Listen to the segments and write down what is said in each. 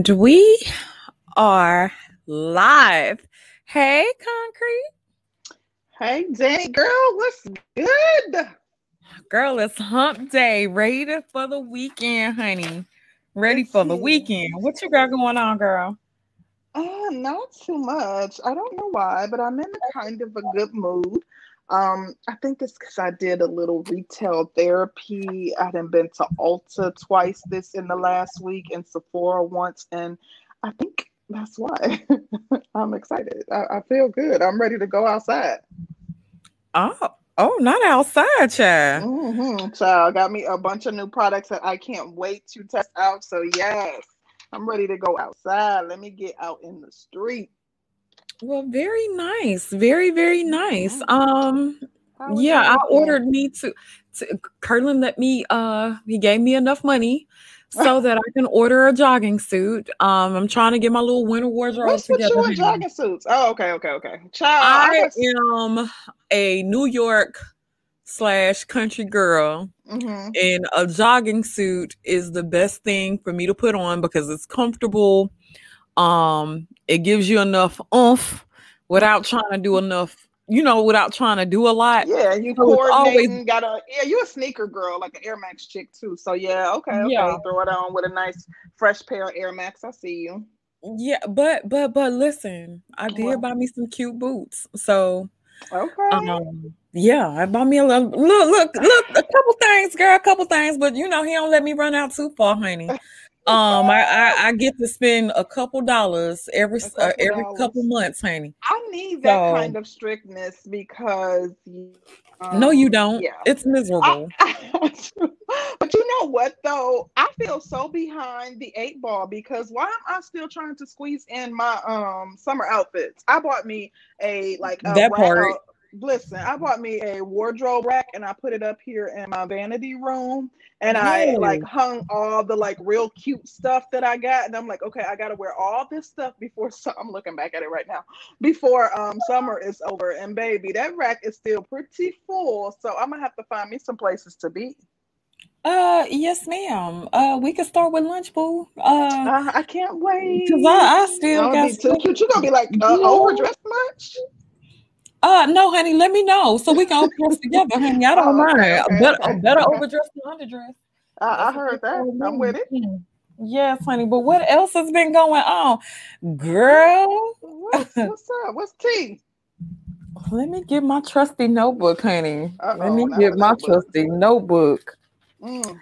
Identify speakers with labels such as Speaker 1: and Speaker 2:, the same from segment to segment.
Speaker 1: And we are live. Hey, Concrete.
Speaker 2: Hey, Danny girl, what's good?
Speaker 1: Girl, it's hump day. Ready for the weekend, honey. Ready for the weekend. What you got going on, girl?
Speaker 2: Uh, not too much. I don't know why, but I'm in a kind of a good mood. Um, I think it's because I did a little retail therapy. I have been to Ulta twice this in the last week and Sephora once, and I think that's why I'm excited. I, I, feel good. I'm ready to go outside.
Speaker 1: Oh, oh, not outside, child.
Speaker 2: Mm-hmm, child, got me a bunch of new products that I can't wait to test out. So yes, I'm ready to go outside. Let me get out in the street.
Speaker 1: Well, very nice. Very, very nice. Um yeah, I ordered me to, to Curlin let me uh he gave me enough money so that I can order a jogging suit. Um I'm trying to get my little winter wardrobe
Speaker 2: What's
Speaker 1: together.
Speaker 2: What's you in jogging suits? Oh, okay, okay, okay. Child,
Speaker 1: I, I am a New York slash country girl mm-hmm. and a jogging suit is the best thing for me to put on because it's comfortable um, it gives you enough oomph without trying to do enough, you know, without trying to do a lot.
Speaker 2: Yeah, you so coordinating, always, got a yeah, you a sneaker girl, like an Air Max chick too. So yeah, okay, okay. Yeah. Throw it on with a nice fresh pair of Air Max. I see you.
Speaker 1: Yeah, but but but listen, I did buy me some cute boots. So
Speaker 2: okay.
Speaker 1: Um, yeah, I bought me a little look, look, look, a couple things, girl, a couple things, but you know, he don't let me run out too far, honey. Um, I, I, I get to spend a couple dollars every couple uh, every dollars. couple months, honey.
Speaker 2: I need that so, kind of strictness because.
Speaker 1: Um, no, you um, don't. Yeah. It's miserable. I,
Speaker 2: but you know what though? I feel so behind the eight ball because why am I still trying to squeeze in my um summer outfits? I bought me a like a
Speaker 1: that part.
Speaker 2: Listen, I bought me a wardrobe rack and I put it up here in my vanity room and I like hung all the like real cute stuff that I got, and I'm like, okay, I gotta wear all this stuff before. So I'm looking back at it right now, before um summer is over. And baby, that rack is still pretty full, so I'm gonna have to find me some places to be.
Speaker 1: Uh, yes, ma'am. Uh, we can start with lunch, boo. Uh, uh
Speaker 2: I can't wait.
Speaker 1: Cause I, I still got.
Speaker 2: Too cute. You're gonna be like uh, overdressed much.
Speaker 1: Uh no, honey, let me know so we can dress together, honey. I don't oh, mind. Okay, okay, better, okay. better overdress than underdress.
Speaker 2: I, I heard that. I'm with it.
Speaker 1: Yes, honey. But what else has been going on, girl?
Speaker 2: What's, what's up? What's tea?
Speaker 1: Let me get my trusty notebook, honey. Uh-oh, Let me get my notebook. trusty notebook. Mm.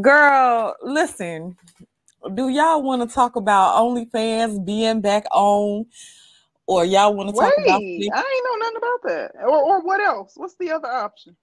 Speaker 1: Girl, listen. Do y'all want to talk about OnlyFans being back on? Or y'all want to talk
Speaker 2: Wait, about? I ain't know nothing about that. Or, or what else? What's the other option?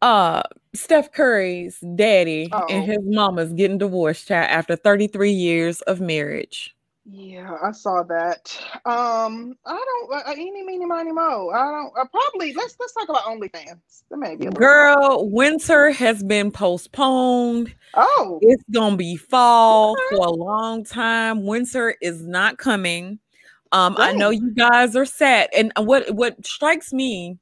Speaker 1: Uh, Steph Curry's daddy Uh-oh. and his mama's getting divorced child, after 33 years of marriage.
Speaker 2: Yeah, I saw that. Um, I don't uh, any meeny miny mo. I don't uh, probably let's let's talk about OnlyFans. That may be a
Speaker 1: girl. Bit. Winter has been postponed.
Speaker 2: Oh,
Speaker 1: it's gonna be fall okay. for a long time. Winter is not coming. Um. I know you guys are sad, and what what strikes me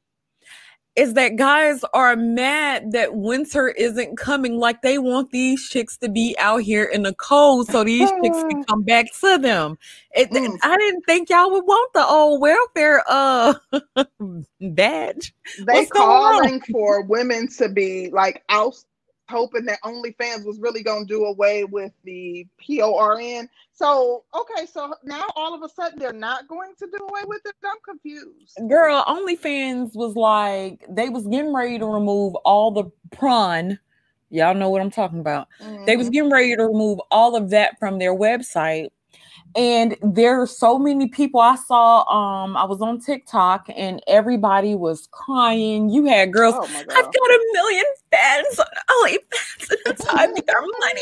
Speaker 1: is that guys are mad that winter isn't coming like they want these chicks to be out here in the cold so these chicks can come back to them. It, mm. I didn't think y'all would want the old welfare uh badge.
Speaker 2: They What's calling for women to be like out hoping that OnlyFans was really going to do away with the PORN. So, okay, so now all of a sudden they're not going to do away with it. I'm confused.
Speaker 1: Girl, OnlyFans was like they was getting ready to remove all the prawn. Y'all know what I'm talking about. Mm-hmm. They was mm-hmm. getting ready to remove all of that from their website and there are so many people I saw. Um, I was on TikTok and everybody was crying. You had girls, oh I've got a million fans on OnlyFans and that's how I make our money.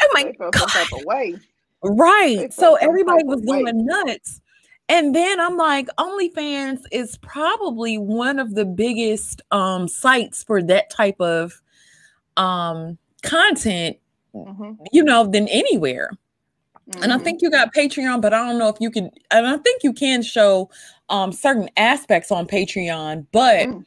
Speaker 1: Oh my god.
Speaker 2: Way.
Speaker 1: Right. So everybody was going nuts. And then I'm like, OnlyFans is probably one of the biggest um sites for that type of um content, mm-hmm. you know, than anywhere. Mm-hmm. And I mm-hmm. think you got Patreon, but I don't know if you can. And I think you can show um, certain aspects on Patreon, but mm.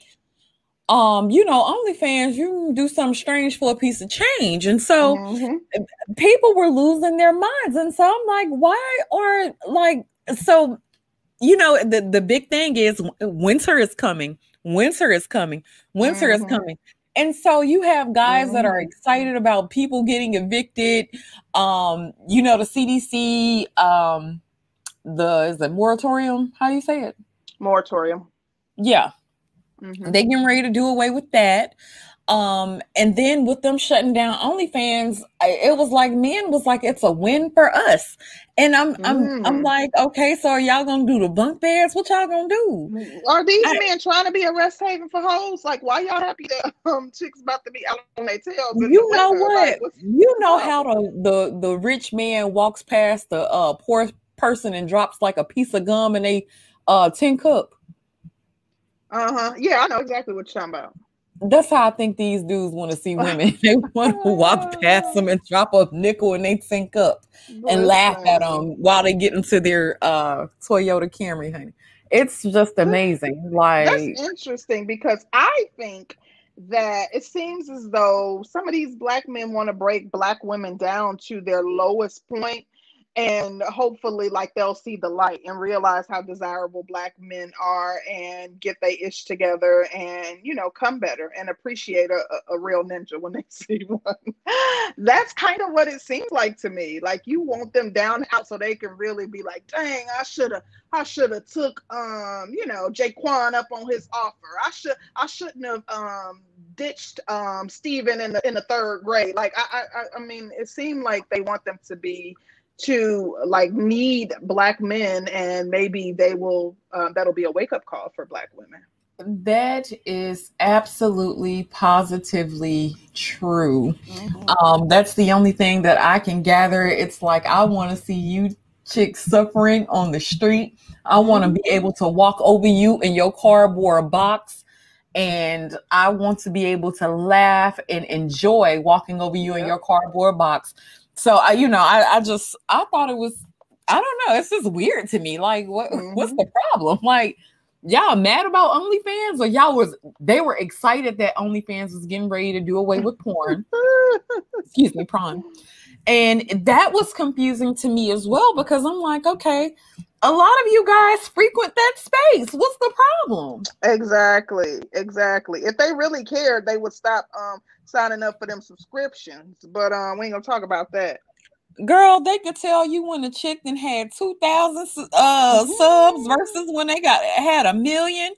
Speaker 1: um, you know, OnlyFans, you do something strange for a piece of change. And so mm-hmm. people were losing their minds. And so I'm like, why are like so you know the, the big thing is winter is coming. Winter is coming. Winter mm-hmm. is coming. And so you have guys mm-hmm. that are excited about people getting evicted. Um, you know, the CDC, um, the is it moratorium? How do you say it?
Speaker 2: Moratorium.
Speaker 1: Yeah. Mm-hmm. They getting ready to do away with that. Um, and then with them shutting down OnlyFans, it was like men was like it's a win for us. And I'm mm. I'm I'm mm. like, okay, so are y'all gonna do the bunk beds? What y'all gonna do?
Speaker 2: Are these I, men trying to be a rest haven for hoes? Like, why y'all happy that um chicks about to be out on their tails?
Speaker 1: You know what? Like, you know how the, the the rich man walks past the uh poor person and drops like a piece of gum in a uh tin cup.
Speaker 2: Uh huh. Yeah, I know exactly what you're talking about.
Speaker 1: That's how I think these dudes want to see women. they want to walk past them and drop a nickel and they sink up and laugh at them while they get into their uh, Toyota Camry, honey. It's just amazing. Like
Speaker 2: that's interesting because I think that it seems as though some of these black men want to break black women down to their lowest point and hopefully like they'll see the light and realize how desirable black men are and get their ish together and you know come better and appreciate a, a real ninja when they see one. That's kind of what it seems like to me. Like you want them down out so they can really be like dang i should have i should have took um you know jaquan up on his offer. I should i shouldn't have um ditched um Steven in the in the third grade. Like I, I i mean it seemed like they want them to be to like need black men and maybe they will uh, that'll be a wake-up call for black women
Speaker 1: that is absolutely positively true mm-hmm. um, that's the only thing that i can gather it's like i want to see you chicks suffering on the street i want to mm-hmm. be able to walk over you in your cardboard box and I want to be able to laugh and enjoy walking over you yep. in your cardboard box so I, you know, I, I just I thought it was I don't know. It's just weird to me. Like, what mm-hmm. what's the problem? Like, y'all mad about OnlyFans, or y'all was they were excited that OnlyFans was getting ready to do away with porn. Excuse me, prawn. And that was confusing to me as well because I'm like, okay, a lot of you guys frequent that space. What's the problem?
Speaker 2: Exactly, exactly. If they really cared, they would stop um signing up for them subscriptions. But um, we ain't gonna talk about that.
Speaker 1: Girl, they could tell you when a chick then had two thousand uh mm-hmm. subs versus when they got had a million.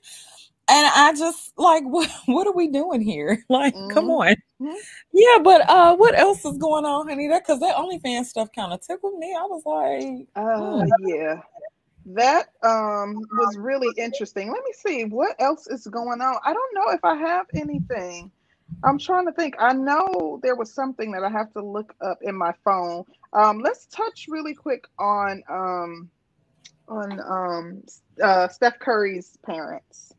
Speaker 1: And I just like what what are we doing here? Like, mm-hmm. come on. Mm-hmm. Yeah, but uh what else is going on, honey? That because that OnlyFans stuff kind of tickled me. I was like,
Speaker 2: uh hmm. yeah. That um was really interesting. Let me see what else is going on. I don't know if I have anything. I'm trying to think. I know there was something that I have to look up in my phone. Um, let's touch really quick on um, on um, uh, Steph Curry's parents.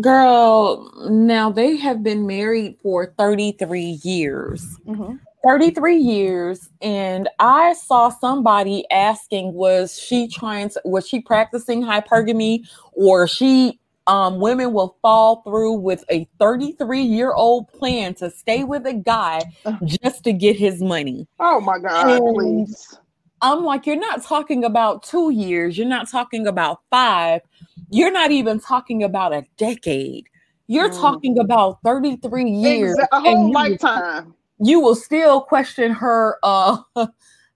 Speaker 1: Girl, now they have been married for 33 years. Mm-hmm. 33 years and i saw somebody asking was she trying to was she practicing hypergamy or she um, women will fall through with a 33 year old plan to stay with a guy just to get his money.
Speaker 2: Oh my God, and please.
Speaker 1: I'm like, you're not talking about two years, you're not talking about five, you're not even talking about a decade. You're mm. talking about 33 years,
Speaker 2: Exa- a whole lifetime.
Speaker 1: You will still question her, uh,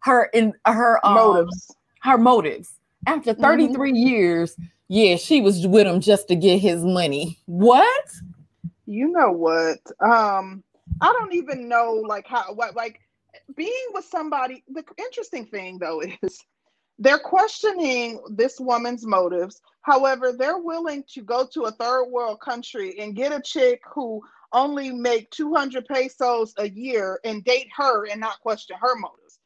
Speaker 1: her in her um, motives, her motives after 33 mm-hmm. years yeah, she was with him just to get his money. What?
Speaker 2: You know what? Um, I don't even know like how what like being with somebody. The interesting thing though is they're questioning this woman's motives. However, they're willing to go to a third world country and get a chick who only make 200 pesos a year and date her and not question her motives.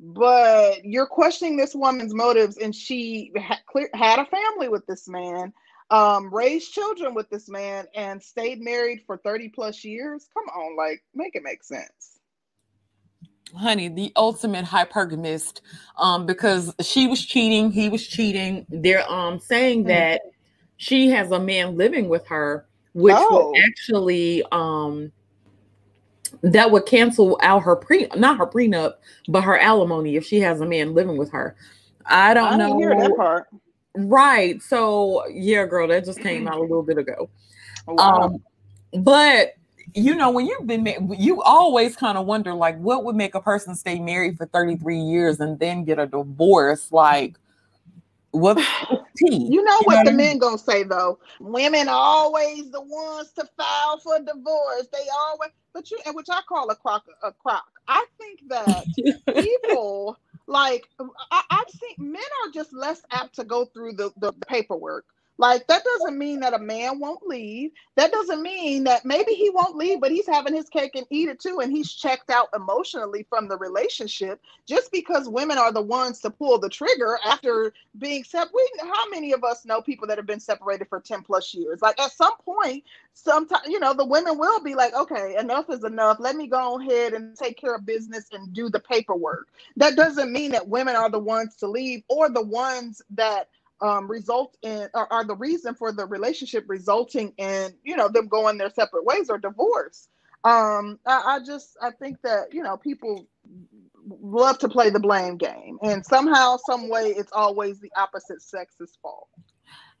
Speaker 2: But you're questioning this woman's motives and she ha- clear, had a family with this man um raised children with this man and stayed married for 30 plus years. Come on like make it make sense.
Speaker 1: Honey the ultimate hypergamist um because she was cheating he was cheating. They're um saying mm-hmm. that she has a man living with her which oh. would actually um that would cancel out her pre not her prenup, but her alimony if she has a man living with her. I don't I know. Hear that part. Right. So yeah, girl, that just came out a little bit ago. Oh, wow. Um, but you know, when you've been you always kind of wonder like what would make a person stay married for 33 years and then get a divorce? Like what
Speaker 2: you know you what know the men gonna say though? Women are always the ones to file for divorce. They always but you and which I call a crock a crock. I think that people like I, I've seen men are just less apt to go through the, the paperwork. Like that doesn't mean that a man won't leave. That doesn't mean that maybe he won't leave, but he's having his cake and eat it too, and he's checked out emotionally from the relationship. Just because women are the ones to pull the trigger after being separated. How many of us know people that have been separated for ten plus years? Like at some point, sometimes you know the women will be like, okay, enough is enough. Let me go ahead and take care of business and do the paperwork. That doesn't mean that women are the ones to leave or the ones that um, result in or are the reason for the relationship resulting in you know them going their separate ways or divorce um, I, I just i think that you know people love to play the blame game and somehow some way it's always the opposite sex's fault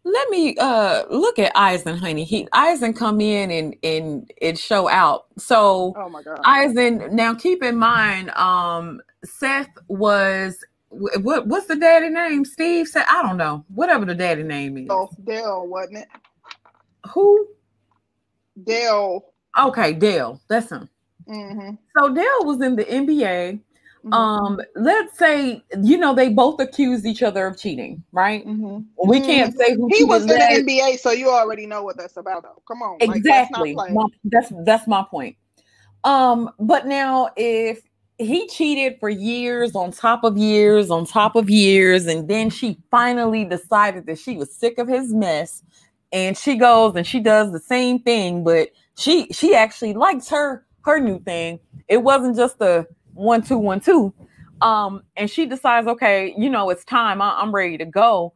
Speaker 1: let me uh look at Eisen, honey. He Eisen come in and and it show out. So
Speaker 2: oh my god.
Speaker 1: Eisen, now keep in mind, um, Steph was what what's the daddy name? Steve said, I don't know. Whatever the daddy name is.
Speaker 2: Oh, Dale, wasn't it?
Speaker 1: Who?
Speaker 2: Dale.
Speaker 1: Okay, Dale. That's him. Mm-hmm. So Dale was in the NBA. Mm-hmm. Um, let's say you know they both accused each other of cheating, right? Mm-hmm. We can't say who
Speaker 2: he was in the NBA, so you already know what that's about. Though. Come on,
Speaker 1: exactly. Like, my, that's that's my point. Um, but now if he cheated for years on top of years on top of years and then she finally decided that she was sick of his mess and she goes and she does the same thing but she she actually likes her her new thing. It wasn't just a one two one two um and she decides okay you know it's time I, i'm ready to go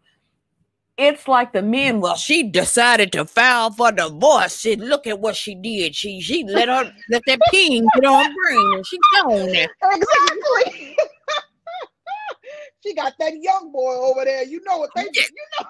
Speaker 1: it's like the men. Well, she decided to file for divorce. She look at what she did. She she let her let that ping get on brain and she gone there.
Speaker 2: Exactly. she got that young boy over there. You know what they do. You know.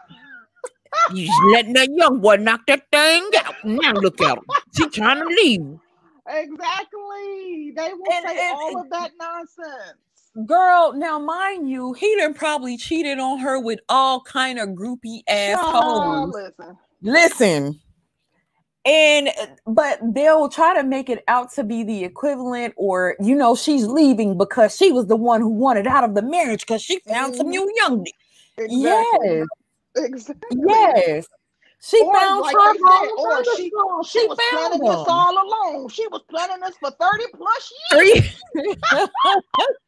Speaker 1: you just letting that young boy knock that thing out. Now look at him. She trying to leave.
Speaker 2: Exactly. They will and, say and, all and, of that nonsense
Speaker 1: girl now mind you he done probably cheated on her with all kind of groupie assholes Oh, listen. Listen. And but they'll try to make it out to be the equivalent or you know she's leaving because she was the one who wanted out of the marriage because she found mm-hmm. some new young exactly. yes. Exactly. Yes she or found like her said, or
Speaker 2: she, she, she was planning them. this all along. She was planning this for 30 plus years.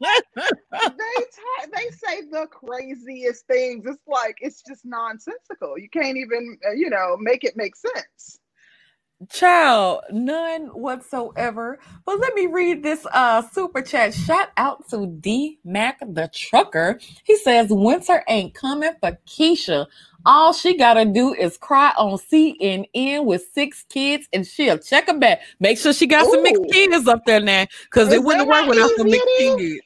Speaker 2: they t- they say the craziest things. It's like it's just nonsensical. You can't even uh, you know make it make sense.
Speaker 1: Child, none whatsoever. But let me read this uh super chat. Shout out to D Mac the trucker. He says winter ain't coming for Keisha. All she gotta do is cry on CNN with six kids, and she'll check them back. Make sure she got Ooh. some mixed kids up there now, because it wouldn't work without some mixed kids.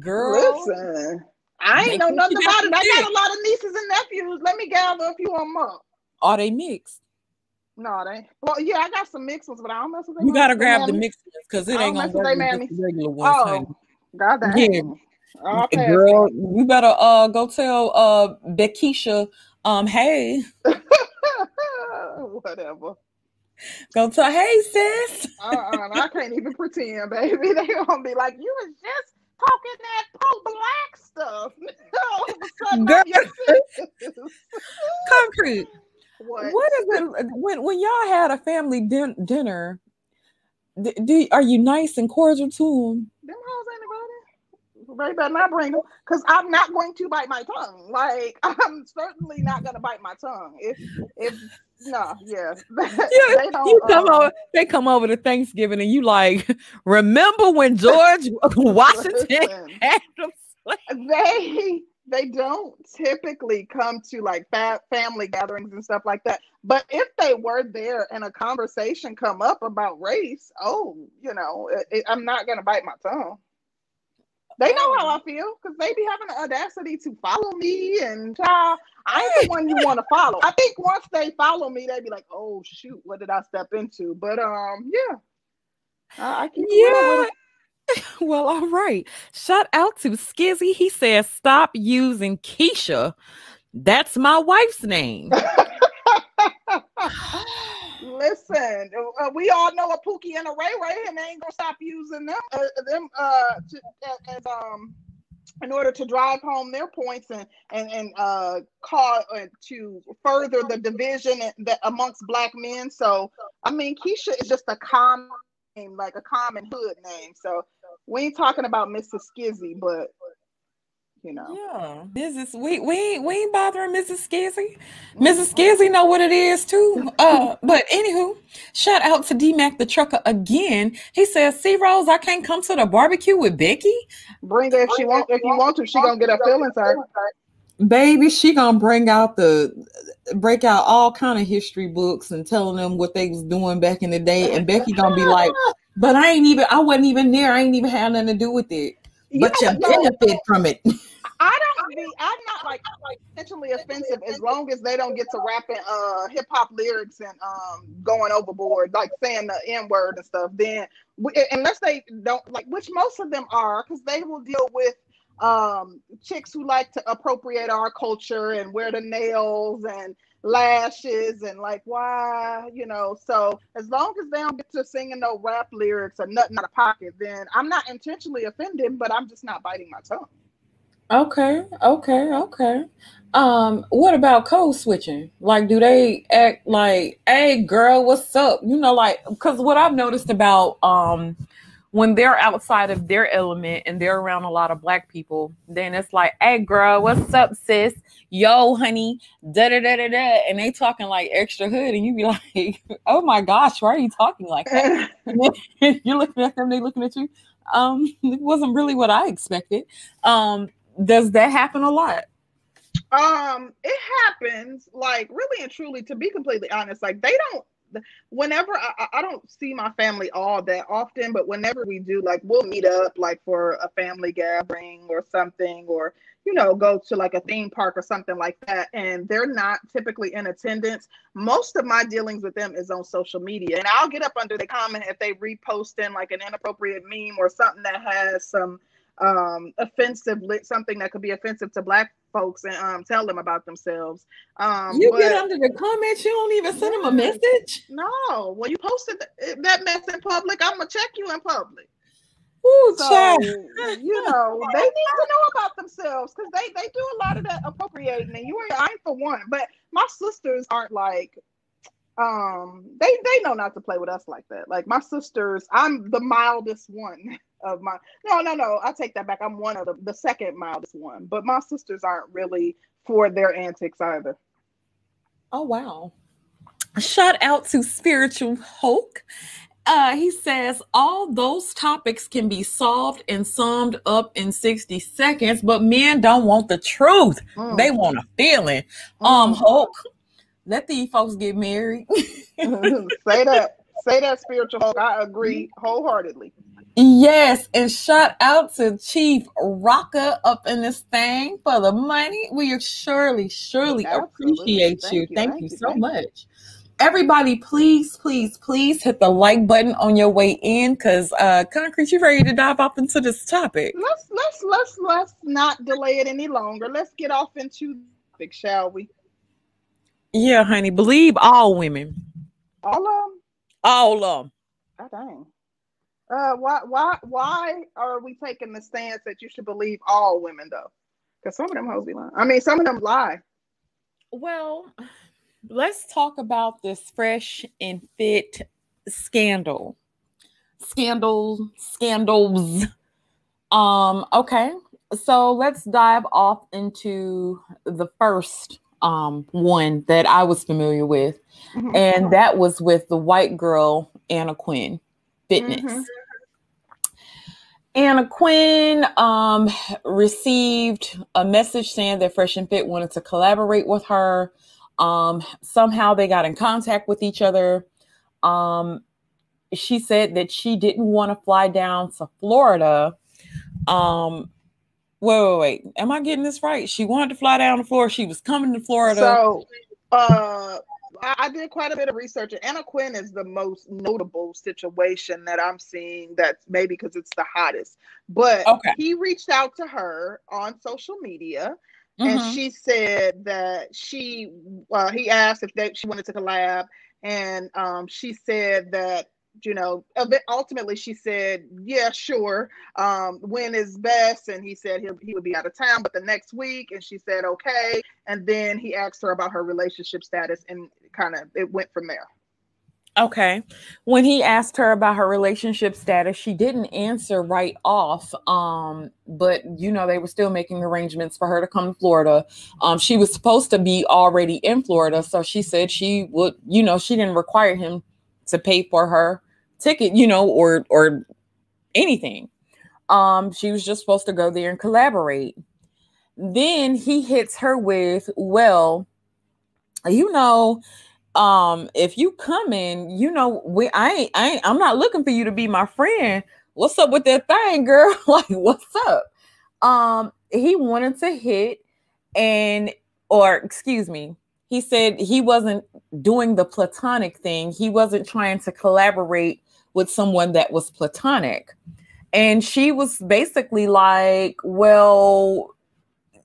Speaker 2: Girl, listen, I ain't know nothing about it. I got a lot of nieces and nephews. Let me gather a few of them up.
Speaker 1: Are they mixed?
Speaker 2: No, they. Well, yeah, I got some mixed ones, but I don't mess with them.
Speaker 1: You gotta grab the mixed ones because it ain't gonna work with the regular ones. Oh,
Speaker 2: God damn.
Speaker 1: Yeah. Girl, you better uh go tell uh Beckisha um, hey.
Speaker 2: Whatever.
Speaker 1: Go tell, hey, sis.
Speaker 2: uh-uh, I can't even pretend, baby. They gonna be like, you was just talking that pro black
Speaker 1: stuff. Girl. Concrete. What? what is it when when y'all had a family din- dinner? Do, are you nice and cordial to them?
Speaker 2: Them hoes ain't they better not bring them because I'm not going to bite my tongue. Like I'm certainly not going to bite my tongue. If if no, yeah, yeah
Speaker 1: they you come uh, over. They come over to Thanksgiving, and you like remember when George Washington had them.
Speaker 2: They they don't typically come to like fa- family gatherings and stuff like that. But if they were there and a conversation come up about race, oh, you know, it, it, I'm not gonna bite my tongue. They know how I feel because they be having the audacity to follow me, and uh, I ain't the one you want to follow. I think once they follow me, they be like, "Oh shoot, what did I step into?" But um, yeah, I, I keep
Speaker 1: yeah. Well, all right. Shout out to Skizzy. He says, "Stop using Keisha. That's my wife's name."
Speaker 2: Listen, uh, we all know a Pookie and a Ray Ray, and they ain't gonna stop using them. Uh, them uh, to, as um in order to drive home their points and and and uh call uh, to further the division that amongst black men. So I mean, Keisha is just a common name, like a common hood name. So we ain't talking about Mrs. Skizzy, but you know.
Speaker 1: Yeah, Mrs. We we we ain't bothering Mrs. Skizzy. Mrs. Skizzy know what it is too. Uh, but anywho, shout out to D Mac the trucker again. He says, "See Rose, I can't come to the barbecue with Becky.
Speaker 2: Bring her if she want. If you want to, she gonna get her feelings hurt."
Speaker 1: Baby, she gonna bring out the break out all kind of history books and telling them what they was doing back in the day, and Becky gonna be like, "But I ain't even. I wasn't even there. I ain't even had nothing to do with it." But you, you benefit from it.
Speaker 2: I don't be. I'm not like intentionally offensive as long as they don't get to rapping uh hip hop lyrics and um going overboard, like saying the n word and stuff. Then unless they don't like, which most of them are, because they will deal with um chicks who like to appropriate our culture and wear the nails and lashes and like why you know? So as long as they don't get to singing no rap lyrics or nothing out of pocket then i'm not intentionally offended but i'm just not biting my tongue.
Speaker 1: Okay okay okay. Um what about code switching? Like do they act like hey girl what's up? You know like because what i've noticed about um when they're outside of their element and they're around a lot of black people, then it's like, hey girl, what's up, sis? Yo, honey, da da da da da. And they talking like extra hood, and you be like, oh my gosh, why are you talking like that? You're looking at them, they looking at you. Um, it wasn't really what I expected. Um, does that happen a lot?
Speaker 2: Um, it happens like really and truly, to be completely honest, like they don't whenever I, I don't see my family all that often, but whenever we do, like we'll meet up like for a family gathering or something, or you know, go to like a theme park or something like that, and they're not typically in attendance. Most of my dealings with them is on social media, and I'll get up under the comment if they repost in like an inappropriate meme or something that has some um offensive something that could be offensive to black folks and um, tell them about themselves. Um,
Speaker 1: you but, get under the comments, you don't even send them a message.
Speaker 2: No, well, you posted that mess in public, I'm gonna check you in public.
Speaker 1: Ooh,
Speaker 2: so, you know, they need to know about themselves because they they do a lot of that appropriating, and you ain't I ain't for one, but my sisters aren't like um they they know not to play with us like that like my sisters i'm the mildest one of my no no no i take that back i'm one of the, the second mildest one but my sisters aren't really for their antics either
Speaker 1: oh wow shout out to spiritual hulk uh, he says all those topics can be solved and summed up in 60 seconds, but men don't want the truth. Mm. They want a feeling. Um, mm. Um, Hulk, let these folks get married.
Speaker 2: Say that. Say that, spiritual Hulk. I agree wholeheartedly.
Speaker 1: Yes, and shout out to Chief Rocker up in this thing for the money. We surely, surely Absolutely. appreciate you. Thank you. Thank, Thank you, so much. Everybody, please, please, please hit the like button on your way in because uh Concrete, you ready to dive off into this topic.
Speaker 2: Let's let's let's let's not delay it any longer. Let's get off into the topic, shall we?
Speaker 1: Yeah, honey. Believe all women.
Speaker 2: All of them?
Speaker 1: All of them.
Speaker 2: Oh, dang. Uh, why, why, why are we taking the stance that you should believe all women though? Because some of them hoes be lying. I mean, some of them lie.
Speaker 1: Well, let's talk about this fresh and fit scandal. Scandal, scandals. Um, okay. So let's dive off into the first um one that I was familiar with. Mm-hmm. And that was with the white girl Anna Quinn fitness. Mm-hmm. Anna Quinn um, received a message saying that Fresh and Fit wanted to collaborate with her. Um, somehow they got in contact with each other. Um, she said that she didn't want to fly down to Florida. Um, wait, wait, wait. Am I getting this right? She wanted to fly down to Florida. She was coming to Florida.
Speaker 2: So, uh, I did quite a bit of research. And Anna Quinn is the most notable situation that I'm seeing. That's maybe because it's the hottest. But okay. he reached out to her on social media, mm-hmm. and she said that she uh, he asked if they, she wanted to collab, and um, she said that you know, ultimately she said, yeah, sure. Um, when is best? And he said he he would be out of town, but the next week. And she said, okay. And then he asked her about her relationship status and kind of it went from there.
Speaker 1: Okay. When he asked her about her relationship status, she didn't answer right off. Um, but you know, they were still making arrangements for her to come to Florida. Um, she was supposed to be already in Florida, so she said she would, you know, she didn't require him to pay for her ticket, you know, or or anything. Um, she was just supposed to go there and collaborate. Then he hits her with, well, you know, um, if you come in, you know, we I ain't, I ain't, I'm not looking for you to be my friend. What's up with that thing, girl? like, what's up? Um, he wanted to hit and or excuse me, he said he wasn't doing the platonic thing. He wasn't trying to collaborate with someone that was platonic. And she was basically like, Well,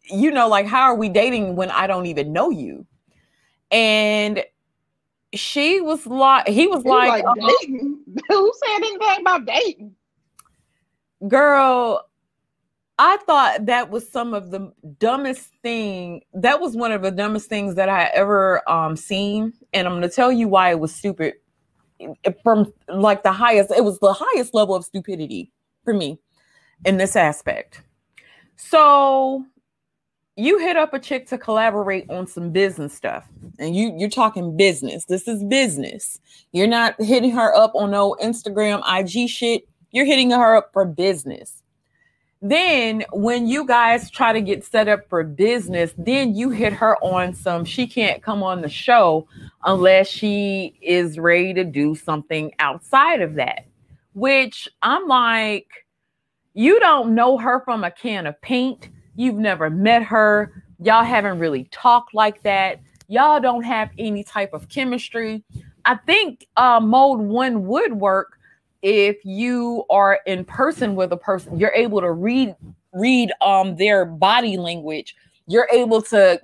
Speaker 1: you know, like, how are we dating when I don't even know you? And she was like, he was he like, like
Speaker 2: dating. Who said anything about dating?
Speaker 1: Girl, I thought that was some of the dumbest thing. That was one of the dumbest things that I ever um seen, and I'm gonna tell you why it was stupid from like the highest, it was the highest level of stupidity for me in this aspect. So you hit up a chick to collaborate on some business stuff and you you're talking business. This is business. You're not hitting her up on no instagram ig shit. You're hitting her up for business then when you guys try to get set up for business, then you hit her on some she can't come on the show unless she is ready to do something outside of that. Which I'm like, you don't know her from a can of paint. You've never met her. Y'all haven't really talked like that. Y'all don't have any type of chemistry. I think uh, mode one would work if you are in person with a person, you're able to read read um their body language. You're able to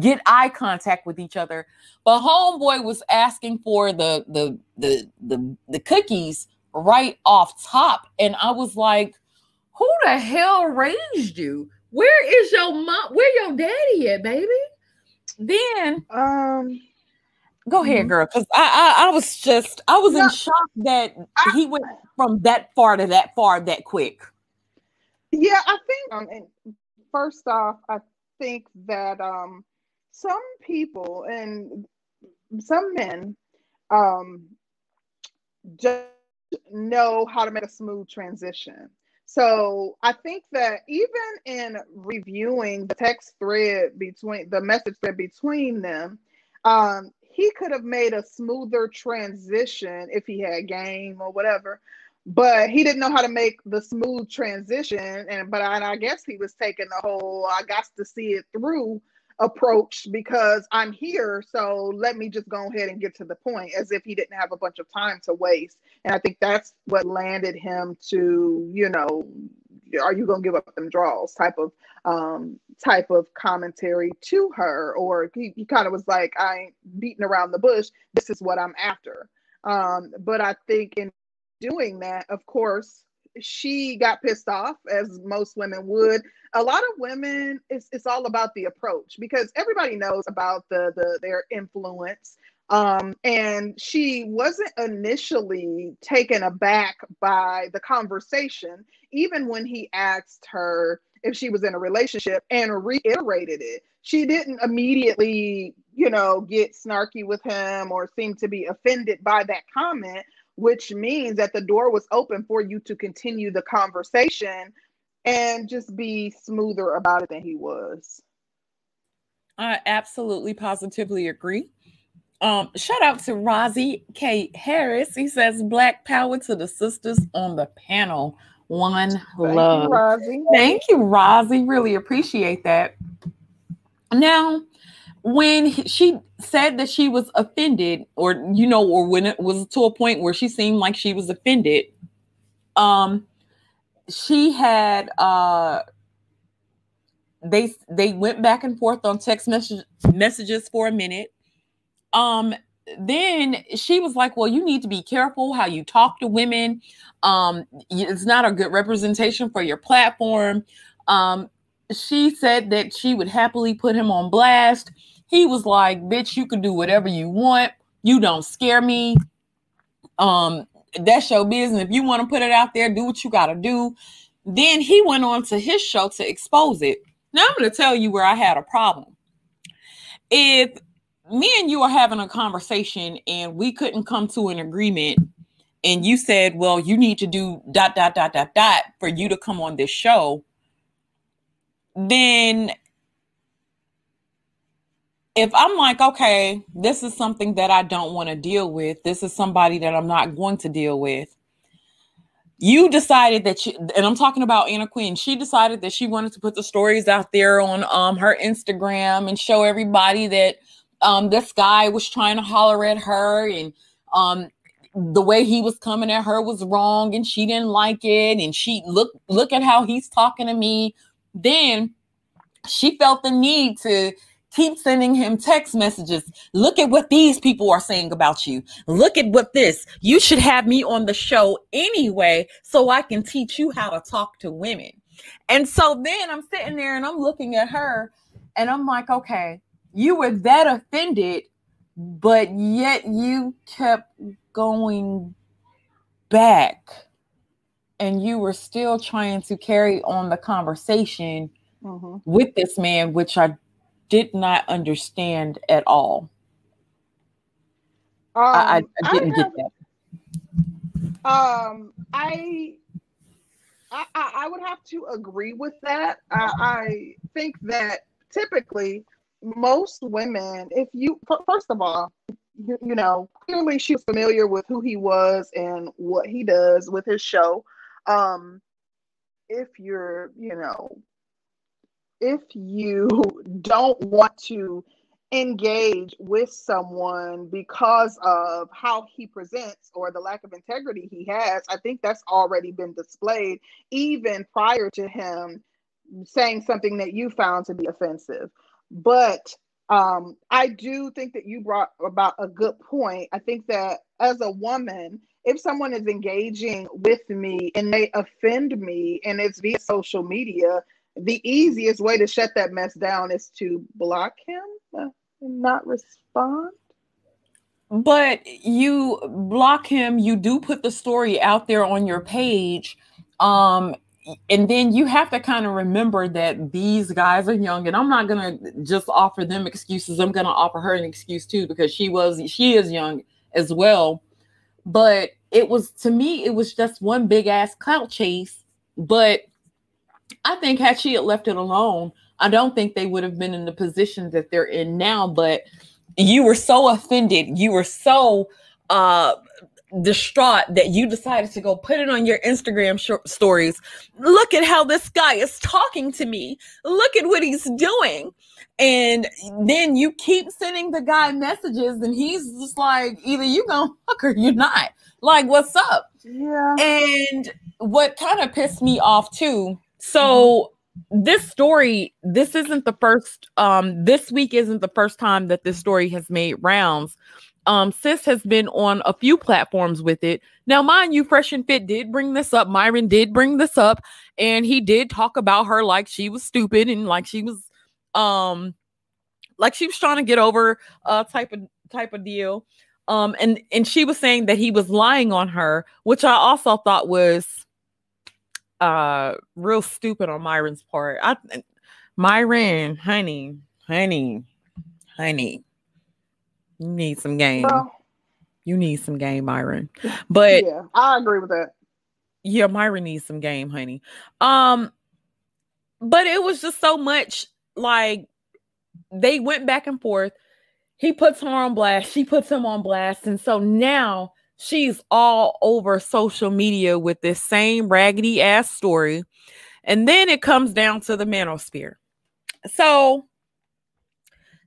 Speaker 1: get eye contact with each other. But homeboy was asking for the the the the, the cookies right off top, and I was like, "Who the hell raised you? Where is your mom? Where your daddy at, baby?" Then um Go ahead, mm-hmm. girl. Because I, I, I was just I was in shock that I, he went from that far to that far that quick.
Speaker 2: Yeah, I think. Um, and first off, I think that um, some people and some men um, just know how to make a smooth transition. So I think that even in reviewing the text thread between the message thread between them, um, he could have made a smoother transition if he had game or whatever but he didn't know how to make the smooth transition. And but I, and I guess he was taking the whole I got to see it through approach because I'm here so let me just go ahead and get to the point as if he didn't have a bunch of time to waste. And I think that's what landed him to you know are you gonna give up them draws type of um type of commentary to her? Or he, he kind of was like i ain't beating around the bush. This is what i'm after. Um but i think in doing that of course she got pissed off as most women would. A lot of women it's, it's all about the approach because everybody knows about the the their influence um, and she wasn't initially taken aback by the conversation, even when he asked her if she was in a relationship and reiterated it. She didn't immediately, you know, get snarky with him or seem to be offended by that comment. which means that the door was open for you to continue the conversation and just be smoother about it than he was.
Speaker 1: I absolutely positively agree. Um, shout out to Rozzy K. Harris. He says, Black power to the sisters on the panel. One Thank love. You, Thank you, Rozzy. Really appreciate that. Now, when she said that she was offended, or you know, or when it was to a point where she seemed like she was offended, um, she had uh they they went back and forth on text message, messages for a minute. Um, then she was like, "Well, you need to be careful how you talk to women. Um, it's not a good representation for your platform." Um, she said that she would happily put him on blast. He was like, "Bitch, you can do whatever you want. You don't scare me. Um, that's your business. If you want to put it out there, do what you got to do." Then he went on to his show to expose it. Now I'm going to tell you where I had a problem. If me and you are having a conversation and we couldn't come to an agreement. And you said, well, you need to do dot, dot, dot, dot, dot for you to come on this show, then if I'm like, okay, this is something that I don't want to deal with, this is somebody that I'm not going to deal with, you decided that you and I'm talking about Anna Quinn, she decided that she wanted to put the stories out there on um her Instagram and show everybody that um this guy was trying to holler at her and um the way he was coming at her was wrong and she didn't like it and she look look at how he's talking to me then she felt the need to keep sending him text messages. Look at what these people are saying about you. Look at what this. You should have me on the show anyway so I can teach you how to talk to women. And so then I'm sitting there and I'm looking at her and I'm like, okay, you were that offended, but yet you kept going back and you were still trying to carry on the conversation mm-hmm. with this man, which I did not understand at all. Um, I, I, didn't I have, get
Speaker 2: that. Um, I, I, I would have to agree with that. I, I think that typically most women, if you first of all, you, you know, clearly she's familiar with who he was and what he does with his show. Um, if you're, you know, if you don't want to engage with someone because of how he presents or the lack of integrity he has, I think that's already been displayed even prior to him saying something that you found to be offensive. But um, I do think that you brought about a good point. I think that as a woman, if someone is engaging with me and they offend me and it's via social media, the easiest way to shut that mess down is to block him and not respond.
Speaker 1: But you block him, you do put the story out there on your page. Um, and then you have to kind of remember that these guys are young, and I'm not gonna just offer them excuses. I'm gonna offer her an excuse too because she was she is young as well. But it was to me, it was just one big ass clout chase. But I think had she had left it alone, I don't think they would have been in the position that they're in now. But you were so offended, you were so uh distraught that you decided to go put it on your Instagram sh- stories. Look at how this guy is talking to me. Look at what he's doing. And then you keep sending the guy messages, and he's just like, either you gonna fuck or you're not. Like, what's up?
Speaker 2: Yeah.
Speaker 1: And what kind of pissed me off too so this story, this isn't the first, um, this week isn't the first time that this story has made rounds. Um, Sis has been on a few platforms with it. Now, mind you, Fresh and Fit did bring this up. Myron did bring this up, and he did talk about her like she was stupid and like she was um like she was trying to get over uh type of type of deal. Um, and and she was saying that he was lying on her, which I also thought was uh real stupid on Myron's part. I Myron, honey, honey, honey, you need some game.
Speaker 2: Well,
Speaker 1: You need some game, Myron. But
Speaker 2: yeah, I agree with that.
Speaker 1: Yeah, Myron needs some game, honey. Um, but it was just so much like they went back and forth. He puts her on blast, she puts him on blast, and so now she's all over social media with this same raggedy ass story. And then it comes down to the manosphere. So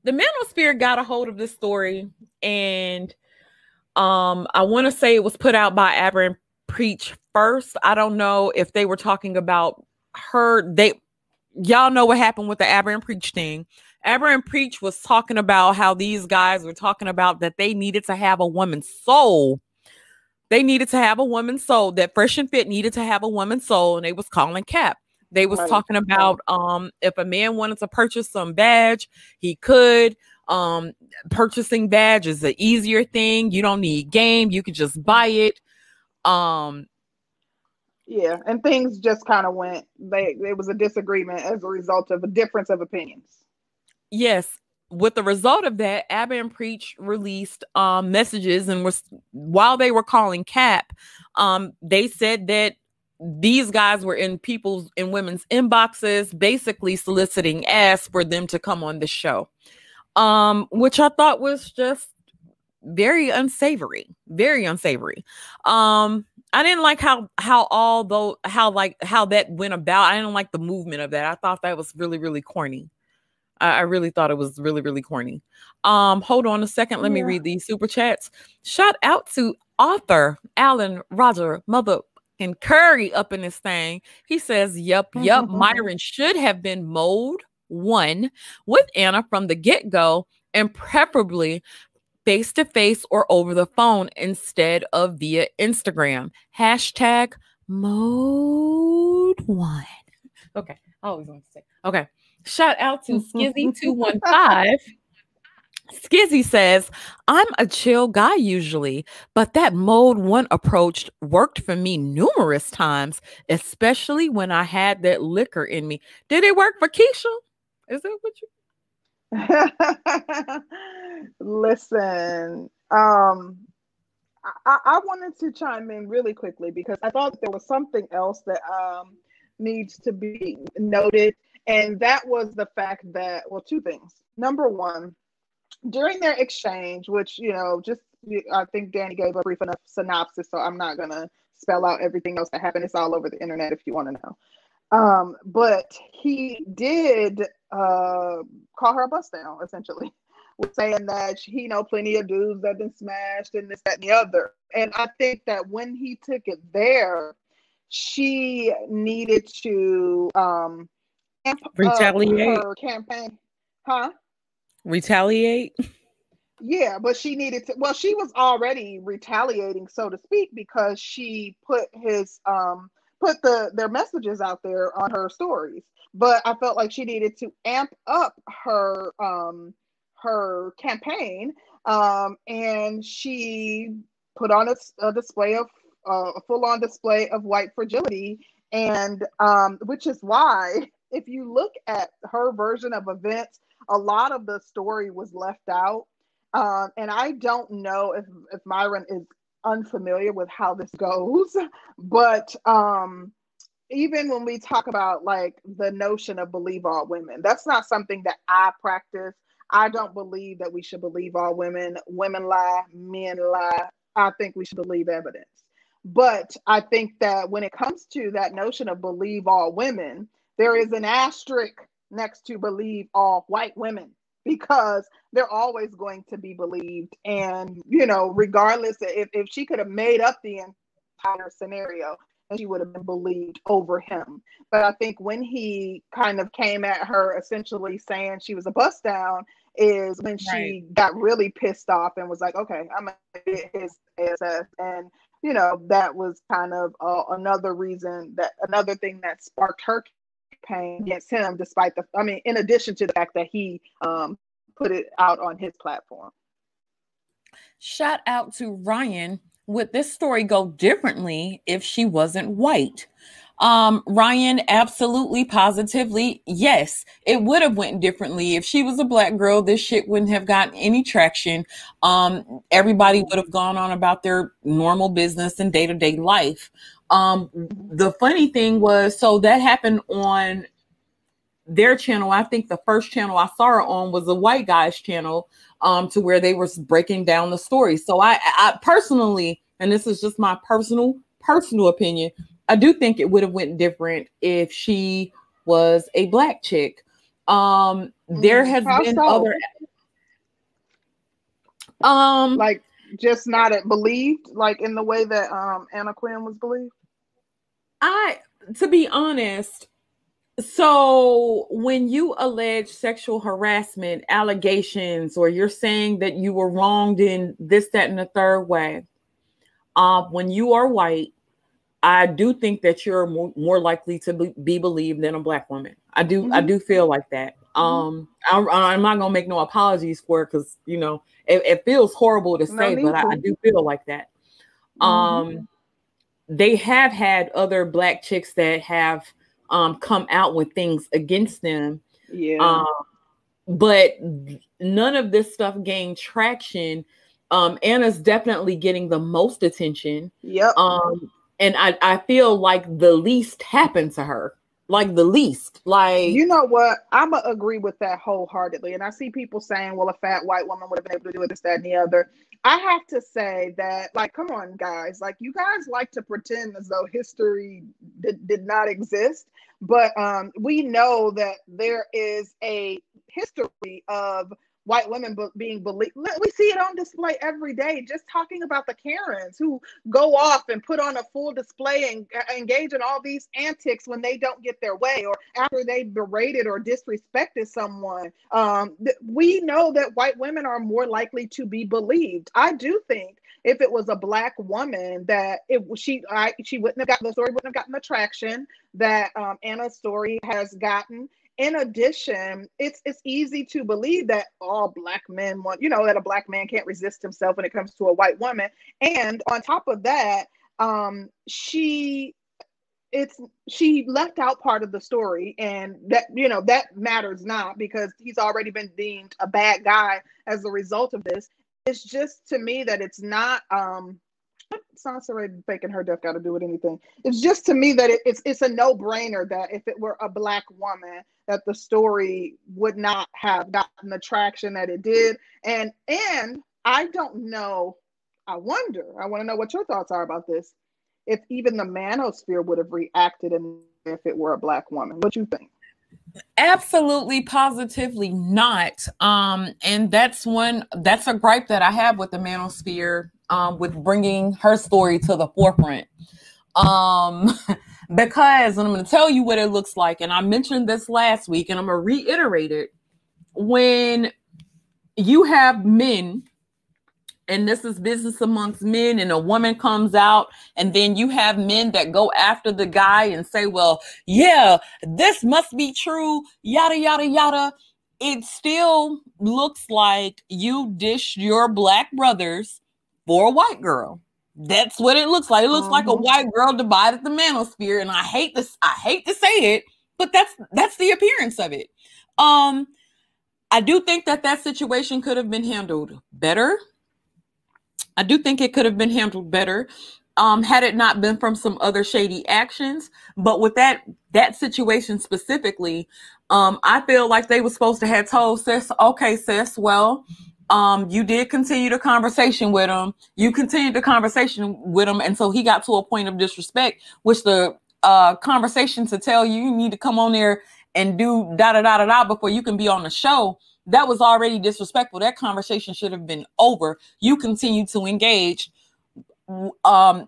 Speaker 1: the manosphere got a hold of this story and um I want to say it was put out by Abba and Preach first. I don't know if they were talking about her they y'all know what happened with the Abba and Preach thing. Abba and Preach was talking about how these guys were talking about that they needed to have a woman's soul. They needed to have a woman's soul. That Fresh and Fit needed to have a woman's soul, and they was calling Cap. They was right. talking about um if a man wanted to purchase some badge, he could. Um, purchasing badge is an easier thing. You don't need game. You could just buy it. Um,
Speaker 2: yeah, and things just kind of went. They it was a disagreement as a result of a difference of opinions.
Speaker 1: Yes, with the result of that, Abba and Preach released um messages and was while they were calling Cap, um, they said that these guys were in people's in women's inboxes, basically soliciting ass for them to come on the show. Um, which I thought was just very unsavory, very unsavory. Um, I didn't like how how all though how like how that went about. I didn't like the movement of that. I thought that was really really corny. I, really thought it was really really corny. Um, hold on a second. Let yeah. me read these super chats. Shout out to author Alan Roger Mother and Curry up in this thing. He says, "Yep, yep. Mm-hmm. Myron should have been mode one with Anna from the get go, and preferably face to face or over the phone instead of via Instagram. Hashtag mode one. Okay. I always want to say. Okay. Shout out to Skizzy215. Skizzy says, I'm a chill guy usually, but that mode one approach worked for me numerous times, especially when I had that liquor in me. Did it work for Keisha? Is that what you
Speaker 2: Listen, um, I, I, wanted to chime in really quickly because I thought there was something else that um, needs to be noted, and that was the fact that, well, two things. Number one, during their exchange, which, you know, just I think Danny gave a brief enough synopsis, so I'm not going to spell out everything else that happened. It's all over the internet if you want to know. Um, but he did uh, call her a bust down, essentially, saying that he know plenty of dudes that been smashed and this, that, and the other. And I think that when he took it there, she needed to um,
Speaker 1: retaliate
Speaker 2: her campaign, huh?
Speaker 1: Retaliate.
Speaker 2: Yeah, but she needed to. Well, she was already retaliating, so to speak, because she put his um put the their messages out there on her stories. But I felt like she needed to amp up her um her campaign um and she put on a, a display of uh, a full-on display of white fragility and um which is why if you look at her version of events a lot of the story was left out um, and I don't know if, if Myron is unfamiliar with how this goes, but um, even when we talk about like the notion of believe all women, that's not something that I practice. I don't believe that we should believe all women. Women lie, men lie. I think we should believe evidence. But I think that when it comes to that notion of believe all women, there is an asterisk next to believe all white women because they're always going to be believed. And, you know, regardless if, if she could have made up the entire scenario, and she would have been believed over him. But I think when he kind of came at her essentially saying she was a bust down is when right. she got really pissed off and was like, okay, I'm gonna get his ass. And you know, that was kind of uh, another reason that another thing that sparked her campaign against him, despite the, I mean, in addition to the fact that he um, put it out on his platform.
Speaker 1: Shout out to Ryan. Would this story go differently if she wasn't white? Um, Ryan, absolutely, positively, yes, it would have went differently if she was a black girl. This shit wouldn't have gotten any traction. Um, everybody would have gone on about their normal business and day to day life. Um, the funny thing was, so that happened on their channel. I think the first channel I saw her on was a white guy's channel, um, to where they were breaking down the story. So I, I personally, and this is just my personal personal opinion, I do think it would have went different if she was a black chick. Um, there mm-hmm. has How been so? other
Speaker 2: um like just not believed like in the way that um Anna Quinn was believed.
Speaker 1: I to be honest, so when you allege sexual harassment allegations or you're saying that you were wronged in this, that, and the third way, um, when you are white, I do think that you're more, more likely to be, be believed than a black woman. I do, mm-hmm. I do feel like that. Mm-hmm. Um, I, am not gonna make no apologies for it because you know it, it, feels horrible to say, no, but I, I, do feel like that. Mm-hmm. Um, they have had other black chicks that have um, come out with things against them.
Speaker 2: Yeah. Um,
Speaker 1: but none of this stuff gained traction. Um, Anna's definitely getting the most attention.
Speaker 2: Yep.
Speaker 1: Um, and I, I feel like the least happened to her. Like the least. Like
Speaker 2: you know what? I'm gonna agree with that wholeheartedly. And I see people saying, well, a fat white woman would have been able to do it this, that, and the other. I have to say that, like, come on, guys. Like, you guys like to pretend as though history did, did not exist, but um, we know that there is a history of white women being believed. We see it on display every day. Just talking about the Karens who go off and put on a full display and uh, engage in all these antics when they don't get their way or after they berated or disrespected someone. Um, we know that white women are more likely to be believed. I do think if it was a black woman that it she I, she wouldn't have gotten the story wouldn't have gotten the traction that um, Anna's story has gotten in addition, it's it's easy to believe that all black men want, you know, that a black man can't resist himself when it comes to a white woman. And on top of that, um, she it's she left out part of the story and that you know that matters not because he's already been deemed a bad guy as a result of this it's just to me that it's not um Sansa Ray faking her death got to do with anything. It's just to me that it, it's it's a no brainer that if it were a black woman, that the story would not have gotten the traction that it did. And and I don't know. I wonder. I want to know what your thoughts are about this. If even the manosphere would have reacted, and if it were a black woman, what do you think?
Speaker 1: Absolutely positively not um and that's one that's a gripe that i have with the manosphere um, with bringing her story to the forefront. Um, because I'm going to tell you what it looks like, and I mentioned this last week, and I'm going to reiterate it. When you have men, and this is business amongst men, and a woman comes out, and then you have men that go after the guy and say, Well, yeah, this must be true, yada, yada, yada. It still looks like you dished your black brothers for a white girl. That's what it looks like. It looks uh-huh. like a uh-huh. white girl divided the manosphere, and I hate this. I hate to say it, but that's that's the appearance of it. Um, I do think that that situation could have been handled better. I do think it could have been handled better um, had it not been from some other shady actions. But with that that situation specifically, um, I feel like they were supposed to have told sis, okay, sis, well, um, you did continue the conversation with him. You continued the conversation with him, and so he got to a point of disrespect, which the uh, conversation to tell you you need to come on there and do da da da da da before you can be on the show. That was already disrespectful. That conversation should have been over. You continue to engage. Um,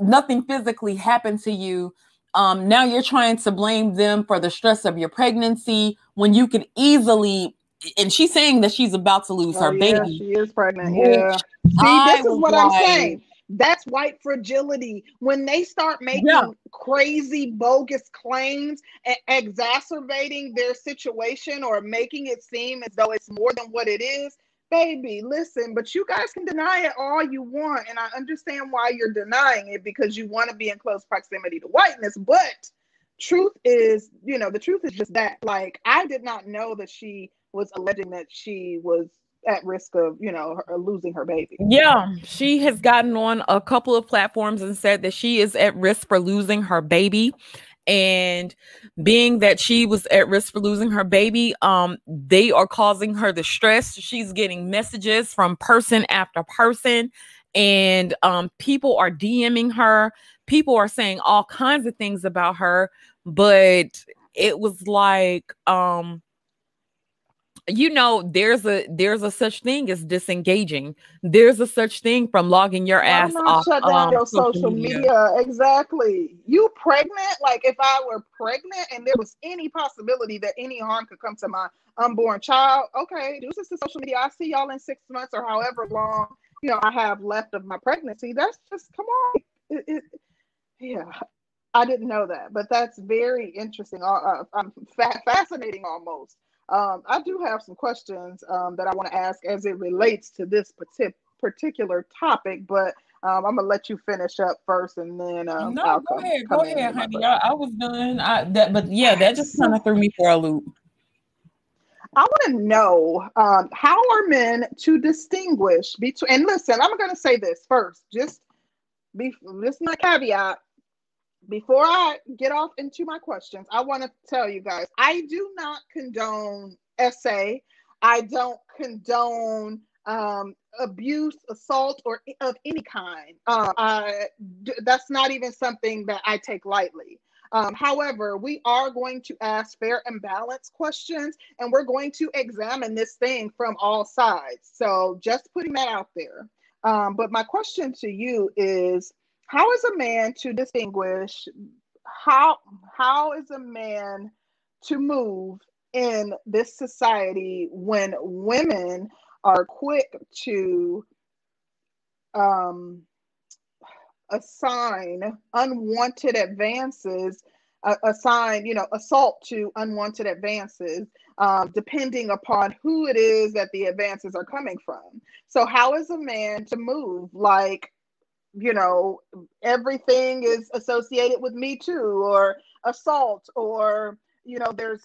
Speaker 1: nothing physically happened to you. Um, now you're trying to blame them for the stress of your pregnancy when you could easily and she's saying that she's about to lose oh, her
Speaker 2: yeah,
Speaker 1: baby.
Speaker 2: She is pregnant. Yeah. See, this is what like, I'm saying. That's white fragility. When they start making yeah. crazy, bogus claims, and exacerbating their situation or making it seem as though it's more than what it is, baby, listen, but you guys can deny it all you want. And I understand why you're denying it because you want to be in close proximity to whiteness. But truth is, you know, the truth is just that. Like, I did not know that she was alleging that she was at risk of, you know, losing her baby.
Speaker 1: Yeah, she has gotten on a couple of platforms and said that she is at risk for losing her baby. And being that she was at risk for losing her baby um they are causing her the stress. She's getting messages from person after person. And um people are dming her. People are saying all kinds of things about her. But it was like um you know there's a there's a such thing as disengaging. There's a such thing from logging your ass off
Speaker 2: shut down um, your social, media. media. exactly. You pregnant? Like if i were pregnant and there was any possibility that any harm could come to my unborn child okay this is the social media. I see y'all in six months or however long you know i have left of my pregnancy. That's just come on. It, it, yeah i didn't know that but that's very interesting uh, uh, um, fa- fascinating almost um, I do have some questions um, that I want to ask as it relates to this particular topic, but um, I'm gonna let you finish up first, and then um,
Speaker 1: no, I'll go ahead, go ahead, honey. I, I, was done. I, that, but yeah, that just kind of threw me for a loop.
Speaker 2: I want to know um, how are men to distinguish between? And listen, I'm going to say this first. Just be this is my caveat before I get off into my questions, I want to tell you guys I do not condone essay. I don't condone um, abuse, assault, or of any kind. Uh, that's not even something that I take lightly. Um, however, we are going to ask fair and balanced questions, and we're going to examine this thing from all sides. So, just putting that out there. Um, but my question to you is how is a man to distinguish how how is a man to move in this society when women are quick to um, assign unwanted advances uh, assign you know assault to unwanted advances um, depending upon who it is that the advances are coming from? So how is a man to move? Like you know, everything is associated with Me Too or assault, or, you know, there's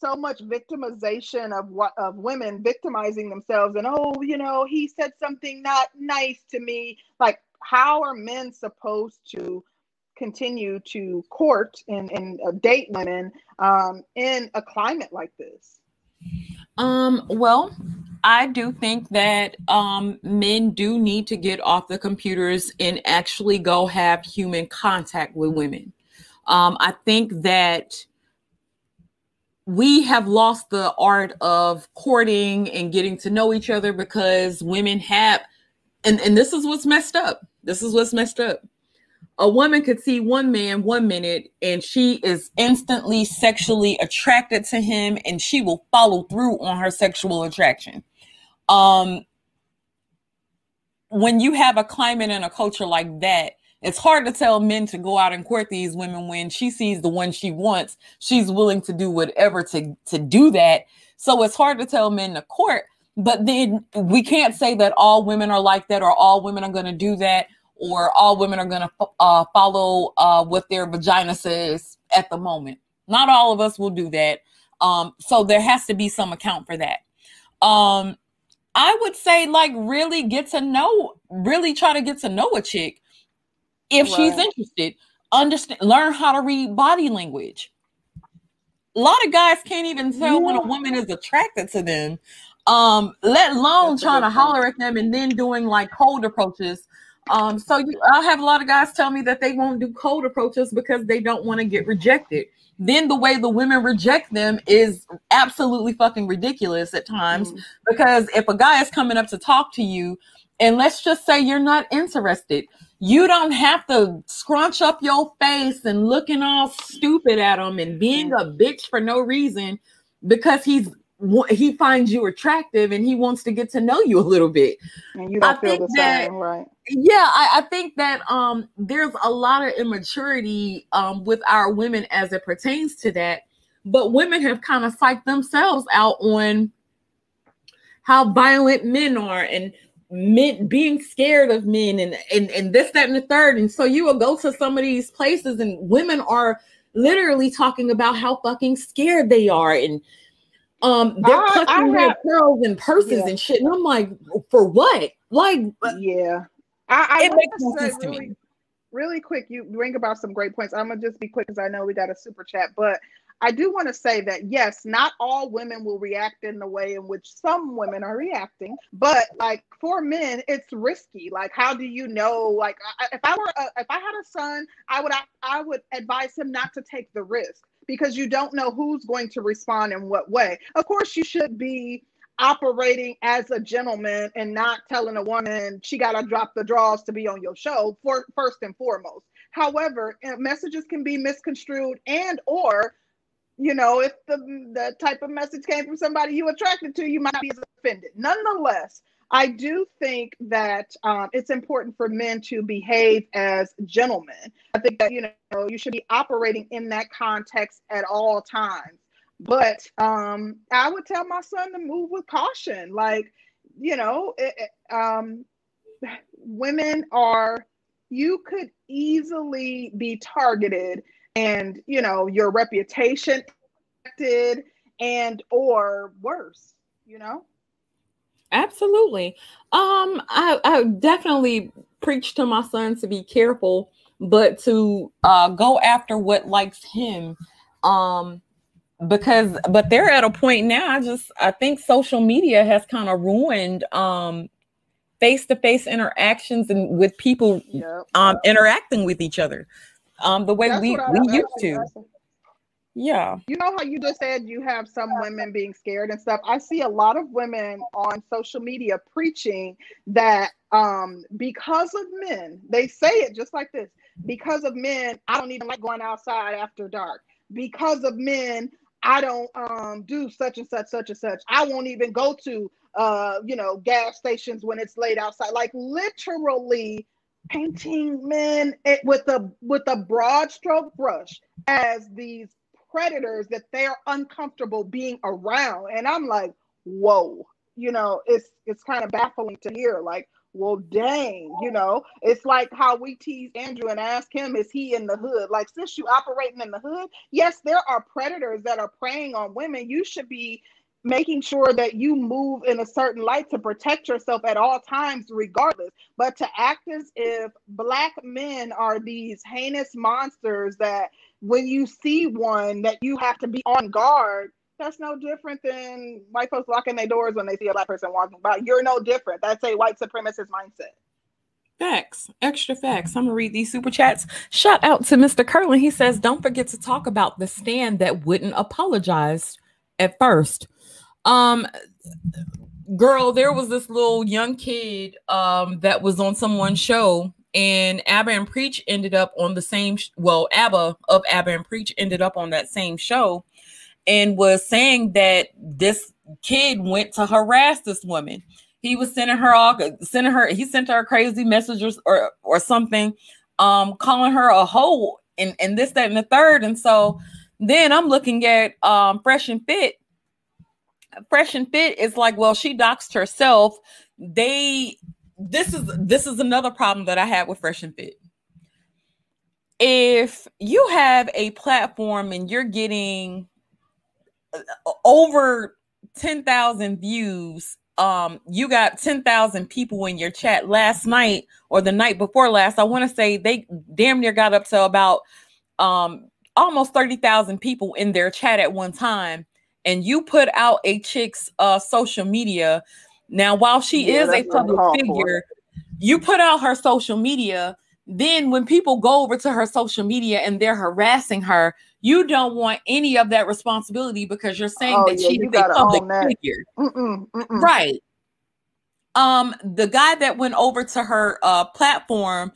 Speaker 2: so much victimization of what of women victimizing themselves and oh you know he said something not nice to me. Like how are men supposed to continue to court and, and uh, date women um, in a climate like this?
Speaker 1: Um well I do think that um, men do need to get off the computers and actually go have human contact with women. Um, I think that we have lost the art of courting and getting to know each other because women have, and, and this is what's messed up. This is what's messed up. A woman could see one man one minute and she is instantly sexually attracted to him and she will follow through on her sexual attraction um, when you have a climate and a culture like that, it's hard to tell men to go out and court these women when she sees the one she wants. She's willing to do whatever to to do that. So it's hard to tell men to court. But then we can't say that all women are like that, or all women are going to do that, or all women are going to uh, follow uh, what their vagina says at the moment. Not all of us will do that. Um, so there has to be some account for that. Um, I would say like really get to know, really try to get to know a chick if right. she's interested. Understand, learn how to read body language. A lot of guys can't even tell yeah. when a woman is attracted to them. Um, let alone That's trying to holler at them and then doing like cold approaches. Um, so you, I have a lot of guys tell me that they won't do cold approaches because they don't want to get rejected then the way the women reject them is absolutely fucking ridiculous at times mm. because if a guy is coming up to talk to you and let's just say you're not interested you don't have to scrunch up your face and looking all stupid at him and being a bitch for no reason because he's he finds you attractive and he wants to get to know you a little bit.
Speaker 2: And you don't I feel the same, right?
Speaker 1: Yeah, I, I, think that um there's a lot of immaturity um with our women as it pertains to that. But women have kind of psyched themselves out on how violent men are and men being scared of men and, and and this that and the third and so you will go to some of these places and women are literally talking about how fucking scared they are and um they're I, clutching their pearls and purses yeah. and shit and i'm like for what like
Speaker 2: yeah i, I it makes no sense really, to me really quick you bring about some great points i'm gonna just be quick because i know we got a super chat but I do want to say that yes, not all women will react in the way in which some women are reacting, but like for men, it's risky. Like, how do you know? Like, if I were, a, if I had a son, I would, I would advise him not to take the risk because you don't know who's going to respond in what way. Of course, you should be operating as a gentleman and not telling a woman she got to drop the draws to be on your show for first and foremost. However, messages can be misconstrued and or you know, if the the type of message came from somebody you attracted to, you might be offended. Nonetheless, I do think that um, it's important for men to behave as gentlemen. I think that you know you should be operating in that context at all times. But um, I would tell my son to move with caution. Like, you know, it, um, women are. You could easily be targeted and you know your reputation affected and or worse you know
Speaker 1: absolutely um i i definitely preach to my son to be careful but to uh go after what likes him um because but they're at a point now i just i think social media has kind of ruined um face-to-face interactions and with people yep. um interacting with each other um the way that's we we used to. Yeah.
Speaker 2: You know how you just said you have some women being scared and stuff? I see a lot of women on social media preaching that um because of men they say it just like this because of men i don't even like going outside after dark. Because of men i don't um do such and such such and such. I won't even go to uh you know gas stations when it's late outside. Like literally painting men with a with a broad stroke brush as these predators that they're uncomfortable being around. And i'm like whoa you know it's it's kind of baffling to hear like well dang you know it's like how we tease andrew and ask him is he in the hood like since you operating in the hood yes there are predators that are preying on women you should be making sure that you move in a certain light to protect yourself at all times, regardless. But to act as if black men are these heinous monsters that when you see one that you have to be on guard, that's no different than white folks locking their doors when they see a black person walking by. You're no different. That's a white supremacist mindset.
Speaker 1: Facts, extra facts. I'm gonna read these super chats. Shout out to Mr. Curlin. He says, "Don't forget to talk about the stand that wouldn't apologize at first. Um, girl, there was this little young kid um that was on someone's show, and Abba and Preach ended up on the same. Sh- well, Abba of Abba and Preach ended up on that same show, and was saying that this kid went to harass this woman. He was sending her all sending her. He sent her crazy messages or or something, um, calling her a hoe and and this that and the third. And so then I'm looking at um Fresh and Fit fresh and fit is like, well, she doxed herself. They this is this is another problem that I had with fresh and fit. If you have a platform and you're getting over 10,000 views um you got 10,000 people in your chat last night or the night before last i want to say they damn near got up to about um almost 30,000 people in their chat at one time and you put out a chick's uh, social media, now while she yeah, is a public figure, you put out her social media. Then when people go over to her social media and they're harassing her, you don't want any of that responsibility because you're saying oh, that yeah, she is a public figure. Mm-mm, mm-mm. Right. Um, the guy that went over to her uh platform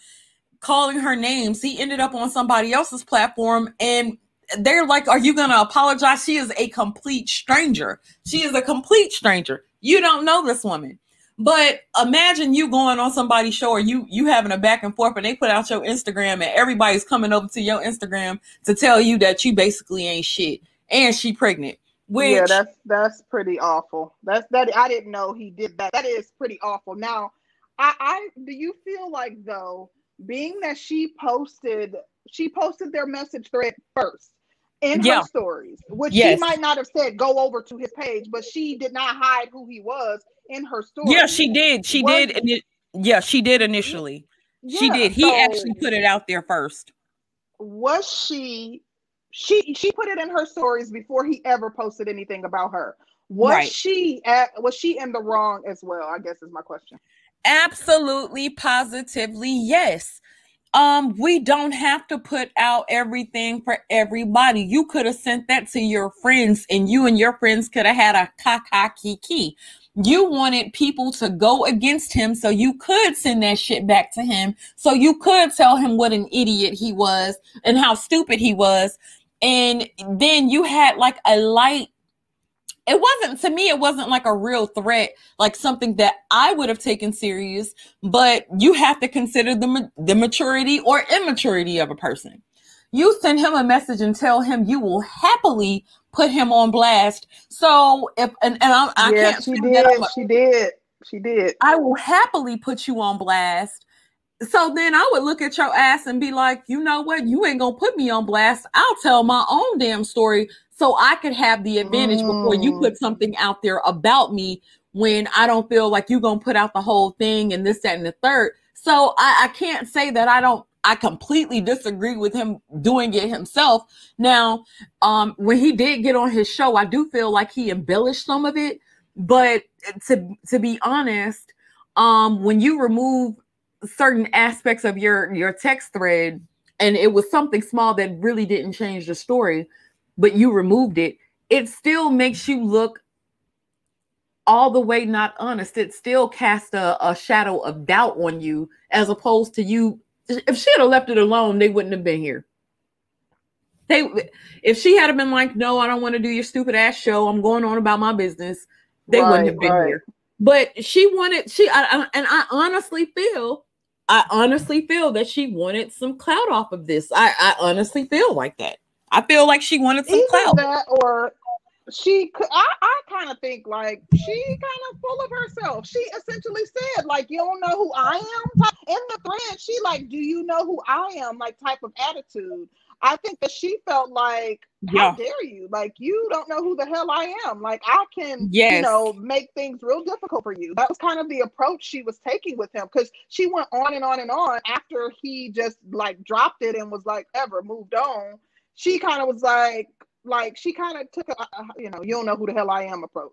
Speaker 1: calling her names, he ended up on somebody else's platform and they're like, Are you going to apologize? She is a complete stranger. She is a complete stranger. You don't know this woman. But imagine you going on somebody's show or you you having a back and forth and they put out your Instagram and everybody's coming over to your Instagram to tell you that you basically ain't shit and she pregnant.
Speaker 2: Which, yeah, that's that's pretty awful. That's that I didn't know he did that. That is pretty awful. Now, I, I do you feel like though, being that she posted she posted their message thread first in yeah. her stories, which yes. she might not have said go over to his page, but she did not hide who he was in her story.
Speaker 1: Yeah, she did. She was, did. It, yeah, she did initially. Yeah, she did. He so, actually put it out there first.
Speaker 2: Was she she she put it in her stories before he ever posted anything about her. Was right. she at was she in the wrong as well? I guess is my question.
Speaker 1: Absolutely positively yes. Um we don't have to put out everything for everybody. You could have sent that to your friends and you and your friends could have had a kaka kiki. You wanted people to go against him so you could send that shit back to him. So you could tell him what an idiot he was and how stupid he was and then you had like a light it wasn't to me it wasn't like a real threat like something that i would have taken serious but you have to consider the, the maturity or immaturity of a person you send him a message and tell him you will happily put him on blast so if and, and I'm, i yeah, can't
Speaker 2: she did she did she did
Speaker 1: i will happily put you on blast so then I would look at your ass and be like, you know what? You ain't gonna put me on blast. I'll tell my own damn story so I could have the advantage mm. before you put mm. something out there about me when I don't feel like you're gonna put out the whole thing and this, that, and the third. So I, I can't say that I don't I completely disagree with him doing it himself. Now, um, when he did get on his show, I do feel like he embellished some of it. But to to be honest, um, when you remove certain aspects of your your text thread and it was something small that really didn't change the story but you removed it it still makes you look all the way not honest it still casts a, a shadow of doubt on you as opposed to you if she had left it alone they wouldn't have been here they if she had been like no i don't want to do your stupid ass show i'm going on about my business they right, wouldn't have been right. here but she wanted she I, I, and i honestly feel I honestly feel that she wanted some clout off of this. I, I honestly feel like that. I feel like she wanted some Either clout.
Speaker 2: Or she could I, I kind of think like she kind of full of herself. She essentially said, like, you don't know who I am. In the thread, she like, do you know who I am? Like type of attitude. I think that she felt like, how yeah. dare you? Like, you don't know who the hell I am. Like, I can, yes. you know, make things real difficult for you. That was kind of the approach she was taking with him because she went on and on and on after he just like dropped it and was like, ever moved on. She kind of was like, like, she kind of took a, you know, you don't know who the hell I am approach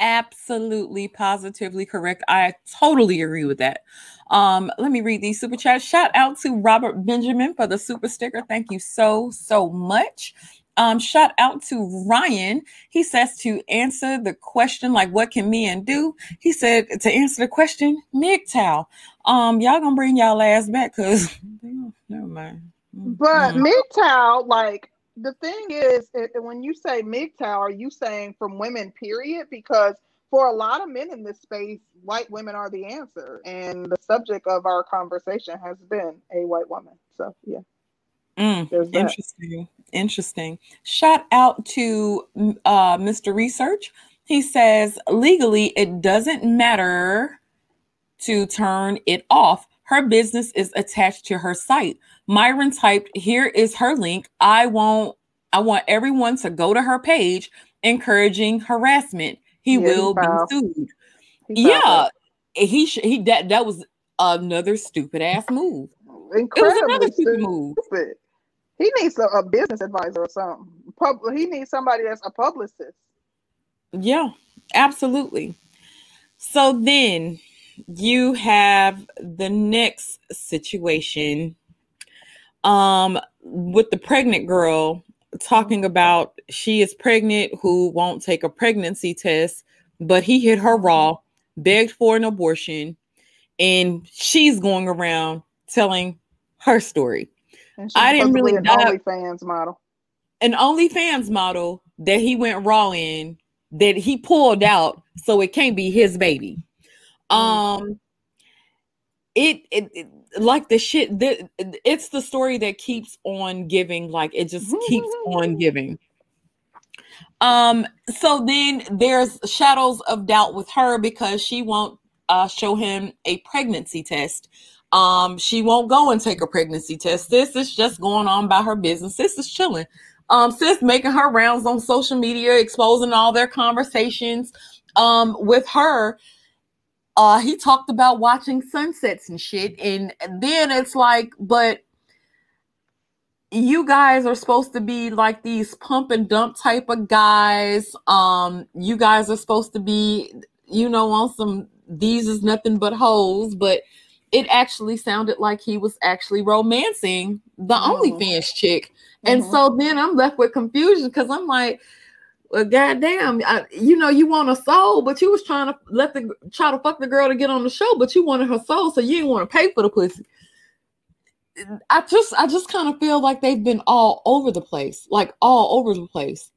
Speaker 1: absolutely positively correct. I totally agree with that. Um, let me read these super chats. Shout out to Robert Benjamin for the super sticker. Thank you so, so much. Um, shout out to Ryan. He says to answer the question, like, what can men do? He said to answer the question, MGTOW. Um, y'all gonna bring y'all ass back because never mind.
Speaker 2: But mm-hmm. MGTOW, like the thing is, it, when you say MGTOW, are you saying from women, period? Because for a lot of men in this space, white women are the answer. And the subject of our conversation has been a white woman. So, yeah.
Speaker 1: Mm, interesting. Interesting. Shout out to uh, Mr. Research. He says, legally, it doesn't matter to turn it off. Her business is attached to her site. Myron typed, here is her link. I won't, I want everyone to go to her page, encouraging harassment. He yeah, will he be sued. He yeah, he he that that was another stupid ass move.
Speaker 2: Incredibly it was another stupid, move. He needs a, a, business advisor or something. Pub- he needs somebody that's a publicist.
Speaker 1: Yeah, absolutely. So then you have the next situation um with the pregnant girl talking about she is pregnant who won't take a pregnancy test but he hit her raw begged for an abortion and she's going around telling her story i didn't really
Speaker 2: an onlyfans model
Speaker 1: an onlyfans model that he went raw in that he pulled out so it can't be his baby. Um it, it, it like the shit that it's the story that keeps on giving like it just keeps on giving Um, so then there's shadows of doubt with her because she won't uh, show him a pregnancy test. Um, she won't go and take a pregnancy test. This is just going on by her business. This is chilling. Um, sis making her rounds on social media, exposing all their conversations um, with her. Uh, he talked about watching sunsets and shit. And then it's like, but you guys are supposed to be like these pump and dump type of guys. Um, you guys are supposed to be, you know, on some these is nothing but hoes, but it actually sounded like he was actually romancing the mm-hmm. OnlyFans chick. And mm-hmm. so then I'm left with confusion because I'm like, well, goddamn, I, you know, you want a soul, but you was trying to let the try to fuck the girl to get on the show, but you wanted her soul, so you didn't want to pay for the pussy. I just, I just kind of feel like they've been all over the place, like all over the place.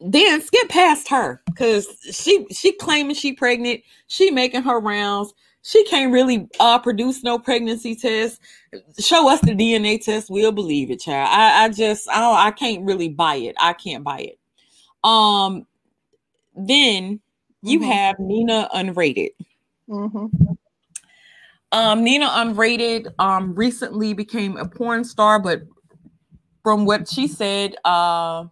Speaker 1: Then skip past her because she, she claiming she pregnant, she making her rounds she can't really uh, produce no pregnancy test. Show us the DNA test, we'll believe it, child. I, I just I don't, I can't really buy it. I can't buy it. Um, then you mm-hmm. have Nina Unrated. Mm-hmm. Um, Nina Unrated um recently became a porn star, but from what she said, uh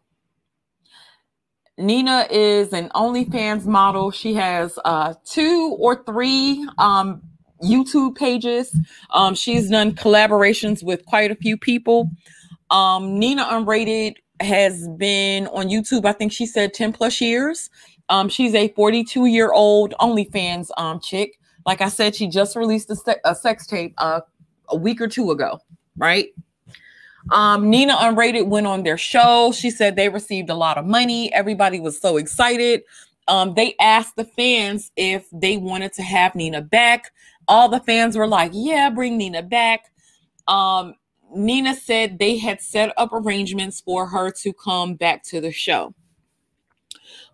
Speaker 1: Nina is an OnlyFans model. She has uh, two or three um, YouTube pages. Um, she's done collaborations with quite a few people. Um, Nina Unrated has been on YouTube, I think she said 10 plus years. Um, she's a 42 year old OnlyFans um, chick. Like I said, she just released a, se- a sex tape uh, a week or two ago, right? Um, Nina Unrated went on their show. She said they received a lot of money. Everybody was so excited. Um, they asked the fans if they wanted to have Nina back. All the fans were like, "Yeah, bring Nina back." Um, Nina said they had set up arrangements for her to come back to the show.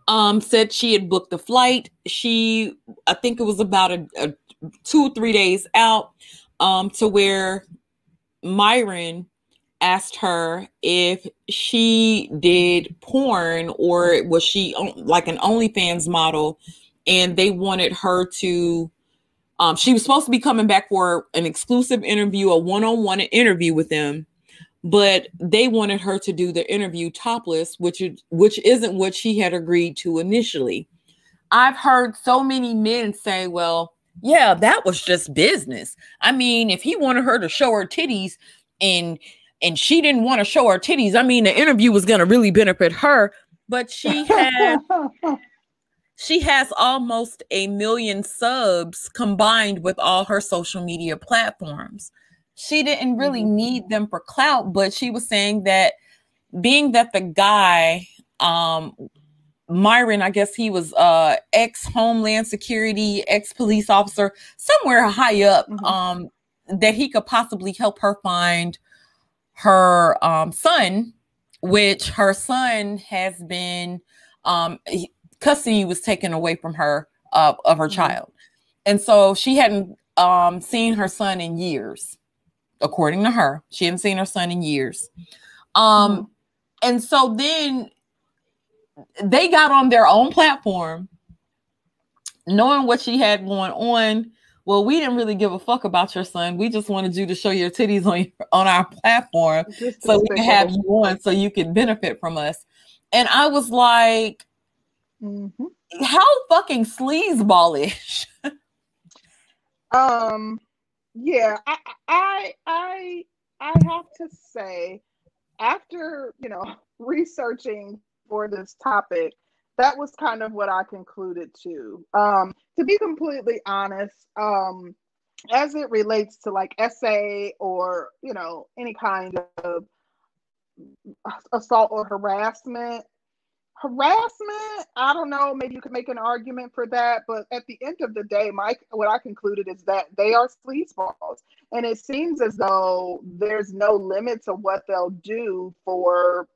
Speaker 1: Um, said she had booked the flight. She, I think it was about a, a two three days out, um, to where Myron asked her if she did porn or was she like an OnlyFans model, and they wanted her to. Um, she was supposed to be coming back for an exclusive interview, a one-on-one interview with them, but they wanted her to do the interview topless, which is, which isn't what she had agreed to initially. I've heard so many men say, "Well, yeah, that was just business." I mean, if he wanted her to show her titties and and she didn't want to show her titties. I mean, the interview was going to really benefit her, but she had she has almost a million subs combined with all her social media platforms. She didn't really mm-hmm. need them for clout, but she was saying that being that the guy um Myron, I guess he was uh ex Homeland Security, ex police officer, somewhere high up, mm-hmm. um, that he could possibly help her find her um, son, which her son has been um, custody was taken away from her uh, of her mm-hmm. child, and so she hadn't um, seen her son in years, according to her. She hadn't seen her son in years, um, mm-hmm. and so then they got on their own platform, knowing what she had going on well, we didn't really give a fuck about your son. We just wanted you to show your titties on your, on our platform so we can have you on so you can benefit from us. And I was like, mm-hmm. how fucking sleazeballish.
Speaker 2: um, yeah, I, I, I, I have to say, after you know researching for this topic, that was kind of what I concluded too. Um, to be completely honest, um, as it relates to like essay or you know any kind of assault or harassment, harassment, I don't know, maybe you could make an argument for that, but at the end of the day, Mike, what I concluded is that they are sleazeballs. And it seems as though there's no limit to what they'll do for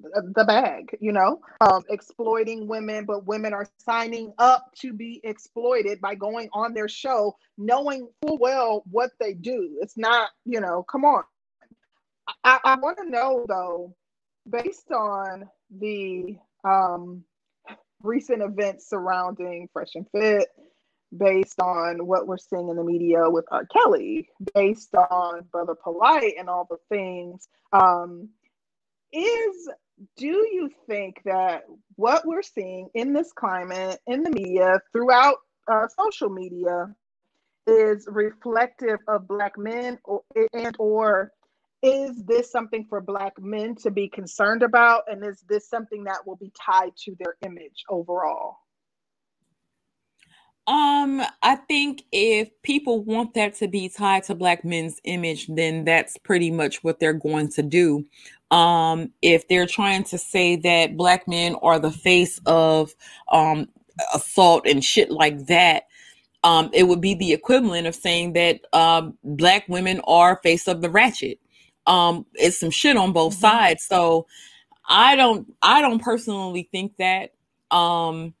Speaker 2: the bag, you know, um, exploiting women, but women are signing up to be exploited by going on their show, knowing full well what they do. It's not, you know, come on. I, I want to know though, based on the um, recent events surrounding Fresh and Fit, based on what we're seeing in the media with R. Kelly, based on Brother Polite and all the things. Um, is do you think that what we're seeing in this climate in the media throughout uh, social media is reflective of black men or, and or is this something for black men to be concerned about and is this something that will be tied to their image overall
Speaker 1: um, I think if people want that to be tied to black men's image, then that's pretty much what they're going to do. Um, if they're trying to say that black men are the face of um assault and shit like that, um, it would be the equivalent of saying that um black women are face of the ratchet. Um, it's some shit on both mm-hmm. sides. So I don't I don't personally think that. Um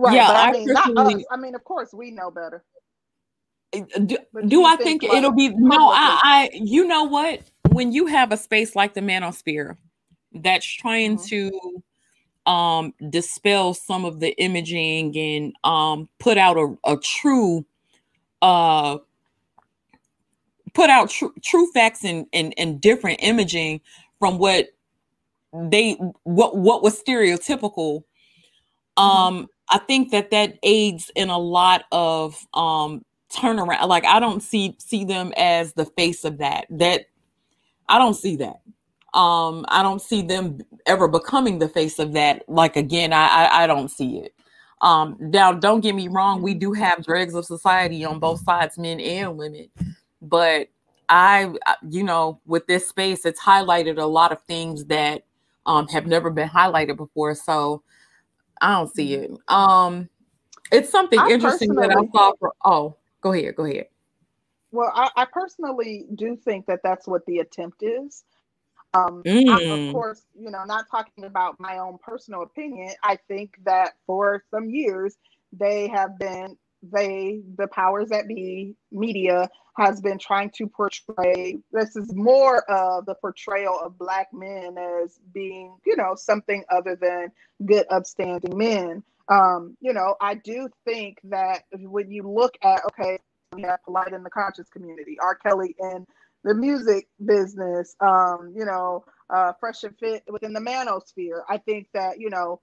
Speaker 2: Right. Yeah, I, I, mean, not us. I mean, of course, we know better.
Speaker 1: Eh, do, do I think, think it'll be no? I, I, you know what? When you have a space like the Manosphere that's trying mm-hmm. to um dispel some of the imaging and um put out a, a true uh put out tr- true facts and, and and different imaging from what they what what was stereotypical um I think that that aids in a lot of um turnaround. Like I don't see see them as the face of that. That I don't see that. Um, I don't see them ever becoming the face of that. Like again, I I, I don't see it. Um, now don't get me wrong, we do have dregs of society on both sides, men and women, but I, you know, with this space, it's highlighted a lot of things that um, have never been highlighted before. So I don't see it. Um, it's something I interesting that I saw. For, oh, go ahead. Go ahead.
Speaker 2: Well, I, I personally do think that that's what the attempt is. Um, mm. Of course, you know, not talking about my own personal opinion. I think that for some years they have been they the powers that be media has been trying to portray this is more of the portrayal of black men as being you know something other than good upstanding men. Um you know i do think that when you look at okay we have Polight in the conscious community r. Kelly in the music business um you know uh fresh and fit within the manosphere. I think that you know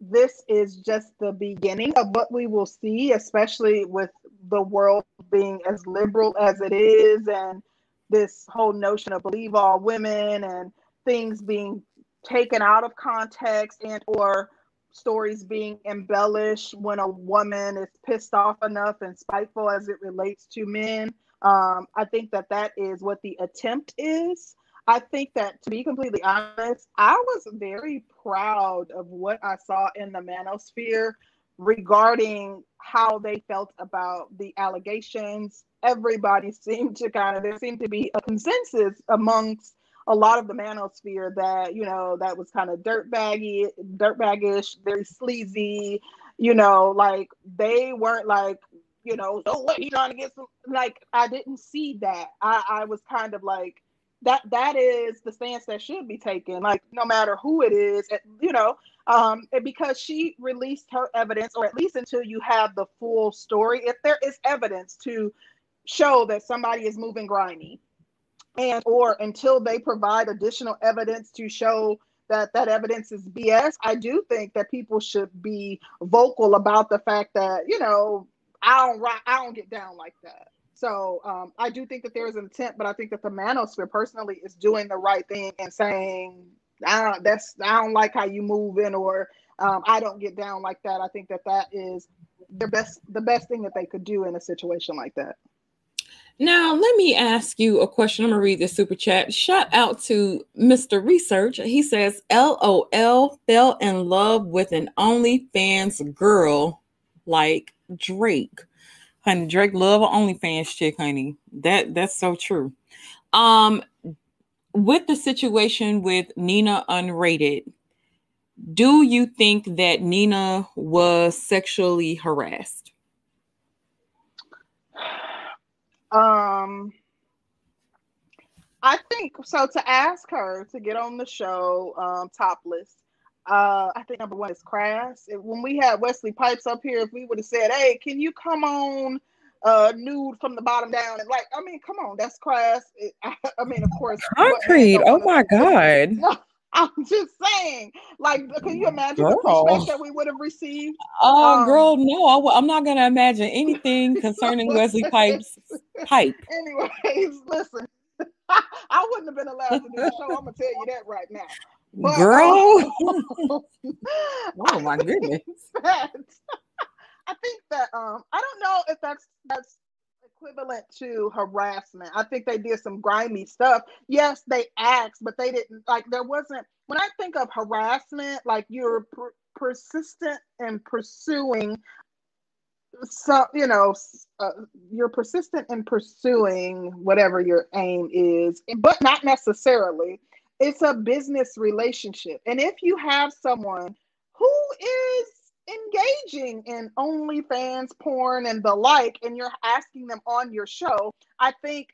Speaker 2: this is just the beginning of what we will see, especially with the world being as liberal as it is, and this whole notion of believe all women and things being taken out of context and or stories being embellished when a woman is pissed off enough and spiteful as it relates to men. Um, I think that that is what the attempt is. I think that to be completely honest, I was very proud of what I saw in the manosphere regarding how they felt about the allegations. Everybody seemed to kind of there seemed to be a consensus amongst a lot of the manosphere that you know that was kind of dirt baggy, dirt baggish, very sleazy. You know, like they weren't like you know, so what? Trying to get some? Like I didn't see that. I I was kind of like that that is the stance that should be taken like no matter who it is you know um because she released her evidence or at least until you have the full story if there is evidence to show that somebody is moving grimy and or until they provide additional evidence to show that that evidence is bs i do think that people should be vocal about the fact that you know i don't i don't get down like that so um, I do think that there is an attempt, but I think that the manosphere personally is doing the right thing and saying, I don't, that's I don't like how you move in, or um, I don't get down like that. I think that that is the best the best thing that they could do in a situation like that.
Speaker 1: Now, let me ask you a question. I'm gonna read this super chat. Shout out to Mr. Research. He says, LOL fell in love with an OnlyFans girl like Drake honey. Drake love an OnlyFans chick, honey. That that's so true. Um, with the situation with Nina Unrated, do you think that Nina was sexually harassed?
Speaker 2: Um, I think so. To ask her to get on the show um, topless, Uh, I think number one is crass. When we had Wesley Pipes up here, if we would have said, "Hey, can you come on uh, nude from the bottom down?" and like, I mean, come on, that's crass. It, I, I, mean, of course,
Speaker 1: concrete. Oh my god.
Speaker 2: No, I'm just saying, like, can you imagine girl. the pushback that we would have received?
Speaker 1: Oh, um, girl, no, I w- I'm not going to imagine anything concerning Wesley Pipes' pipe.
Speaker 2: Anyways, listen, I wouldn't have been allowed to do the show. I'm gonna tell you that right now.
Speaker 1: But, Girl, um, oh my goodness.
Speaker 2: That, I think that um, I don't know if that's that's equivalent to harassment. I think they did some grimy stuff. Yes, they asked, but they didn't like. There wasn't. When I think of harassment, like you're per- persistent in pursuing so you know uh, you're persistent in pursuing whatever your aim is but not necessarily it's a business relationship and if you have someone who is engaging in OnlyFans porn and the like and you're asking them on your show i think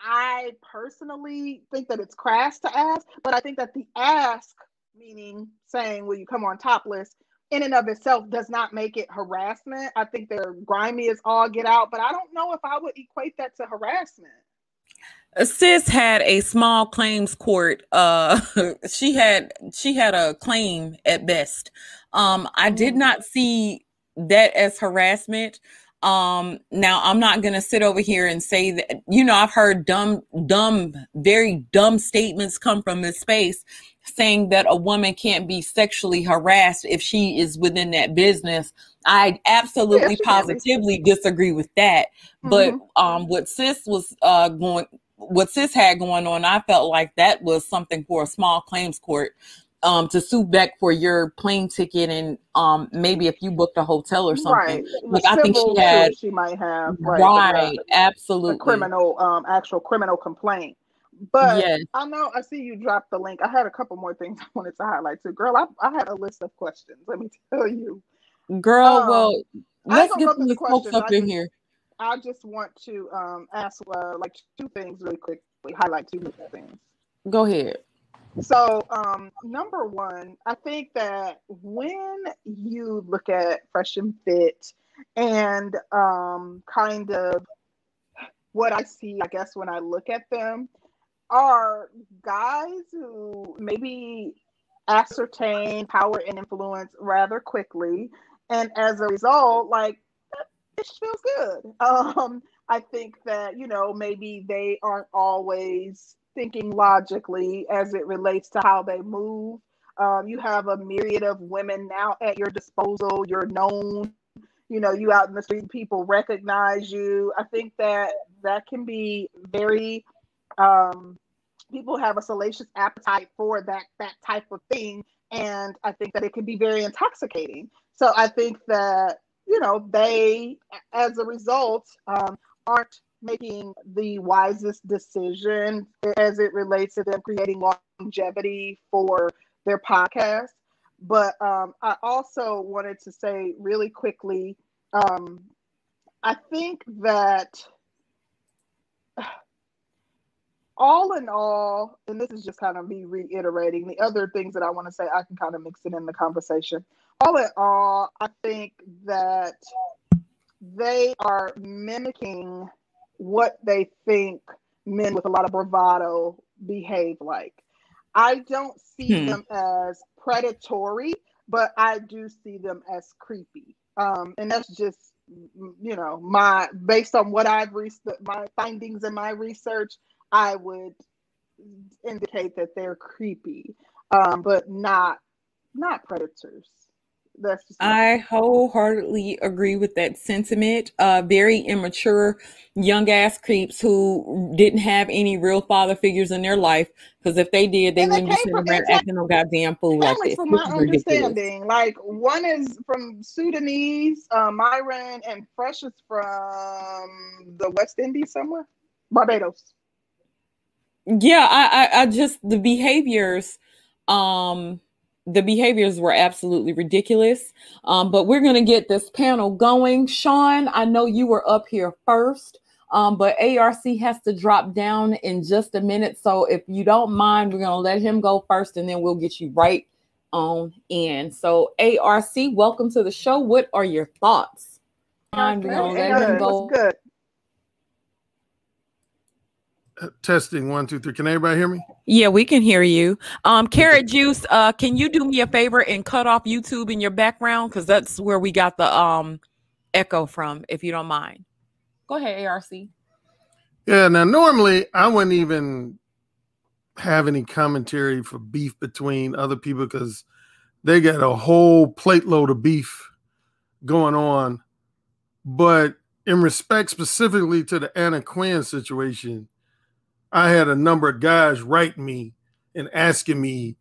Speaker 2: i personally think that it's crass to ask but i think that the ask meaning saying will you come on topless in and of itself does not make it harassment. I think they're grimy as all get out, but I don't know if I would equate that to harassment.
Speaker 1: Sis had a small claims court. Uh, she had she had a claim at best. Um, I did mm-hmm. not see that as harassment. Um, now I'm not gonna sit over here and say that you know I've heard dumb, dumb, very dumb statements come from this space saying that a woman can't be sexually harassed if she is within that business. I absolutely positively disagree with that. Mm-hmm. But um what sis was uh going what sis had going on, I felt like that was something for a small claims court um, to sue back for your plane ticket and um, maybe if you booked a hotel or something.
Speaker 2: Right. Like I think she had she might have right,
Speaker 1: right absolutely
Speaker 2: criminal um actual criminal complaint. But yes. I know I see you dropped the link. I had a couple more things I wanted to highlight too. Girl, I, I had a list of questions. Let me tell you.
Speaker 1: Girl, um, well, let's get some folks up in here.
Speaker 2: I just want to um, ask uh, like two things really quickly, highlight two things.
Speaker 1: Go ahead.
Speaker 2: So, um, number one, I think that when you look at Fresh and Fit and um, kind of what I see, I guess, when I look at them, are guys who maybe ascertain power and influence rather quickly. And as a result, like, it feels good. Um, I think that, you know, maybe they aren't always thinking logically as it relates to how they move. Um, you have a myriad of women now at your disposal. You're known, you know, you out in the street, people recognize you. I think that that can be very, um, people have a salacious appetite for that that type of thing, and I think that it can be very intoxicating. So I think that you know they, as a result, um, aren't making the wisest decision as it relates to them creating longevity for their podcast. But um, I also wanted to say really quickly um, I think that all in all, and this is just kind of me reiterating the other things that I want to say, I can kind of mix it in the conversation. All in all, I think that they are mimicking what they think men with a lot of bravado behave like. I don't see hmm. them as predatory, but I do see them as creepy. Um, and that's just you know my based on what I've researched, my findings in my research. I would indicate that they're creepy, um, but not not predators. That's just
Speaker 1: I wholeheartedly agree with that sentiment. Uh, very immature, young ass creeps who didn't have any real father figures in their life. Because if they did, they and wouldn't be sitting around acting no goddamn fool like this.
Speaker 2: From my understanding, like one is from Sudanese, uh, Myron, and Fresh is from the West Indies somewhere, Barbados.
Speaker 1: Yeah, I, I, I just the behaviors. Um, the behaviors were absolutely ridiculous. Um, but we're going to get this panel going. Sean, I know you were up here first, um, but ARC has to drop down in just a minute. So if you don't mind, we're going to let him go first and then we'll get you right on in. So, ARC, welcome to the show. What are your thoughts? I'm gonna let him go. Good.
Speaker 3: testing one two three can everybody hear me
Speaker 1: yeah we can hear you. Um carrot juice uh can you do me a favor and cut off youtube in your background? Because that's where we got the um echo from if you don't mind. Go ahead arc
Speaker 3: yeah now normally i wouldn't even have any commentary for beef between other people because they got a whole plate load of beef going on. But in respect specifically to the anna quinn situation I had a number of guys write me and asking me,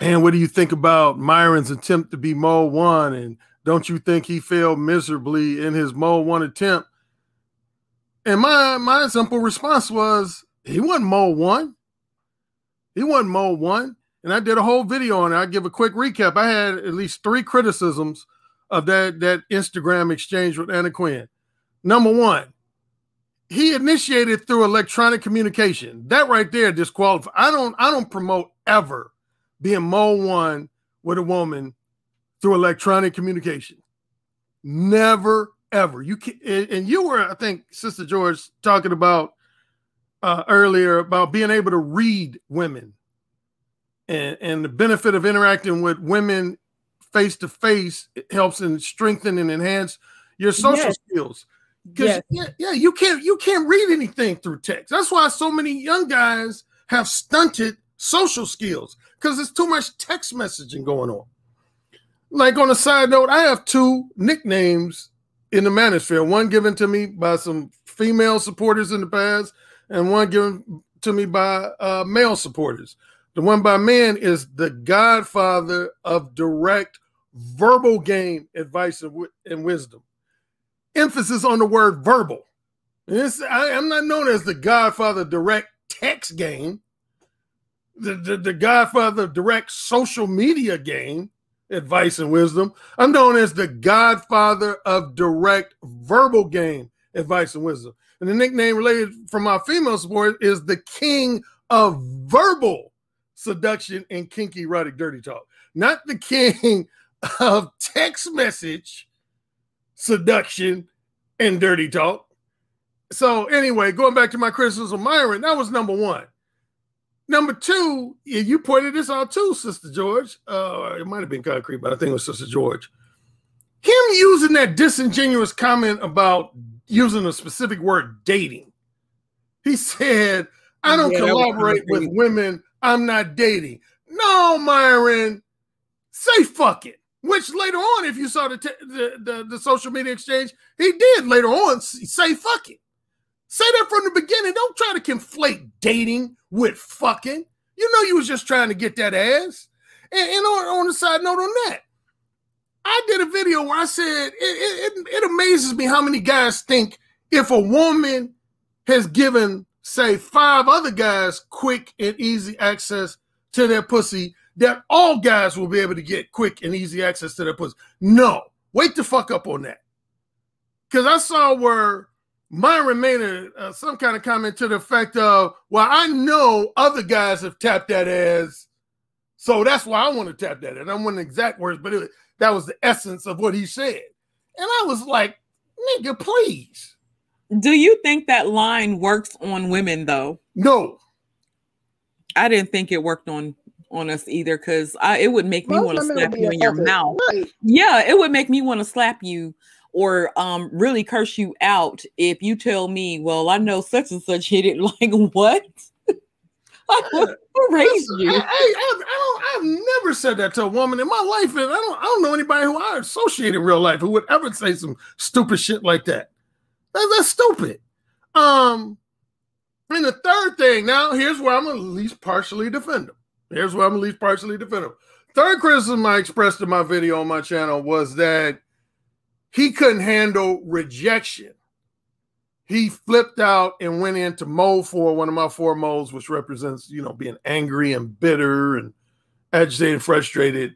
Speaker 3: man, what do you think about Myron's attempt to be Mode One? And don't you think he failed miserably in his Mode One attempt? And my my simple response was, he wasn't Mode One. He wasn't Mode One. And I did a whole video on it. I give a quick recap. I had at least three criticisms of that that Instagram exchange with Anna Quinn. Number one, he initiated through electronic communication. That right there disqualified. I don't I don't promote ever being mode one with a woman through electronic communication. Never ever. You can and you were I think Sister George talking about uh, earlier about being able to read women and and the benefit of interacting with women face to face helps in strengthen and enhance your social yes. skills. Because yeah, yeah, you can't you can't read anything through text. That's why so many young guys have stunted social skills because there's too much text messaging going on. Like on a side note, I have two nicknames in the manosphere. One given to me by some female supporters in the past, and one given to me by uh, male supporters. The one by men is the godfather of direct verbal game advice and, and wisdom emphasis on the word verbal. I, am not known as the godfather direct text game, the, the, the godfather direct social media game, advice and wisdom. I'm known as the godfather of direct verbal game, advice and wisdom. And the nickname related from my female support is the king of verbal seduction and kinky erotic dirty talk, not the king of text message seduction, and dirty talk. So anyway, going back to my criticism of Myron, that was number one. Number two, you pointed this out too, Sister George. Uh, it might have been concrete, but I think it was Sister George. Him using that disingenuous comment about using a specific word dating. He said, I don't yeah, collaborate with women I'm not dating. No, Myron, say fuck it. Which later on, if you saw the, the, the, the social media exchange, he did later on say fuck it. Say that from the beginning. Don't try to conflate dating with fucking. You know you was just trying to get that ass. And, and on, on the side note on that, I did a video where I said it, it, it amazes me how many guys think if a woman has given, say, five other guys quick and easy access to their pussy, that all guys will be able to get quick and easy access to their pussy. No, wait the fuck up on that. Because I saw where Myron made a, uh, some kind of comment to the effect of, well, I know other guys have tapped that ass. So that's why I want to tap that. And I want the exact words, but it, that was the essence of what he said. And I was like, nigga, please.
Speaker 1: Do you think that line works on women though?
Speaker 3: No.
Speaker 1: I didn't think it worked on on us either because it would make me want to slap you in your mouth. Right. Yeah, it would make me want to slap you or um really curse you out if you tell me, well, I know such and such hit it like what? Who raised you? I,
Speaker 3: I, I, don't, I've never said that to a woman in my life, and I don't, I don't know anybody who I associate in real life who would ever say some stupid shit like that. that that's stupid. Um, and the third thing, now here's where I'm at least partially defend him. Here's where I'm at least partially defend him. Third criticism I expressed in my video on my channel was that he couldn't handle rejection. He flipped out and went into mode four, one of my four modes, which represents, you know, being angry and bitter and agitated, and frustrated.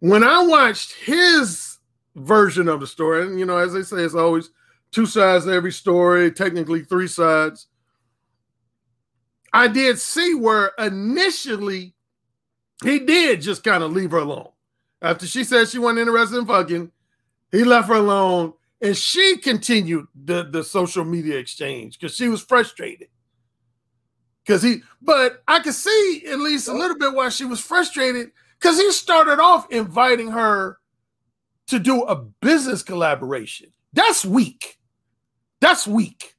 Speaker 3: When I watched his version of the story, and you know, as they say, it's always two sides to every story, technically three sides. I did see where initially he did just kind of leave her alone. After she said she wasn't interested in fucking, he left her alone and she continued the, the social media exchange because she was frustrated. Because he, but I could see at least a little bit why she was frustrated because he started off inviting her to do a business collaboration. That's weak. That's weak.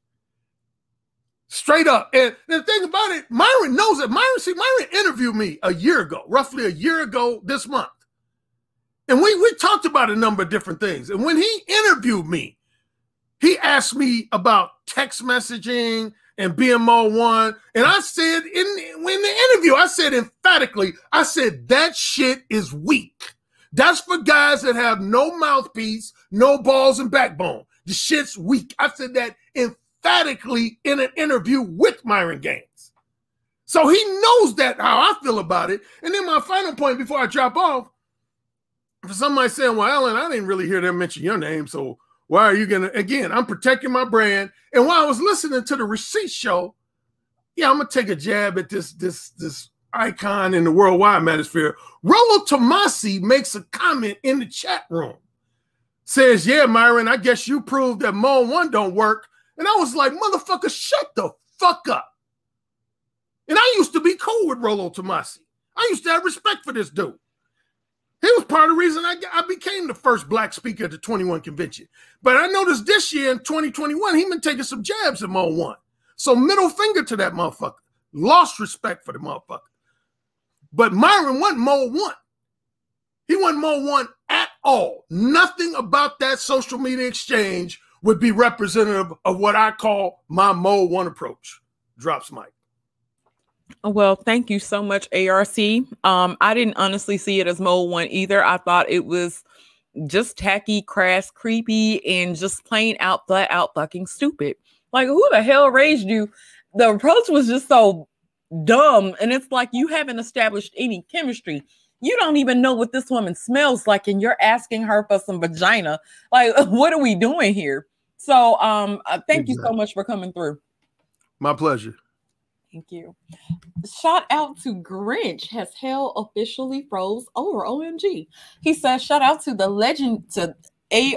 Speaker 3: Straight up. And the thing about it, Myron knows it. Myron, see, Myron interviewed me a year ago, roughly a year ago this month. And we, we talked about a number of different things. And when he interviewed me, he asked me about text messaging and BMO one. And I said in, in the interview, I said emphatically, I said that shit is weak. That's for guys that have no mouthpiece, no balls and backbone. The shit's weak. I said that emphatically in an interview with Myron Gaines. So he knows that how I feel about it. And then my final point before I drop off, for somebody saying, Well, Alan, I didn't really hear them mention your name. So why are you gonna again? I'm protecting my brand. And while I was listening to the receipt show, yeah, I'm gonna take a jab at this this this icon in the worldwide manosphere. Rollo Tomassi makes a comment in the chat room. Says, yeah, Myron, I guess you proved that Mode one don't work. And I was like, motherfucker, shut the fuck up. And I used to be cool with Rollo Tomassi. I used to have respect for this dude. He was part of the reason I, I became the first black speaker at the 21 convention. But I noticed this year in 2021, he been taking some jabs at Mode One. So middle finger to that motherfucker. Lost respect for the motherfucker. But Myron wasn't Mode One. He wasn't Mode One at all. Nothing about that social media exchange would be representative of what I call my Mode One approach. Drops mic.
Speaker 1: Well, thank you so much, ARC. Um, I didn't honestly see it as Mode One either. I thought it was just tacky, crass, creepy, and just plain out, flat out fucking stupid. Like, who the hell raised you? The approach was just so dumb. And it's like you haven't established any chemistry. You don't even know what this woman smells like, and you're asking her for some vagina. Like, what are we doing here? So, um, uh, thank exactly. you so much for coming through.
Speaker 3: My pleasure.
Speaker 1: Thank you. Shout out to Grinch. Has hell officially froze over? OMG. He says, shout out to the legend to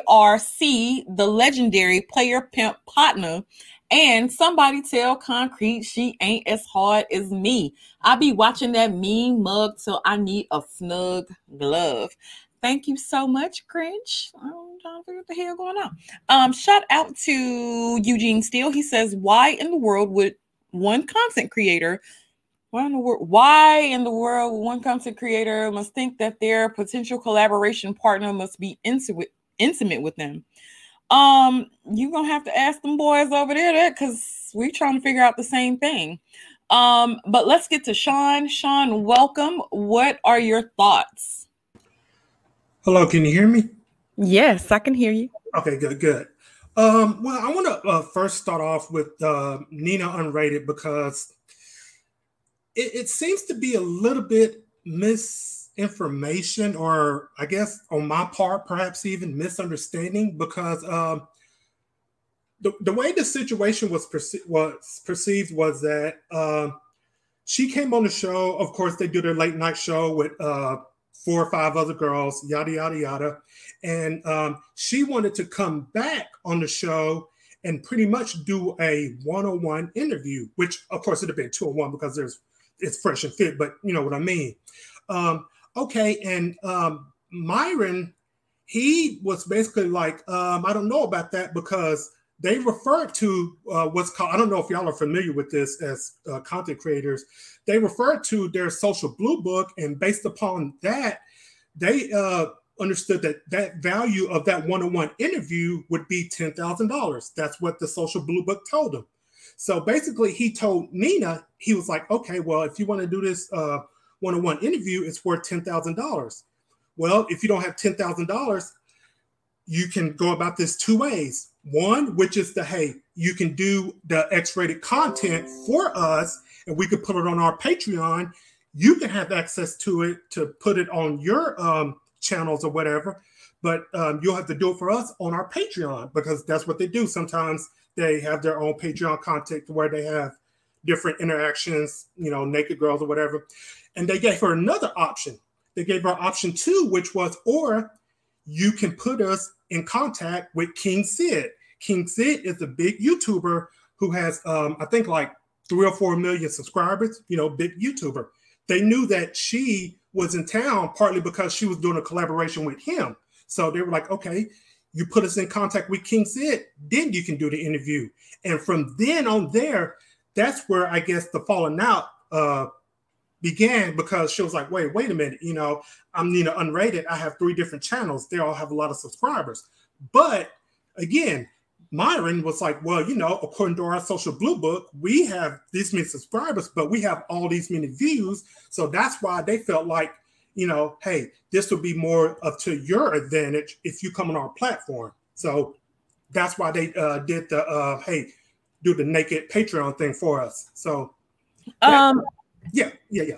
Speaker 1: ARC, the legendary player pimp partner. And somebody tell Concrete she ain't as hard as me. I be watching that mean mug till I need a snug glove. Thank you so much, Grinch. Trying to figure what the hell going on. Um, shout out to Eugene Steele. He says, Why in the world would one content creator why in the world why in the world one content creator must think that their potential collaboration partner must be intimate intimate with them um you're gonna have to ask them boys over there because we're trying to figure out the same thing um but let's get to sean sean welcome what are your thoughts
Speaker 4: hello can you hear me?
Speaker 1: Yes i can hear you.
Speaker 4: Okay good good. Um, well, I want to uh, first start off with uh, Nina Unrated because it, it, seems to be a little bit misinformation, or I guess on my part, perhaps even misunderstanding, because um, the, the way the situation was, perce- was perceived was that uh, she came on the show. Of course, they do their late night show with uh, four or five other girls, yada, yada, yada. And um, she wanted to come back on the show and pretty much do a one-on-one interview, which of course it'd have been two-on-one because there's it's fresh and fit, but you know what I mean. Um, okay, and um, Myron, he was basically like, um, I don't know about that because they refer to uh, what's called, I don't know if y'all are familiar with this as uh, content creators, they refer to their social blue book, and based upon that, they uh, understood that that value of that one-on-one interview would be $10,000. That's what the social blue book told them. So basically, he told Nina, he was like, okay, well, if you want to do this uh, one-on-one interview, it's worth $10,000. Well, if you don't have $10,000, you can go about this two ways. One, which is the hey, you can do the X-rated content for us, and we could put it on our Patreon. You can have access to it to put it on your um, channels or whatever, but um, you'll have to do it for us on our Patreon because that's what they do. Sometimes they have their own Patreon content where they have different interactions, you know, naked girls or whatever. And they gave her another option. They gave her option two, which was, or you can put us in contact with King Sid. King Sid is a big YouTuber who has, um, I think, like three or four million subscribers, you know, big YouTuber. They knew that she was in town partly because she was doing a collaboration with him. So they were like, okay, you put us in contact with King Sid, then you can do the interview. And from then on there, that's where I guess the falling out uh, began because she was like, wait, wait a minute, you know, I'm Nina Unrated. I have three different channels. They all have a lot of subscribers. But again, Myron was like, well, you know, according to our social blue book, we have these many subscribers, but we have all these many views. So that's why they felt like, you know, hey, this would be more up to your advantage if you come on our platform. So that's why they uh, did the, uh, hey, do the naked Patreon thing for us. So, um, yeah, yeah, yeah.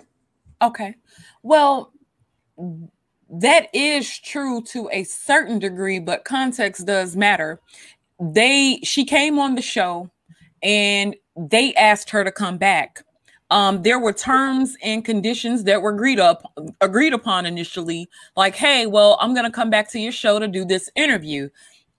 Speaker 1: Okay. Well, that is true to a certain degree, but context does matter they she came on the show and they asked her to come back. Um, there were terms and conditions that were agreed up agreed upon initially, like, hey, well, I'm gonna come back to your show to do this interview.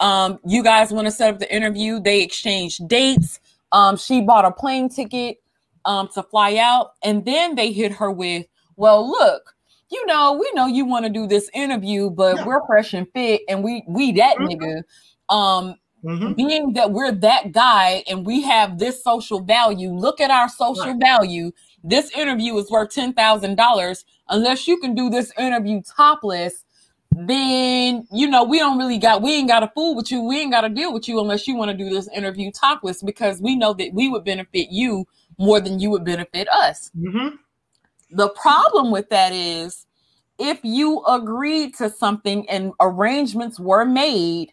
Speaker 1: Um, you guys want to set up the interview? They exchanged dates. Um, she bought a plane ticket um, to fly out, and then they hit her with, well, look, you know, we know you want to do this interview, but yeah. we're fresh and fit, and we we that mm-hmm. nigga. Um, Mm-hmm. Being that we're that guy and we have this social value, look at our social right. value. This interview is worth $10,000. Unless you can do this interview topless, then you know we don't really got we ain't got to fool with you. We ain't got to deal with you unless you want to do this interview topless because we know that we would benefit you more than you would benefit us. Mm-hmm. The problem with that is if you agreed to something and arrangements were made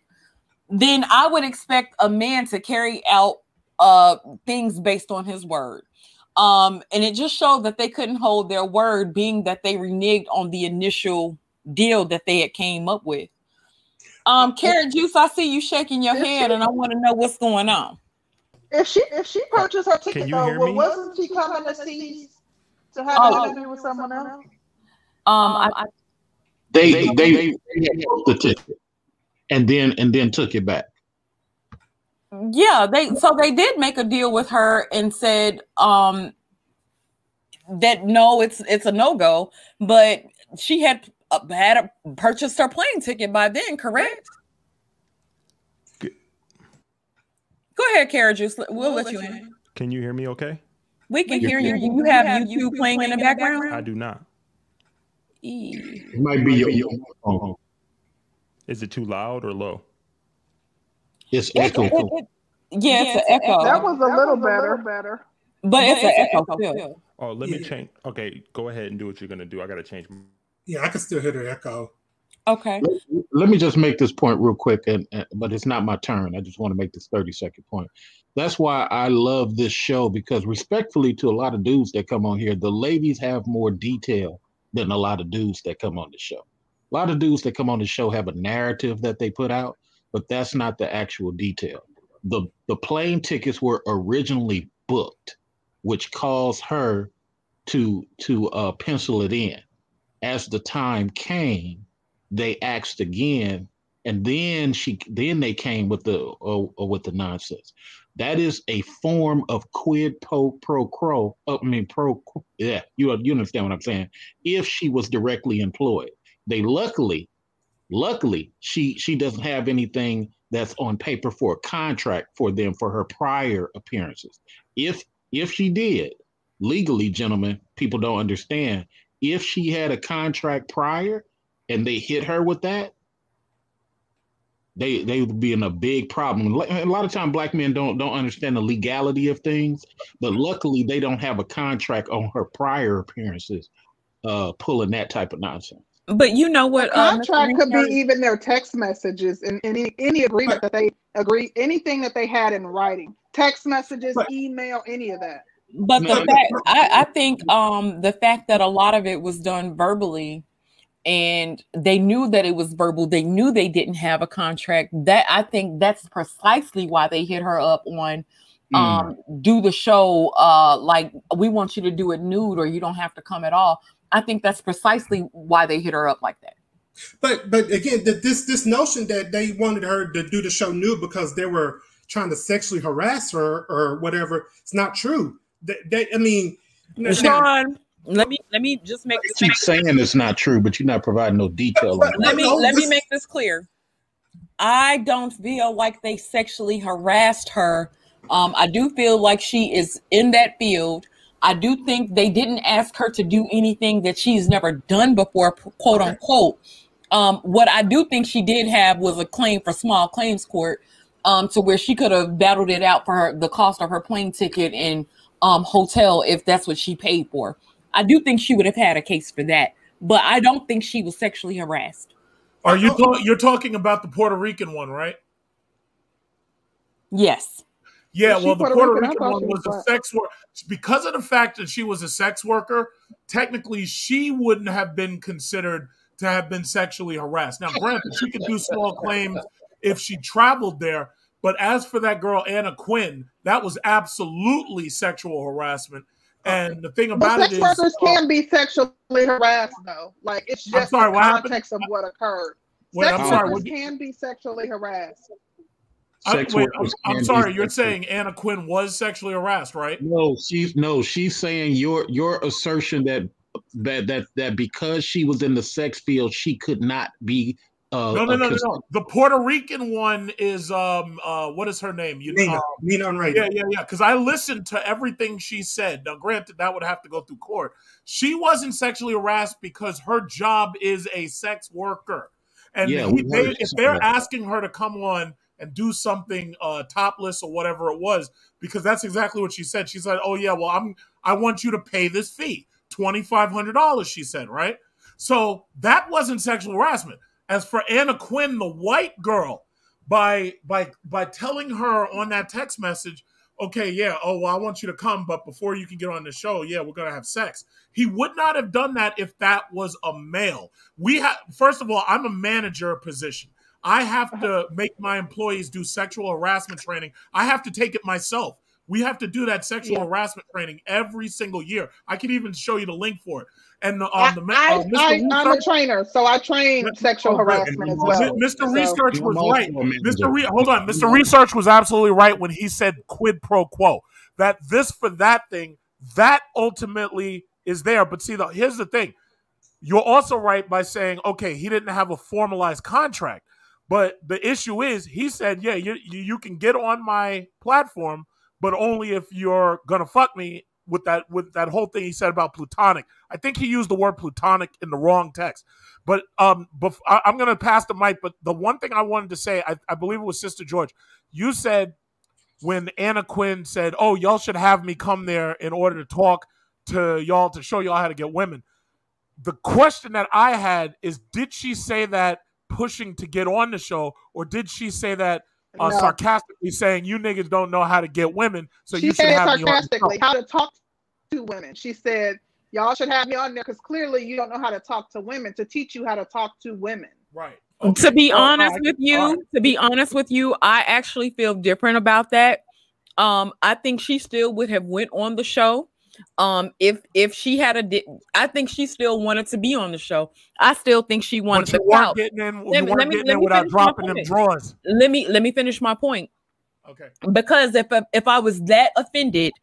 Speaker 1: then I would expect a man to carry out uh things based on his word. Um, and it just showed that they couldn't hold their word, being that they reneged on the initial deal that they had came up with. Um, Carrot Juice, I see you shaking your head, and I want to know what's going on.
Speaker 2: If she if she purchased her ticket though, well, wasn't she coming to see to have oh, an interview with someone else? Um, I,
Speaker 5: they they, they, they the ticket and then and then took it back.
Speaker 1: Yeah, they so they did make a deal with her and said um that no, it's it's a no go, but she had uh, had a, purchased her plane ticket by then, correct? Go ahead, Carrot Juice. We'll, we'll let, let you in. in.
Speaker 6: Can you hear me okay?
Speaker 1: We can hear you. You have YouTube playing in the background?
Speaker 6: I do not.
Speaker 5: It might be your, your phone.
Speaker 6: Is it too loud or low?
Speaker 5: It's echo. It, it, it,
Speaker 1: yeah, it's an echo.
Speaker 2: That was a little better. better.
Speaker 1: But it's, an echo still.
Speaker 6: Oh, let me change. Okay, go ahead and do what you're gonna do. I gotta change.
Speaker 4: Yeah, I can still hear the echo.
Speaker 1: Okay.
Speaker 5: Let, let me just make this point real quick, and, and but it's not my turn. I just want to make this 30 second point. That's why I love this show because, respectfully to a lot of dudes that come on here, the ladies have more detail than a lot of dudes that come on the show. A lot of dudes that come on the show have a narrative that they put out, but that's not the actual detail. The the plane tickets were originally booked, which caused her to to uh, pencil it in. As the time came, they asked again, and then she then they came with the uh, uh with the nonsense. That is a form of quid pro pro quo. Uh, I mean pro. Yeah, you you understand what I'm saying? If she was directly employed, they luckily, luckily, she she doesn't have anything that's on paper for a contract for them for her prior appearances. If if she did, legally, gentlemen, people don't understand. If she had a contract prior and they hit her with that, they they would be in a big problem. A lot of time, black men don't don't understand the legality of things, but luckily they don't have a contract on her prior appearances, uh, pulling that type of nonsense.
Speaker 1: But you know what?
Speaker 2: A um, contract could be even their text messages and any any agreement that they agree, anything that they had in writing, text messages, email, any of that.
Speaker 1: But the fact, I, I think um, the fact that a lot of it was done verbally, and they knew that it was verbal, they knew they didn't have a contract. That I think that's precisely why they hit her up on um do the show uh like we want you to do it nude or you don't have to come at all i think that's precisely why they hit her up like that
Speaker 4: But but again, th- this this notion that they wanted her to do the show nude because they were trying to sexually harass her or whatever, it's not true. They, they I mean,
Speaker 1: Sean, let me let me just make this
Speaker 5: Keep saying it's not true, but you're not providing no detail on
Speaker 1: let me let me make this clear. I don't feel like they sexually harassed her. Um, I do feel like she is in that field. I do think they didn't ask her to do anything that she's never done before, quote unquote. Um, what I do think she did have was a claim for small claims court, um, to where she could have battled it out for her, the cost of her plane ticket and um, hotel if that's what she paid for. I do think she would have had a case for that, but I don't think she was sexually harassed.
Speaker 7: Are you ta- you're talking about the Puerto Rican one, right?
Speaker 1: Yes.
Speaker 7: Yeah, well, the
Speaker 2: Puerto
Speaker 7: Puerto
Speaker 2: Rican?
Speaker 7: Rican one was
Speaker 2: was
Speaker 7: a
Speaker 2: black.
Speaker 7: sex worker because of the fact that she was a sex worker. Technically, she wouldn't have been considered to have been sexually harassed. Now, granted, she could do small claims if she traveled there, but as for that girl Anna Quinn, that was absolutely sexual harassment. And the thing about it
Speaker 2: sex
Speaker 7: is,
Speaker 2: workers
Speaker 7: uh,
Speaker 2: can be sexually harassed, though. Like it's
Speaker 7: I'm
Speaker 2: just
Speaker 7: sorry,
Speaker 2: the
Speaker 7: what happened?
Speaker 2: context of what occurred.
Speaker 7: Wait,
Speaker 2: sex
Speaker 7: I'm sorry.
Speaker 2: workers
Speaker 7: what-
Speaker 2: can be sexually harassed.
Speaker 7: I-
Speaker 5: Sex
Speaker 7: wait, I'm, I'm sorry. You're
Speaker 5: sexually-
Speaker 7: saying Anna Quinn was sexually harassed, right?
Speaker 5: No, she's no, she's saying your your assertion that that that that because she was in the sex field, she could not be. Uh,
Speaker 7: No, no, no, no, no. The Puerto Rican one is um uh what is her name? You
Speaker 4: Nina,
Speaker 7: uh,
Speaker 4: Nina Unrated.
Speaker 7: yeah, yeah, yeah. Because I listened to everything she said. Now, granted, that would have to go through court. She wasn't sexually harassed because her job is a sex worker, and
Speaker 5: Yeah,
Speaker 7: he- they, if they're asking her to come on and do something uh topless or whatever it was, because that's exactly what she said. She said, "Oh yeah, well, I'm I want you to pay this fee, twenty five hundred dollars." She said, right. So that wasn't sexual harassment. As for Anna Quinn, the white girl, by by by telling her on that text message, okay, yeah, oh well, I want you to come, but before you can get on the show, yeah, we're gonna have sex. He would not have done that if that was a male. We have first of all, I'm a manager position. I have to make my employees do sexual harassment training. I have to take it myself. We have to do that sexual
Speaker 2: Yeah.
Speaker 7: harassment training every single year. I can even show you the link for it. And um, the ma-
Speaker 2: I,
Speaker 7: uh, Mr.
Speaker 2: I, I'm a trainer, so I train
Speaker 7: Yeah.
Speaker 2: sexual
Speaker 7: Oh,
Speaker 2: harassment as well.
Speaker 7: Mi- Mr.
Speaker 2: So-
Speaker 7: Research was right. Mr. Re- hold on. Mr. Research was absolutely right when he said quid pro quo. That this for that thing, that ultimately is there. But see, the, here's the thing. You're also right by saying, okay, he didn't have a formalized contract. But the issue is, he said, yeah, you, you, you can get on my platform, but only if you're gonna fuck me with that with that whole thing he said about plutonic. I think he used the word plutonic in the wrong text. But um, bef- I, I'm going to pass the mic. But the one thing I wanted to say, I, I believe it was Sister George. You said when Anna Quinn said, "Oh, y'all should have me come there in order to talk to y'all to show y'all how to get women." The question that I had is, did she say that pushing to get on the show, or did she say that uh,
Speaker 2: No.
Speaker 7: sarcastically saying you niggas don't know how to get women, so
Speaker 2: she
Speaker 7: you should
Speaker 2: said
Speaker 7: have me on the show?
Speaker 2: sarcastically how to talk to women. She said, "Y'all should have me on there because clearly you don't know how to talk to women. To teach you how to talk to women."
Speaker 7: Right.
Speaker 1: to be honest
Speaker 7: I-
Speaker 1: with you,
Speaker 7: all right.
Speaker 1: to be honest with you, I actually feel different about that. Um, I think she still would have went on the show. Um, if if she had a, di- I think she still wanted to be on the show. I still think she wanted
Speaker 7: to
Speaker 1: the
Speaker 7: you weren't getting in.
Speaker 1: Let me- let me- let me
Speaker 7: without
Speaker 1: finish my
Speaker 7: dropping them
Speaker 1: point.
Speaker 7: drawers.
Speaker 1: Let me let me finish my point.
Speaker 7: Okay.
Speaker 1: because if if I was that offended,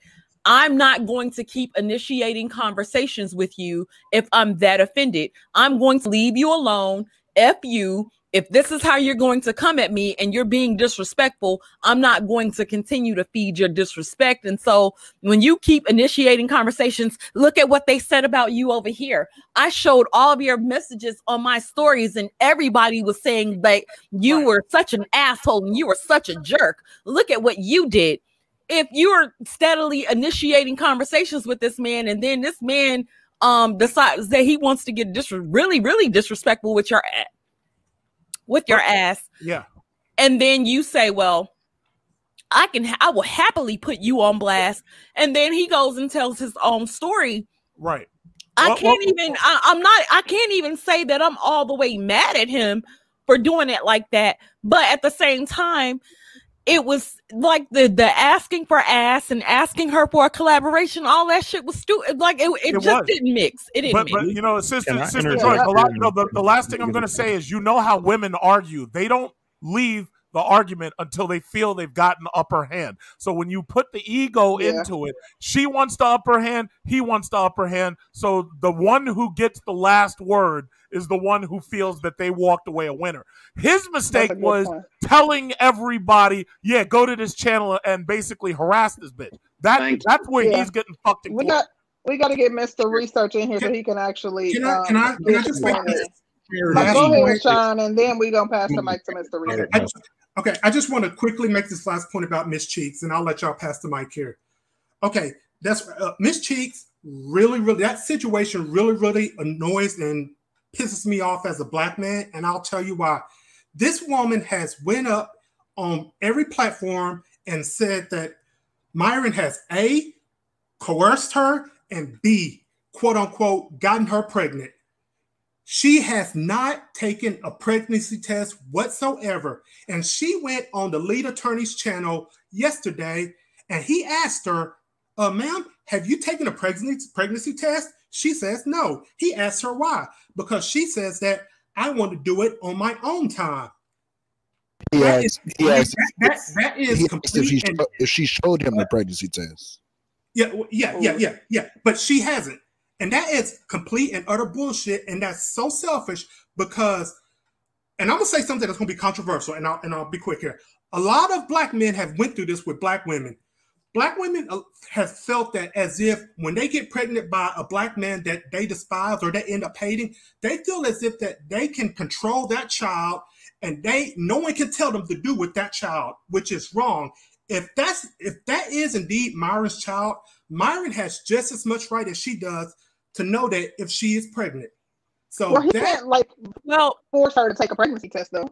Speaker 1: I'm not going to keep initiating conversations with you if I'm that offended. I'm going to leave you alone. F you. If this is how you're going to come at me and you're being disrespectful, I'm not going to continue to feed your disrespect. And so when you keep initiating conversations, look at what they said about you over here. I showed all of your messages on my stories, and everybody was saying like you were such an asshole and you were such a jerk. Look at what you did. If you're steadily initiating conversations with this man, and then this man um decides that he wants to get dis- really, really disrespectful with your with your ass,
Speaker 7: Yeah.
Speaker 1: and then you say, "Well, I can, ha- I will happily put you on blast," and then he goes and tells his own story.
Speaker 7: Right.
Speaker 1: I can't
Speaker 7: well-
Speaker 1: even. I, I'm not. I can't even say that I'm all the way mad at him for doing it like that. But at the same time, it was like the the asking for ass and asking her for a collaboration. All that shit was stupid. Like it, it,
Speaker 7: It
Speaker 1: just
Speaker 7: was.
Speaker 1: didn't mix. It didn't
Speaker 7: But,
Speaker 1: mix.
Speaker 7: but you know, sister,
Speaker 6: Can
Speaker 7: sister Joy, the, la- no, the, the last thing I'm going to say is, you know how women argue. They don't leave the argument until they feel they've gotten the upper hand. So when you put the ego
Speaker 2: Yeah.
Speaker 7: into it, she wants the upper hand, he wants the upper hand. So the one who gets the last word is the one who feels that they walked away a winner. His mistake
Speaker 2: That's a good
Speaker 7: was
Speaker 2: point.
Speaker 7: telling everybody, yeah, go to this channel and basically harass this bitch. That
Speaker 5: Thank
Speaker 7: that's where
Speaker 2: Yeah.
Speaker 7: he's getting fucked in
Speaker 2: We
Speaker 7: court.
Speaker 2: got we got to get Mr. Research in here so he can actually.
Speaker 4: Can I,
Speaker 2: um,
Speaker 4: can I, can I just
Speaker 2: his
Speaker 4: make this last
Speaker 2: Go ahead,
Speaker 4: point?
Speaker 2: Sean, and then we're gonna pass the mic to Mr. Research.
Speaker 4: I just- okay, I just want to quickly make this last point about Miss Cheeks, and I'll let y'all pass the mic here. Okay, that's uh, Miss Cheeks. Really, really, that situation really, really annoys and pisses me off as a black man, and I'll tell you why. This woman has went up on every platform and said that Myron has a coerced her and b quote unquote gotten her pregnant. She has not taken a pregnancy test whatsoever. And she went on the lead attorney's channel yesterday and he asked her, uh, ma'am, have you taken a pregnancy, pregnancy test? She says no. He asks her why. Because she says that I want to do it on my own time.
Speaker 8: He
Speaker 4: That
Speaker 8: asked,
Speaker 4: is-
Speaker 8: he asked,
Speaker 4: that- that- that is
Speaker 8: he asked if, she,
Speaker 4: and-
Speaker 8: sho- if she showed him the pregnancy test.
Speaker 4: Yeah, yeah, yeah, oh. yeah, yeah. But she hasn't. And that is complete and utter bullshit. And that's so selfish because, and I'm gonna say something that's gonna be controversial, and I'll and I'll be quick here. A lot of black men have went through this with black women. Black women uh, have felt that as if when they get pregnant by a black man that they despise or they end up hating, they feel as if that they can control that child and they no one can tell them to do with that child, which is wrong. If that's if that is indeed Myron's child, Myron has just as much right as she does to know that if she is pregnant. So
Speaker 2: Well, he
Speaker 4: that
Speaker 2: can't like
Speaker 1: well,
Speaker 2: force her to take a pregnancy test though.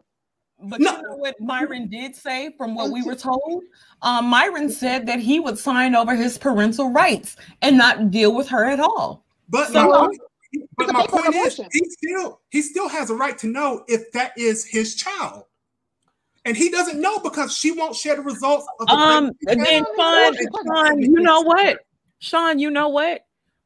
Speaker 1: But
Speaker 4: No.
Speaker 1: you know what Myron did say from what we were told? Um, Myron said that he would sign over his parental rights and not deal with her at all.
Speaker 4: But
Speaker 1: So-
Speaker 4: my, point- but my point is, he still he still has a right to know if that is his child, and he doesn't know because she won't share the results of the
Speaker 1: Um, and then
Speaker 2: Yeah,
Speaker 1: Sean. Sean, you know what? Sean, you know what?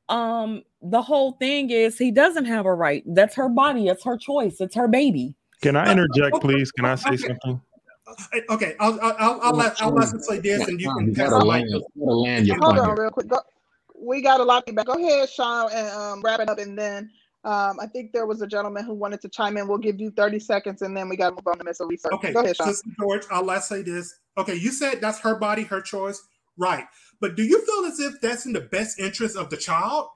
Speaker 1: Um, the whole thing is he doesn't have a right. That's her body, it's her choice, it's her baby.
Speaker 6: Can I interject, please? Can I say
Speaker 4: okay.
Speaker 6: something?
Speaker 4: Okay, I'll I'll, I'll, I'll let I'll let him say this, and you can
Speaker 5: you
Speaker 4: pass
Speaker 5: gotta
Speaker 4: the
Speaker 5: land,
Speaker 4: mic.
Speaker 5: you gotta land your
Speaker 2: Hold
Speaker 5: point.
Speaker 2: on, real quick. Go, we got a lot of feedback. Go ahead, Sean, and um, wrap it up, and then um, I think there was a gentleman who wanted to chime in. We'll give you thirty seconds, and then we got to move on to Mr. Research.
Speaker 4: Okay,
Speaker 2: Go ahead, Sean.
Speaker 4: Sister George, I'll let say this. Okay, you said that's her body, her choice, right? But do you feel as if that's in the best interest of the child?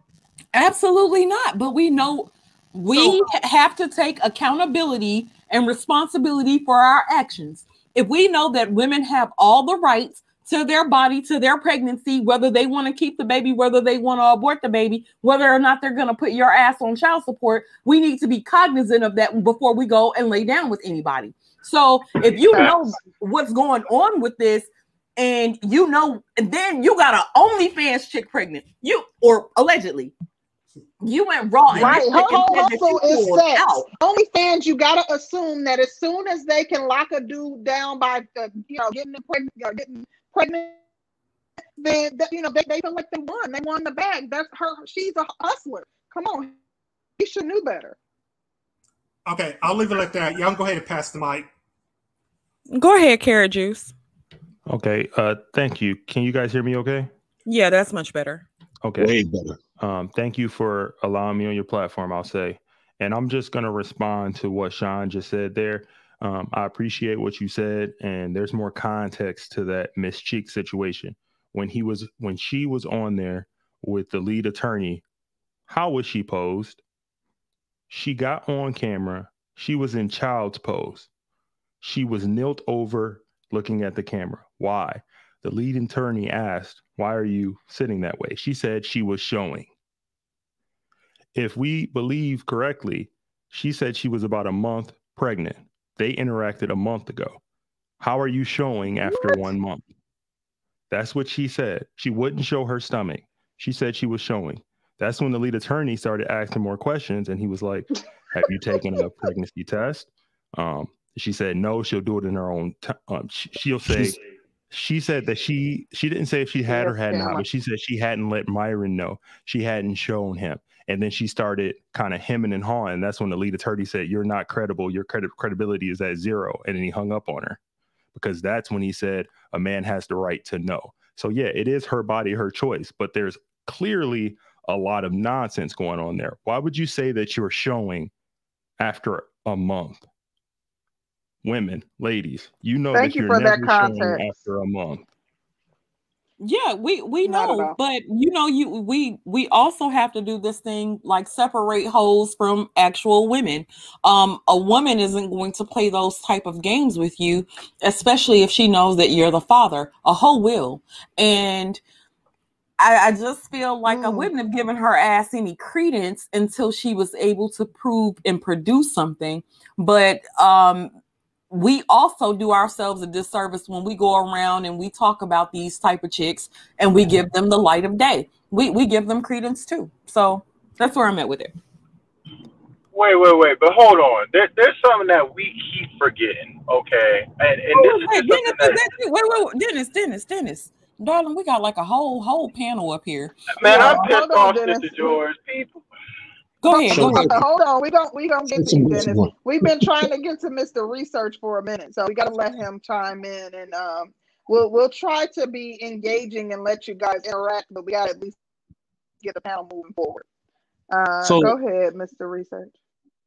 Speaker 1: Absolutely not. But we know we
Speaker 4: So-
Speaker 1: have to take accountability and responsibility for our actions. If we know that women have all the rights to their body, to their pregnancy, whether they want to keep the baby, whether they want to abort the baby, whether or not they're going to put your ass on child support, we need to be cognizant of that before we go and lay down with anybody. So if you know what's going on with this, and you know, and then you got a OnlyFans chick pregnant, you or allegedly, you went raw. and
Speaker 2: Right,
Speaker 1: this
Speaker 2: her
Speaker 1: chick
Speaker 2: whole
Speaker 1: said that
Speaker 2: hustle
Speaker 1: you
Speaker 2: is
Speaker 1: pulled
Speaker 2: sex.
Speaker 1: out.
Speaker 2: OnlyFans, you gotta assume that as soon as they can lock a dude down by, uh, you know, getting pregnant or getting pregnant, then that, you know they, they feel like they won. They won the bag. That's her. She's a hustler. Come on, he should knew better.
Speaker 4: Okay, I'll leave it like that. Y'all go ahead and pass the mic.
Speaker 1: Go ahead, carrot juice.
Speaker 6: Okay. Uh, thank you. Can you guys hear me? Okay.
Speaker 1: Yeah, that's much better.
Speaker 6: Okay.
Speaker 5: Way better.
Speaker 6: Um, thank you for allowing me on your platform. I'll say, and I'm just gonna respond to what Sean just said there. Um, I appreciate what you said, and there's more context to that Miss Cheek situation. When he was, when she was on there with the lead attorney, how was she posed? She got on camera. She was in child's pose. She was knelt over, looking at the camera. Why? The lead attorney asked, Why are you sitting that way? She said she was showing. If we believe correctly, she said she was about a month pregnant. They interacted a month ago. How are you showing after
Speaker 2: What?
Speaker 6: one month? That's what she said. She wouldn't show her stomach. She said she was showing. That's when the lead attorney started asking more questions, and he was like, Have you taken a pregnancy test? Um, she said no, she'll do it in her own time. Um, she'll say
Speaker 5: She's-
Speaker 6: she said that she she didn't say if she had or had not, but she said she hadn't let Myron know. She hadn't shown him. And then she started kind of hemming and hawing. That's when the lead attorney said, You're not credible. Your credi- credibility is at zero. And then he hung up on her because that's when he said a man has the right to know. So, yeah, it is her body, her choice, but there's clearly a lot of nonsense going on there. Why would you say that you're showing after a month? Women, ladies, you know
Speaker 2: Thank
Speaker 6: that
Speaker 2: you
Speaker 6: you're
Speaker 2: for that
Speaker 6: never showing
Speaker 2: context.
Speaker 6: after a month.
Speaker 1: Yeah, we we know, but you know, you we we also have to do this thing like separate hoes from actual women. Um, a woman isn't going to play those type of games with you, especially if she knows that you're the father. A hoe will, and I, I just feel like I
Speaker 2: Mm.
Speaker 1: wouldn't have given her ass any credence until she was able to prove and produce something. But um, we also do ourselves a disservice when we go around and we talk about these type of chicks and we give them the light of day. We we give them credence too. So that's where I'm at with it.
Speaker 9: Wait, wait, wait, but hold on. There, there's something that we keep forgetting, okay? And and this oh,
Speaker 1: Wait,
Speaker 9: just
Speaker 1: Dennis,
Speaker 9: something that,
Speaker 1: that wait, wait, wait, Dennis, Dennis, Dennis, darling, we got like a whole whole panel up here.
Speaker 9: man,
Speaker 2: Yeah,
Speaker 9: I'm pissed
Speaker 2: hold on,
Speaker 9: off,
Speaker 2: Dennis.
Speaker 9: Sister George. People,
Speaker 1: Go ahead, go ahead.
Speaker 2: Hold on, we don't we don't get to you, Dennis. We've been trying to get to Mr. Research for a minute, so we got to let him chime in, and um, we'll we'll try to be engaging and let you guys interact, but we got to at least get the panel moving forward. Uh,
Speaker 5: So-
Speaker 2: go ahead, Mr. Research.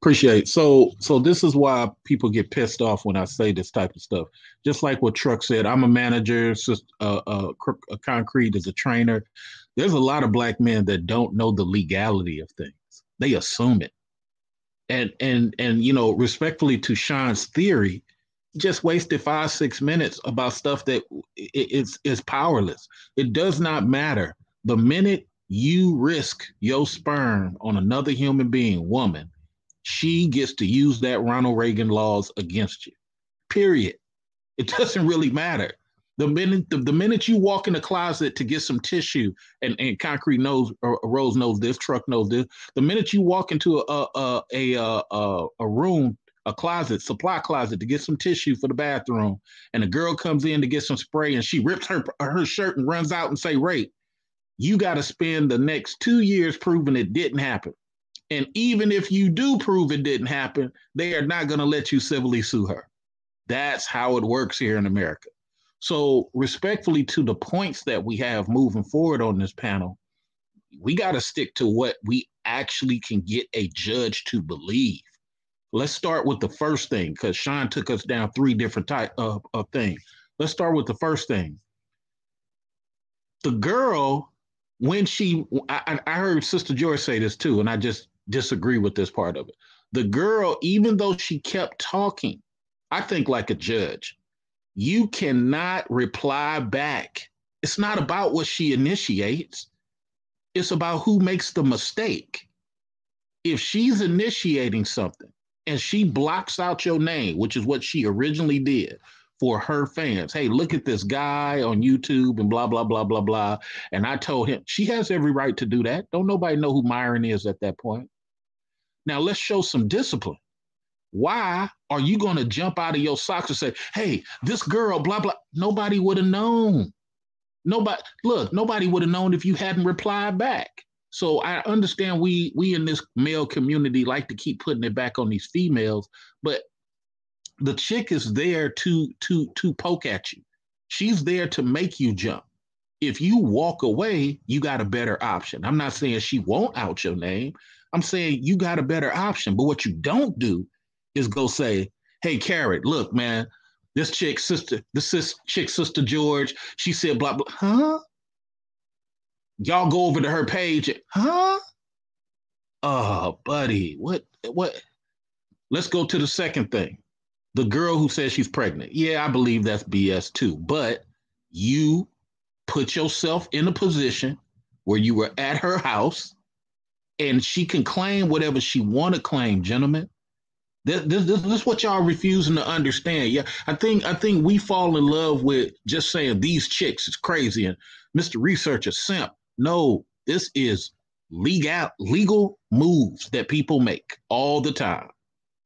Speaker 5: Appreciate. So so this is why people get pissed off when I say this type of stuff. Just like what Truck said, I'm a manager. sis- Uh, uh, Cr- uh, Concrete is a trainer. There's a lot of black men that don't know the legality of things. They assume it, and and and you know, respectfully to Sean's theory, just wasted five six minutes about stuff that is is powerless. It does not matter. The minute you risk your sperm on another human being, woman she gets to use that Ronald Reagan laws against you. Period. It doesn't really matter. The minute the, the minute you walk in the closet to get some tissue, and, and concrete knows or Rose knows this, truck knows this. The minute you walk into a a a a, a, a room, a closet, supply closet to get some tissue for the bathroom, and a girl comes in to get some spray, and she rips her her shirt and runs out and say rape. You got to spend the next two years proving it didn't happen. And even if you do prove it didn't happen, they are not going to let you civilly sue her. That's how it works here in America. So, respectfully to the points that we have moving forward on this panel, we got to stick to what we actually can get a judge to believe. Let's start with the first thing because Sean took us down three different type of, of things. Let's start with the first thing. The girl, when she, I, I heard Sister George say this too, and I just disagree with this part of it. The girl, even though she kept talking, I think like a judge, you cannot reply back. It's not about what she initiates, it's about who makes the mistake. If she's initiating something and she blocks out your name, which is what she originally did for her fans, hey, look at this guy on YouTube and blah, blah, blah, blah, blah. And I told him she has every right to do that. Don't nobody know who Myron is at that point. Now let's show some discipline. Why are you going to jump out of your socks and say, hey, this girl, blah, blah? Nobody would have known. Nobody, look, nobody would have known if you hadn't replied back. So I understand we we in this male community like to keep putting it back on these females, but the chick is there to to to poke at you. She's there to make you jump. If you walk away, you got a better option. I'm not saying she won't out your name. I'm saying you got a better option. But what you don't do is go say, "Hey, Carrot, look, man, this chick, sister, this sis, chick, sister George, she said blah blah, huh? Y'all go over to her page, huh? Oh, buddy, what what? Let's go to the second thing. The girl who says she's pregnant. Yeah, I believe that's BS too. But you put yourself in a position where you were at her house and she can claim whatever she want to claim, gentlemen. This, this, this, is what y'all refusing to understand. Yeah, I think I think we fall in love with just saying these chicks is crazy and Mr. Researcher simp. No, this is legal legal moves that people make all the time.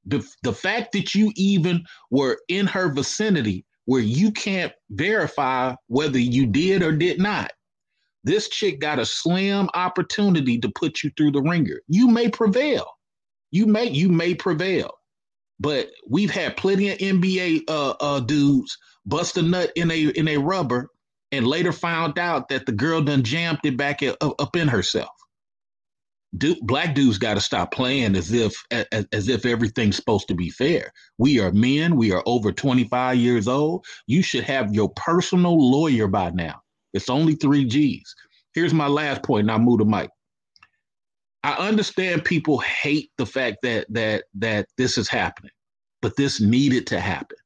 Speaker 5: The, the fact that you even were in her vicinity where you can't verify whether you did or did not. This chick got a slim opportunity to put you through the ringer. You may prevail. You may you may prevail. But we've had plenty of NBA uh, uh, dudes bust a nut in a in a rubber and later found out that the girl done jammed it back up, up in herself. Dude, black dudes got to stop playing as if as, as if everything's supposed to be fair. We are men. We are over 25 years old. You should have your personal lawyer by now. It's only three G's. Here's my last point, and I'll move the mic. I understand people hate the fact that that that this is happening, but this needed to happen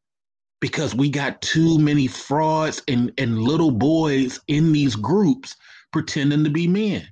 Speaker 5: because we got too many frauds and, and little boys in these groups pretending to be men.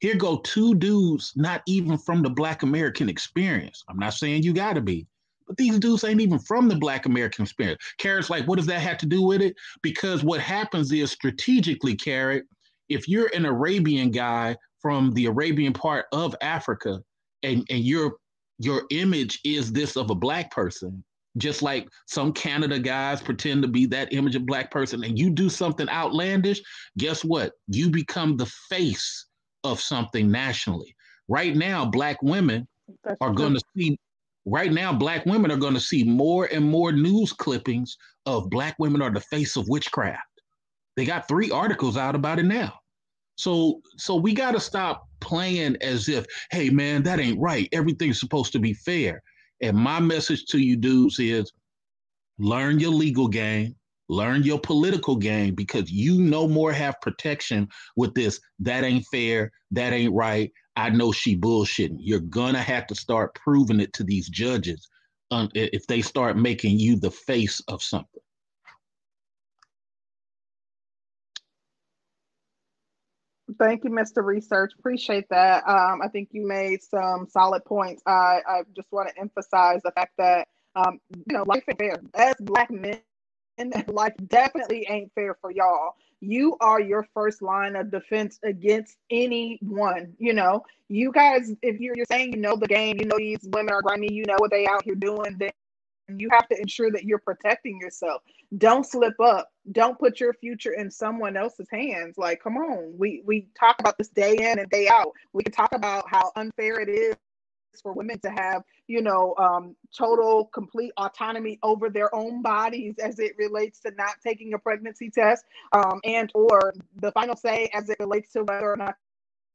Speaker 5: Here go two dudes, not even from the Black American experience. I'm not saying you got to be, but these dudes ain't even from the Black American experience. Carrot's like, what does that have to do with it? Because what happens is strategically, Carrot, if you're an Arabian guy from the Arabian part of Africa and, and your your image is this of a black person, just like some Canada guys pretend to be that image of black person, and you do something outlandish, guess what? You become the face of something nationally. Right now, black women That's are going to see. Right now, black women are going to see more and more news clippings of black women are the face of witchcraft. They got three articles out about it now. So, so we got to stop playing as if, hey man, that ain't right. Everything's supposed to be fair. And my message to you dudes is learn your legal game, learn your political game because you no more have protection with this. That ain't fair. That ain't right. I know she bullshitting. You're gonna have to start proving it to these judges um, if they start making you the face of something.
Speaker 2: Thank you, Mr. Research. Appreciate that. Um, I think you made some solid points. I, I just want to emphasize the fact that um, you know life ain't fair. As black men, life definitely ain't fair for y'all. You are your first line of defense against anyone. You know, you guys, if you're, you're saying you know the game, you know these women are grimy, you know what they out here doing, then you have to ensure that you're protecting yourself. Don't slip up. Don't put your future in someone else's hands. Like, come on. We we talk about this day in and day out. We can talk about how unfair it is for women to have, you know, um, total, complete autonomy over their own bodies as it relates to not taking a pregnancy test, um, and or the final say as it relates to whether or not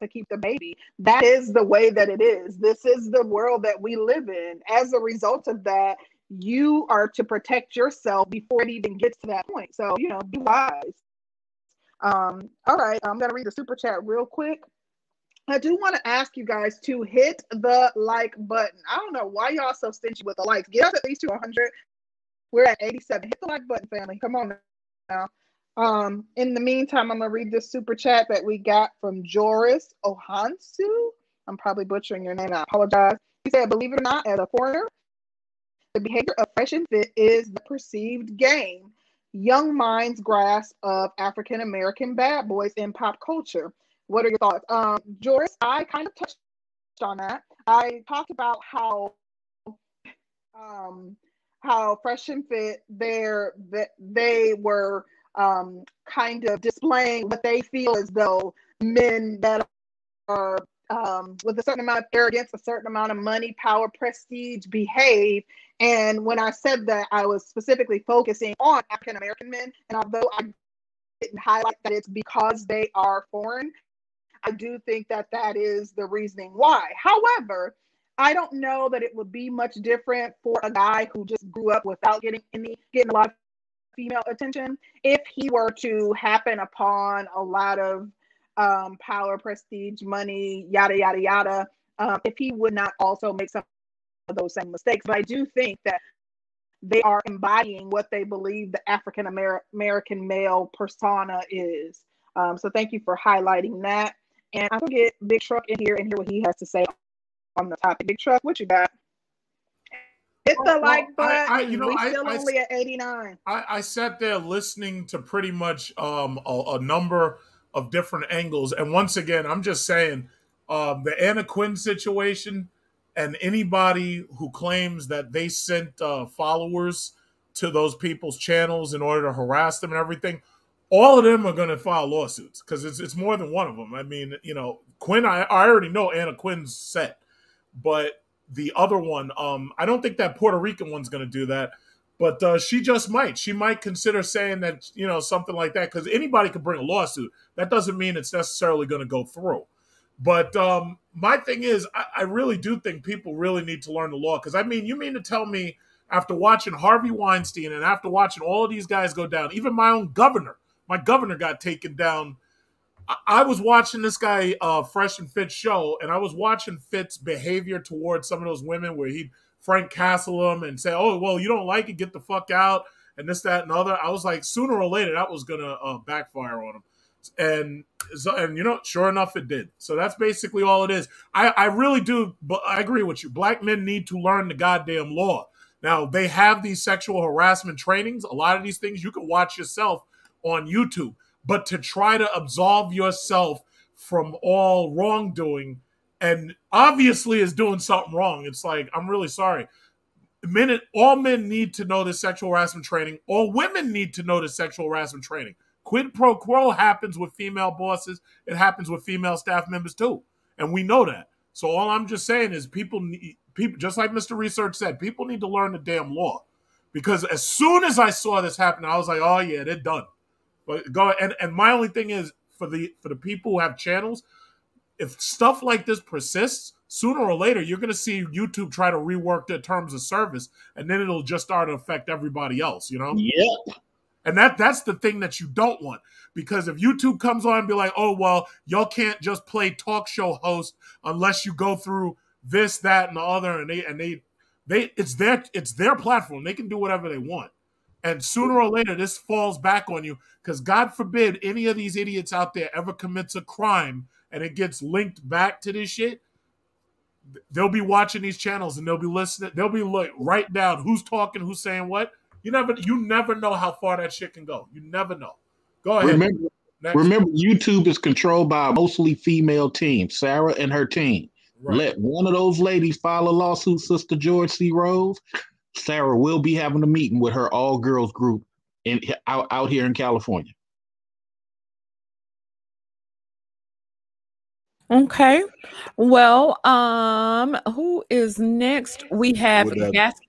Speaker 2: to keep the baby. That is the way that it is. This is the world that we live in. As a result of that, you are to protect yourself before it even gets to that point. So, you know, be wise. Um, all right, I'm gonna read the super chat real quick. I do want to ask you guys to hit the like button. I don't know why y'all so stingy with the likes. Get us at least to 100. We're at 87. Hit the like button, family. Come on now. Um, in the meantime, I'm gonna read this super chat that we got from Joris Ohansu. I'm probably butchering your name. I apologize. He said, "Believe it or not, as a foreigner, the behavior of fresh and fit is the perceived game. Young minds' grasp of African American bad boys in pop culture. What are your thoughts? Um, Joris, I kind of touched on that. I talked about how um, how fresh and fit there that they were um, kind of displaying what they feel as though men that are um, with a certain amount of arrogance, a certain amount of money, power, prestige behave. And when I said that, I was specifically focusing on African American men. And although I didn't highlight that it's because they are foreign, I do think that that is the reasoning why. However, I don't know that it would be much different for a guy who just grew up without getting any getting a lot of female attention if he were to happen upon a lot of um, power, prestige, money, yada, yada, yada, um, if he would not also make some of those same mistakes. But I do think that they are embodying what they believe the African American male persona is. Um, so thank you for highlighting that. And I'm gonna get Big Truck in here and hear what he has to say on the topic. Big Truck, what you got? Hit the well, like button. I, I, you know, we I, still only at 89.
Speaker 7: I, I sat there listening to pretty much um, a, a number of different angles. And once again, I'm just saying um, the Anna Quinn situation and anybody who claims that they sent uh, followers to those people's channels in order to harass them and everything, all of them are going to file lawsuits because it's it's more than one of them. I mean, you know, Quinn, I, I already know Anna Quinn's set, but the other one, um, I don't think that Puerto Rican one's going to do that. But uh, she just might. She might consider saying that, you know, something like that, because anybody could bring a lawsuit. That doesn't mean it's necessarily going to go through. But um, my thing is, I, I really do think people really need to learn the law. Because, I mean, you mean to tell me after watching Harvey Weinstein and after watching all of these guys go down, even my own governor, my governor got taken down. I, was watching this guy, uh, Fresh and Fit show, and I was watching Fit's behavior towards some of those women where he'd Frank Castle them and say, "Oh, well, you don't like it, get the fuck out," and this, that, and other. I was like, sooner or later, that was gonna uh, backfire on him, and so, and you know, sure enough, it did. So that's basically all it is. I, I really do, but I agree with you. Black men need to learn the goddamn law. Now they have these sexual harassment trainings. A lot of these things you can watch yourself on YouTube, but to try to absolve yourself from all wrongdoing and obviously is doing something wrong. It's like, I'm really sorry. Men, all men need to know the sexual harassment training. All women need to know the sexual harassment training. Quid pro quo happens with female bosses. It happens with female staff members too, and we know that. So all I'm just saying is, people need people just like Mr. Research said, people need to learn the damn law. Because as soon as I saw this happen, I was like, oh yeah, they're done. But go and and my only thing is for the for the people who have channels, if stuff like this persists, sooner or later you're going to see YouTube try to rework their terms of service, and then it'll just start to affect everybody else. You know?
Speaker 5: Yep.
Speaker 7: And that that's the thing that you don't want because if YouTube comes on and be like, "Oh well, y'all can't just play talk show host unless you go through this, that, and the other," and they and they they it's their it's their platform. They can do whatever they want. And sooner or later, this falls back on you because God forbid any of these idiots out there ever commits a crime and it gets linked back to this shit, they'll be watching these channels and they'll be listening. They'll be like write down who's talking, who's saying what. You never you never know how far that shit can go. You never know. Go ahead.
Speaker 5: Remember, remember YouTube is controlled by a mostly female team, Sarah and her team. Right. Let one of those ladies file a lawsuit, Sister George C. Rose. Sarah will be having a meeting with her all girls group in out, out here in California.
Speaker 1: Okay. Well, um, who is next? We have Gas-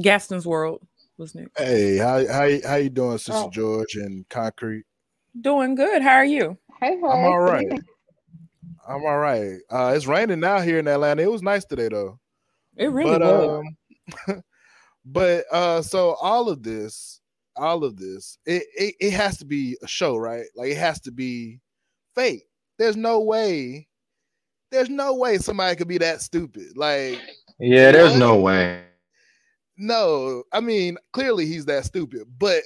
Speaker 1: Gaston's World was next.
Speaker 8: Hey, how how how you doing, Sister oh. George and Concrete?
Speaker 1: Doing good. How are you?
Speaker 2: Hey, hey.
Speaker 8: I'm all right. I'm all right. Uh, it's raining now here in Atlanta. It was nice today though.
Speaker 1: It really but, was.
Speaker 8: Um, but uh, so all of this, all of this, it, it it has to be a show, right? Like it has to be fake. There's no way. There's no way somebody could be that stupid. Like,
Speaker 9: yeah, there's no way.
Speaker 8: No, I mean, clearly he's that stupid, but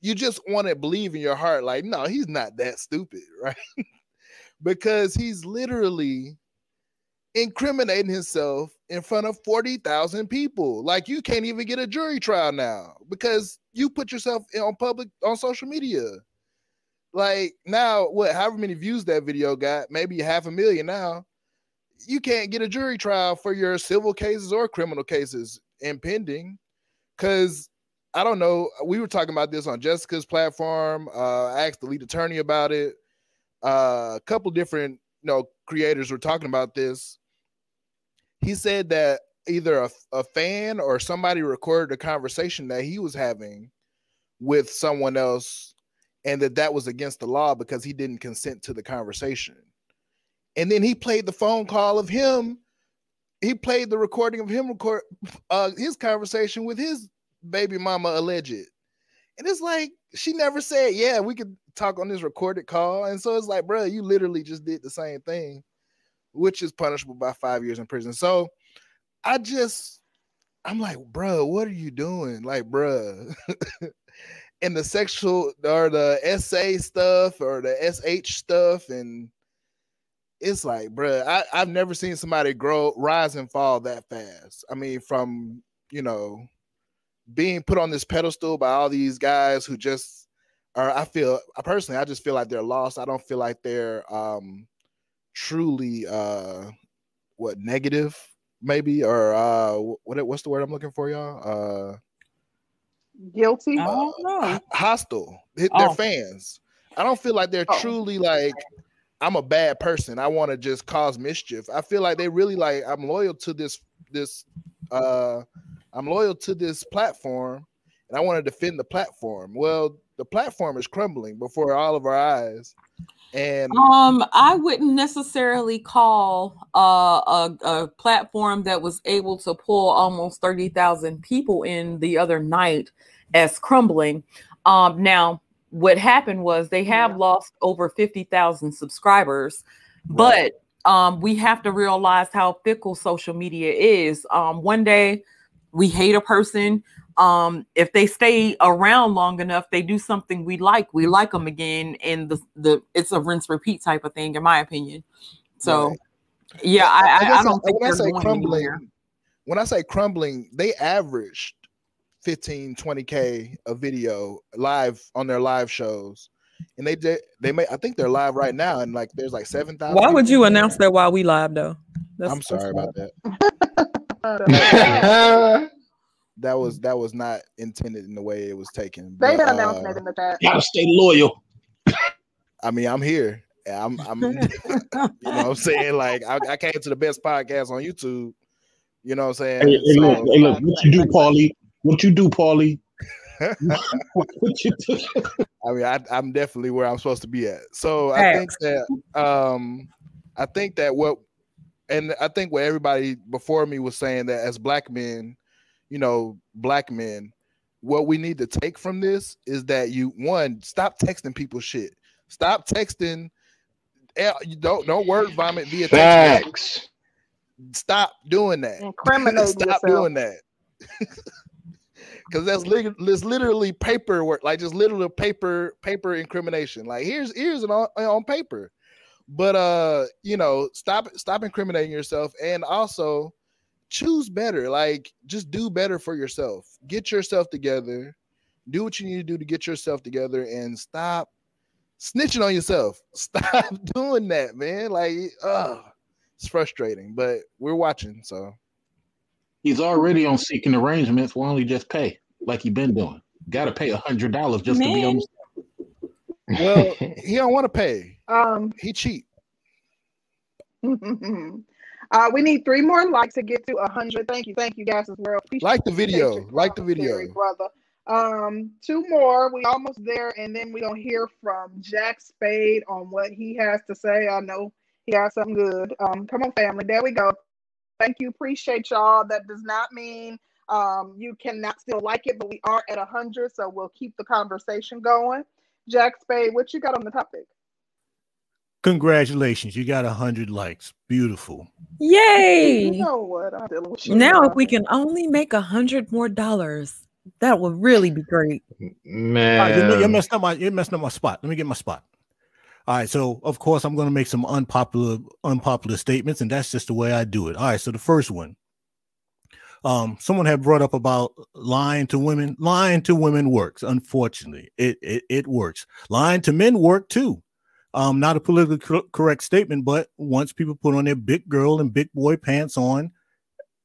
Speaker 8: you just want to believe in your heart, like, no, he's not that stupid, right? because he's literally incriminating himself in front of 40,000 people. Like, you can't even get a jury trial now because you put yourself on public on social media. Like now, what? However many views that video got, maybe half a million now. You can't get a jury trial for your civil cases or criminal cases impending, because I don't know. We were talking about this on Jessica's platform. Uh, I asked the lead attorney about it. Uh, a couple different, you know, creators were talking about this. He said that either a, a fan or somebody recorded a conversation that he was having with someone else and that that was against the law because he didn't consent to the conversation. And then he played the phone call of him. He played the recording of him record uh, his conversation with his baby mama alleged. And it's like she never said, "Yeah, we could talk on this recorded call." And so it's like, bro, you literally just did the same thing, which is punishable by five years in prison. So I just, I'm like, bro, what are you doing? Like, bro, and the sexual or the SA stuff or the SH stuff, and it's like, bruh, I, I've never seen somebody grow, rise and fall that fast. I mean, from you know, being put on this pedestal by all these guys who just are. I feel, I personally, I just feel like they're lost. I don't feel like they're um truly uh what negative maybe, or uh, what what's the word I'm looking for, y'all? Uh,
Speaker 2: Guilty.
Speaker 1: I don't know.
Speaker 8: hostile. They're
Speaker 1: Oh.
Speaker 8: fans. I don't feel like they're
Speaker 2: Oh.
Speaker 8: truly like I'm a bad person. I want to just cause mischief. I feel like they really like I'm loyal to this this uh I'm loyal to this platform and I want to defend the platform. Well, the platform is crumbling before all of our eyes. And
Speaker 1: Um, I wouldn't necessarily call uh, a, a platform that was able to pull almost 30,000 people in the other night as crumbling. Um, now, what happened was they have
Speaker 2: Yeah.
Speaker 1: lost over 50,000 subscribers,
Speaker 8: Right.
Speaker 1: but um, we have to realize how fickle social media is. Um, one day we hate a person. Um, if they stay around long enough, they do something we like. We like them again, and the the it's a rinse repeat type of thing, in my opinion. So,
Speaker 8: Right.
Speaker 1: yeah, I, I, I
Speaker 8: guess
Speaker 1: don't think
Speaker 8: when I
Speaker 1: they're
Speaker 8: say
Speaker 1: going
Speaker 8: crumbling,
Speaker 1: anywhere.
Speaker 8: when I say crumbling, they averaged 15, 20k a video live on their live shows. And they did they may I think they're live right now and like there's like 7,000
Speaker 1: Why would you
Speaker 8: there.
Speaker 1: announce that while we live though? That's,
Speaker 8: I'm sorry about that.
Speaker 2: they
Speaker 8: That was that was not intended in the way it was taken.
Speaker 2: been
Speaker 8: but,
Speaker 2: announcing
Speaker 8: uh,
Speaker 2: it in the chat.
Speaker 5: Gotta stay loyal.
Speaker 8: I mean, I'm here. I'm I'm you know what I'm saying? Like I, I came to the best podcast on YouTube. You know what I'm saying?
Speaker 5: Hey, hey, look, hey, look, what you do, Paulie? What you do, Paulie? what, what you do?
Speaker 8: I mean, I, I'm definitely where I'm supposed to be at. So I think that um I think that what and I think what everybody before me was saying that as black men, you know, black men, what we need to take from this is that you one stop texting people shit. Stop texting. eh, You don't don't word vomit via text.
Speaker 10: Facts.
Speaker 8: Stop doing that.
Speaker 2: Incriminate
Speaker 8: Stop
Speaker 2: yourself.
Speaker 8: doing that. Cause that's, lit- that's literally paperwork, like just literal paper paper incrimination. Like here's here's it on on paper, but uh, you know, stop stop incriminating yourself, and also choose better. Like just do better for yourself. Get yourself together. Do what you need to do to get yourself together, and stop snitching on yourself. Stop doing that, man. Like, uh it's frustrating, but we're watching, so.
Speaker 5: He's already on seeking arrangements. Why don't he just pay like he been doing? Got to pay a hundred dollars just to be on.
Speaker 1: Man.
Speaker 8: Well, he don't want to pay.
Speaker 2: Um,
Speaker 8: He cheap.
Speaker 2: uh, we need three more likes to get to a hundred. Thank you, thank you, guys as well.
Speaker 8: Appreciate Like the video. Like the video.
Speaker 2: brother. Um, two more. We almost there, and then we gonna hear from Jack Spade on what he has to say. I know he has something good. Um, come on, family. There we go. Thank you. Appreciate y'all. That does not mean um you cannot still like it, but we are at a hundred, so we'll keep the conversation going. Jack Spade, what you got on the topic?
Speaker 11: Congratulations, you got a hundred likes. Beautiful.
Speaker 1: Yay!
Speaker 2: You know what? I'm dealing with you
Speaker 1: Now, if we can only make a hundred more dollars, that would really be great.
Speaker 11: All right, you, you messed up my you messed up my spot. Let me get my spot. All right, so of course I'm going to make some unpopular unpopular statements, and that's just the way I do it. All right, so the first one, um, someone had brought up about lying to women. Lying to women works. Unfortunately, it it, it works. Lying to men work too. Um, not a politically cor- correct statement, but once people put on their big girl and big boy pants on,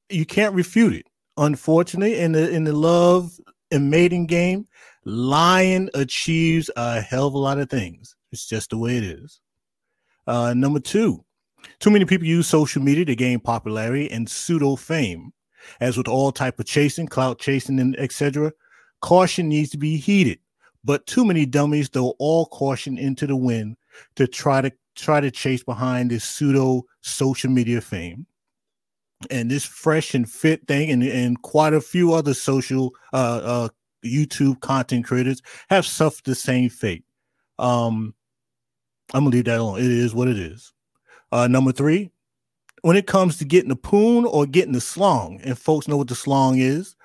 Speaker 11: you can't refute it. Unfortunately, in the in the love and mating game, lying achieves a hell of a lot of things. It's just the way it is. Uh, number two, too many people use social media to gain popularity and pseudo fame. As with all type of chasing, clout chasing, and etc., caution needs to be heeded. But too many dummies throw all caution into the wind to try to try to chase behind this pseudo social media fame. And this fresh and fit thing, and, and quite a few other social uh, uh, YouTube content creators have suffered the same fate. Um, I'm gonna leave that alone. It is what it is. Uh, number three, when it comes to getting the poon or getting the slong, and folks know what the slong is,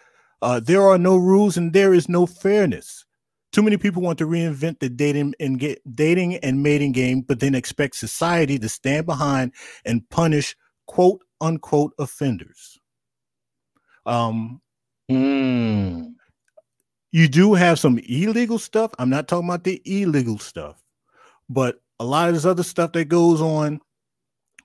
Speaker 11: uh, there are no rules and there is no fairness. Too many people want to reinvent the dating and get dating and mating game, but then expect society to stand behind and punish quote unquote offenders. Um,
Speaker 5: Hmm.
Speaker 11: you do have some illegal stuff. I'm not talking about the illegal stuff, but a lot of this other stuff that goes on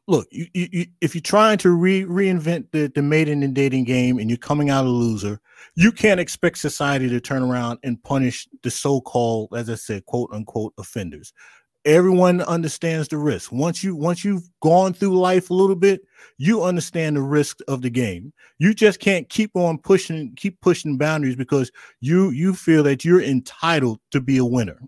Speaker 11: look, you, you, if you're trying to re- reinvent the, the mating and dating game and you're coming out a loser, you can't expect society to turn around and punish the so-called, as I said, quote unquote offenders. Everyone understands the risk. Once you once you've gone through life a little bit, you understand the risk of the game. You just can't keep on pushing, keep pushing boundaries because you you feel that you're entitled to be a winner.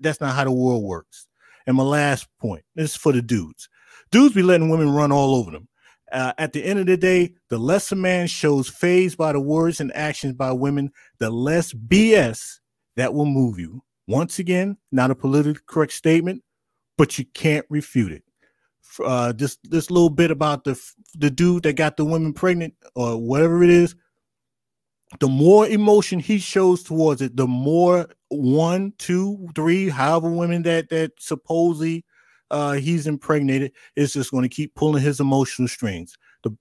Speaker 11: That's not how the world works. And my last point, this is for the dudes Dudes be letting women run all over them. Uh, at the end of the day, the less a man shows phased by the words and actions by women, the less BS that will move you. Once again, not a politically correct statement, but you can't refute it. Uh, this this little bit about the the dude that got the women pregnant or whatever it is. The more emotion he shows towards it, the more one, two, three, however women that that supposedly uh, he's impregnated is just going to keep pulling his emotional strings. The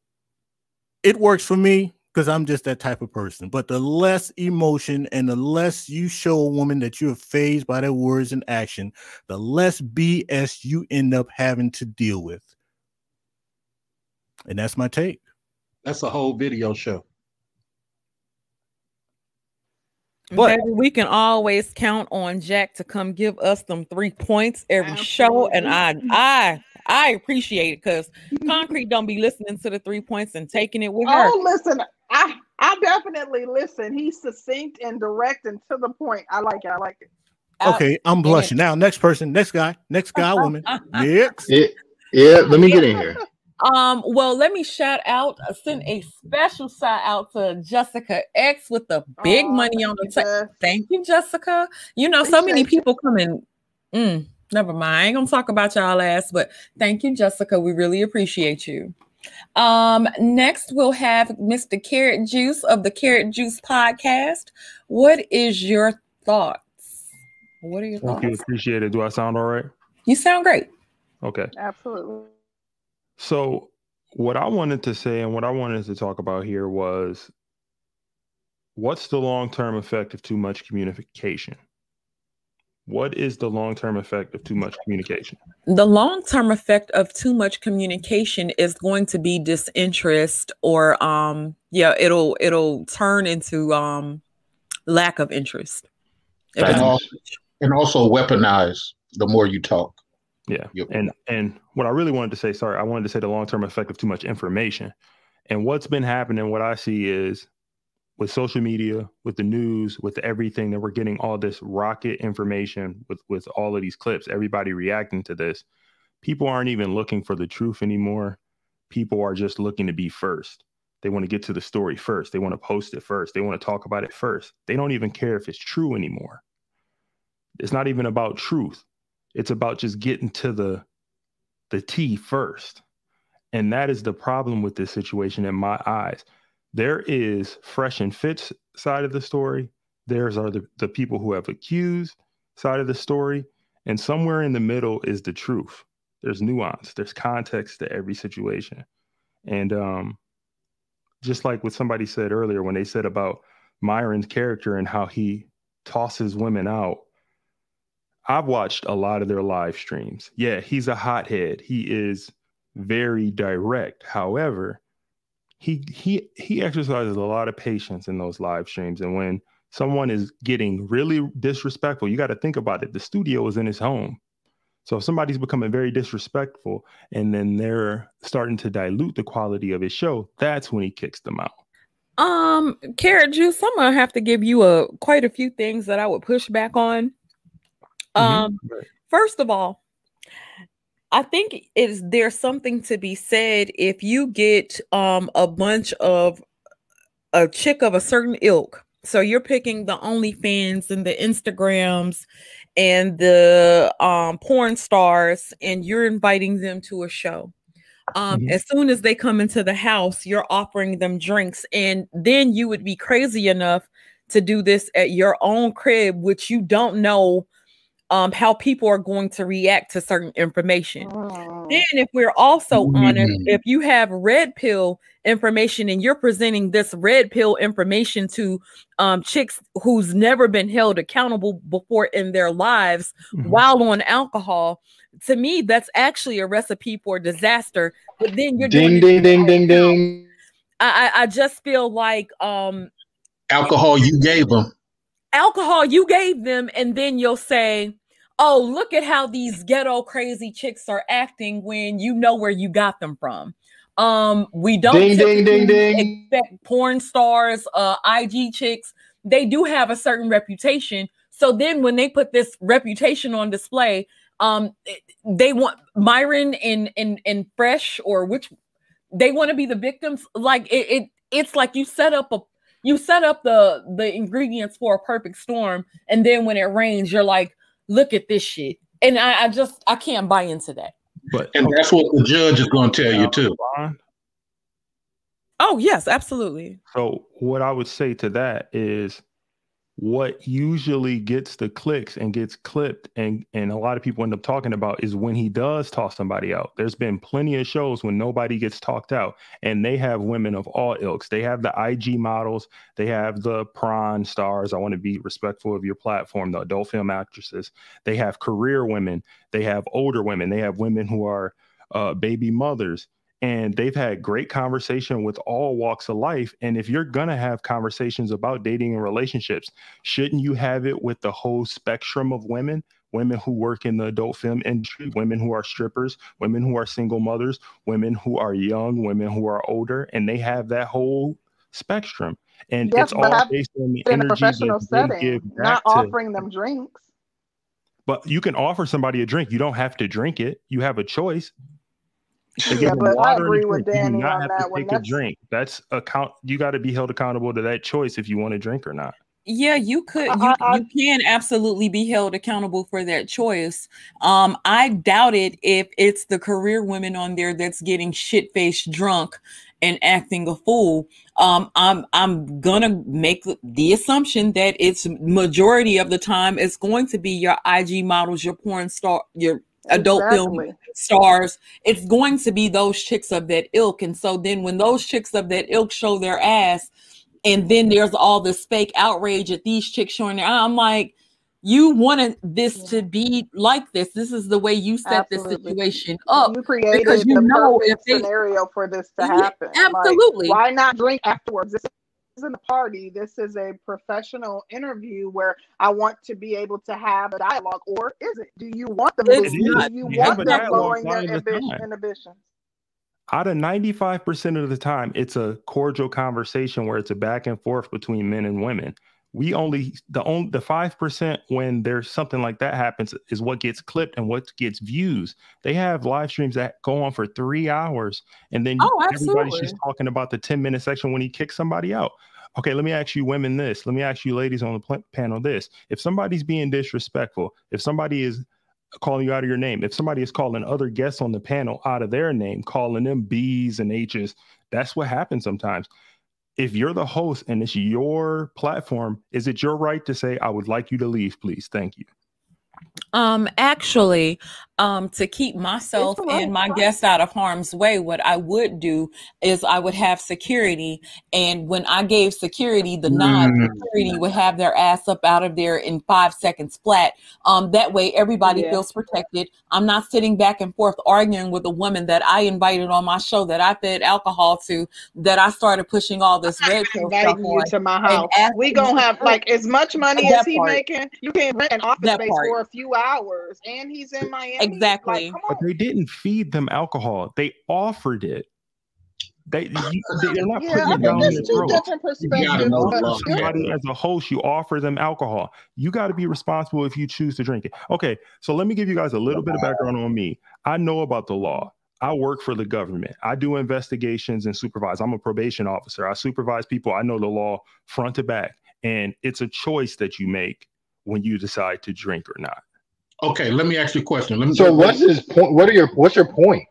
Speaker 11: it works for me because I'm just that type of person. But the less emotion and the less you show a woman that you're phased by their words and action, the less BS you end up having to deal with. And that's my take.
Speaker 5: That's a whole video show.
Speaker 1: But Baby, we can always count on Jack to come give us them three points every absolutely. show, and I I I appreciate it because Concrete don't be listening to the three points and taking it with her.
Speaker 2: Oh, listen, I I definitely listen. He's succinct and direct and to the point. I like it. I like it.
Speaker 11: Okay, I'm blushing now. Next person, next guy, next guy, woman. Next.
Speaker 10: Yeah, yeah, let me get in here.
Speaker 1: Um, well, let me shout out, uh, send a special shout out to Jessica X with the big oh, money on the table. Thank you, Jessica. You know, so many people coming. Mm, never mind. I ain't gonna talk about y'all ass, but thank you, Jessica. We really appreciate you. Um, next we'll have Mr. Carrot Juice of the Carrot Juice podcast. What is your thoughts? What are your
Speaker 6: Thank
Speaker 1: thoughts?
Speaker 6: you, appreciate it. Do I sound all right?
Speaker 1: You sound great.
Speaker 6: Okay.
Speaker 2: Absolutely.
Speaker 6: So, what I wanted to say and what I wanted to talk about here was what's the long term effect of too much communication? What is the long term effect of too much communication?
Speaker 1: The long term effect of too much communication is going to be disinterest or um yeah, it'll it'll turn into um lack of interest.
Speaker 5: And also, and also weaponize the more you talk.
Speaker 6: Yeah. Yep. And and what I really wanted to say, sorry, I wanted to say the long term effect of too much information. And what's been happening, what I see is with social media, with the news, with everything that we're getting all this rocket information with with all of these clips, everybody reacting to this. People aren't even looking for the truth anymore. People are just looking to be first. They want to get to the story first. They want to post it first. They want to talk about it first. They don't even care if it's true anymore. It's not even about truth. It's about just getting to the the T first. And that is the problem with this situation in my eyes. There is fresh and fit side of the story. There's are the, the people who have accused side of the story. And somewhere in the middle is the truth. There's nuance, there's context to every situation. And um, just like what somebody said earlier when they said about Myron's character and how he tosses women out I've watched a lot of their live streams. Yeah, he's a hothead. He is very direct. However, he he he exercises a lot of patience in those live streams. And when someone is getting really disrespectful, you got to think about it. The studio is in his home. So if somebody's becoming very disrespectful and then they're starting to dilute the quality of his show, that's when he kicks them out.
Speaker 1: Um, Carrot Juice, I'm gonna have to give you a quite a few things that I would push back on. Um, mm-hmm. first of all, I think is there's something to be said if you get um a bunch of a chick of a certain ilk. So you're picking the OnlyFans and the Instagrams and the um porn stars, and you're inviting them to a show. Um, mm-hmm. as soon as they come into the house, you're offering them drinks, and then you would be crazy enough to do this at your own crib, which you don't know um, how people are going to react to certain information. Then, if we're also honest,
Speaker 5: Mm.
Speaker 1: if you have red pill information and you're presenting this red pill information to um, chicks who's never been held accountable before in their lives
Speaker 6: Mhm.
Speaker 1: while on alcohol, to me, that's actually a recipe for disaster. But then you're doing
Speaker 10: Ding,
Speaker 1: it
Speaker 10: ding, ding, ding, ding.
Speaker 1: I, I I just feel like um
Speaker 5: Alcohol you gave them.
Speaker 1: Alcohol you gave them, and then you'll say, "Oh, look at how these ghetto crazy chicks are acting when you know where you got them from." Um, we don't
Speaker 10: Ding, ding, ding, ding.
Speaker 1: expect porn stars, uh, IG chicks. They do have a certain reputation. So then, when they put this reputation on display, um, they want Myron and and and Fresh or which they want to be the victims. Like it, it, it's like you set up a you set up the the ingredients for a perfect storm, and then when it rains, you're like, look at this shit. And I, I just I can't buy into that.
Speaker 6: But
Speaker 5: And that's what the judge is going to tell you too.
Speaker 1: Oh yes, absolutely.
Speaker 6: So what I would say to that is what usually gets the clicks and gets clipped and and a lot of people end up talking about is when he does toss somebody out. There's been plenty of shows when nobody gets talked out and they have women of all ilks. They have the IG models, they have the prawn stars. I want to be respectful of your platform, the adult film actresses. They have career women, they have older women, they have women who are uh, baby mothers and they've had great conversation with all walks of life and if you're going to have conversations about dating and relationships shouldn't you have it with the whole spectrum of women? Women who work in the adult film industry women who are strippers women who are single mothers women who are young women who are older and they have that whole spectrum. And
Speaker 2: Yes,
Speaker 6: it's all based on the
Speaker 2: in a
Speaker 6: energy
Speaker 2: professional
Speaker 6: that they
Speaker 2: setting,
Speaker 6: give
Speaker 2: not
Speaker 6: back to
Speaker 2: offering them drinks.
Speaker 6: but you can offer somebody a drink. You don't have to drink it. You have a choice
Speaker 2: Yeah,
Speaker 6: them
Speaker 2: but I
Speaker 6: water and a
Speaker 2: agree with
Speaker 6: drink. You do
Speaker 2: Danny
Speaker 6: not
Speaker 2: on
Speaker 6: have
Speaker 2: that
Speaker 6: to
Speaker 2: one.
Speaker 6: take a
Speaker 2: That's-
Speaker 6: drink. That's account. You got to be held accountable to that choice if you want to drink or not.
Speaker 1: Yeah, you could.
Speaker 2: I-
Speaker 1: You
Speaker 2: I-
Speaker 1: you can absolutely be held accountable for that choice. Um, I doubt it if it's the career women on there that's getting shit faced drunk and acting a fool. Um, I'm I'm gonna make the assumption that it's majority of the time it's going to be your IG models, your porn star, your adult film stars. It's going to be those chicks of that ilk. And so then when those chicks of that ilk show their ass, and then there's all this fake outrage at these chicks showing their I'm like, you wanted this to be like this. This is the way you set this situation up.
Speaker 2: You created
Speaker 1: because you
Speaker 2: the
Speaker 1: know if they
Speaker 2: scenario for this to
Speaker 1: Yeah,
Speaker 2: happen. Like,
Speaker 1: absolutely.
Speaker 2: why not drink afterwards? This isn't a party. This is a professional interview where I want to be able to have a dialogue. Or is it? Do you want them
Speaker 1: It's
Speaker 2: moving? Do you want them
Speaker 6: dialogue
Speaker 2: lowering their
Speaker 6: all the
Speaker 2: inhibitions?
Speaker 6: Out of 95% of the time, it's a cordial conversation where it's a back and forth between men and women. We only the only the five percent when there's something like that happens is what gets clipped and what gets views. They have live streams that go on for three hours, and then
Speaker 1: Oh,
Speaker 6: everybody's just talking about the 10 minute section when he kicks somebody out. Okay, let me ask you women this. Let me ask you ladies on the pl- panel this. If somebody's being disrespectful, if somebody is calling you out of your name, if somebody is calling other guests on the panel out of their name, calling them B's and H's, that's what happens sometimes. If you're the host and it's your platform, is it your right to say, I would like you to leave, please? Thank you.
Speaker 1: Um, actually, um, to keep myself
Speaker 2: It's a right,
Speaker 1: and my guests out of harm's way, what I would do is I would have security, and when I gave security the nod,
Speaker 5: Mm.
Speaker 1: security would have their ass up out of there in five seconds flat. Um, that way everybody
Speaker 2: Yeah.
Speaker 1: feels protected. I'm not sitting back and forth arguing with a woman that I invited on my show that I fed alcohol to, that I started pushing all this red pill stuff on.
Speaker 2: to my house. We gonna have like as much money as he
Speaker 1: part.
Speaker 2: making. You can rent an office
Speaker 1: That
Speaker 2: space
Speaker 1: part.
Speaker 2: for a few hours, and he's in Miami.
Speaker 1: Exactly.
Speaker 2: Like,
Speaker 6: But they didn't feed them alcohol. They offered it. They, you, they're not
Speaker 2: Yeah,
Speaker 6: putting
Speaker 2: I
Speaker 6: it down
Speaker 2: think
Speaker 6: their
Speaker 2: there's two
Speaker 6: throat.
Speaker 2: different perspectives.
Speaker 5: know
Speaker 2: but
Speaker 5: love,
Speaker 2: you're-
Speaker 6: somebody as a host, you offer them alcohol. You got to be responsible if you choose to drink it. Okay, so let me give you guys a little bit of background on me. I know about the law. I work for the government. I do investigations and supervise. I'm a probation officer. I supervise people. I know the law front to back. And it's a choice that you make when you decide to drink or not.
Speaker 5: Okay, let me ask you a question. Let me
Speaker 10: So what's his point? What are your what's your point?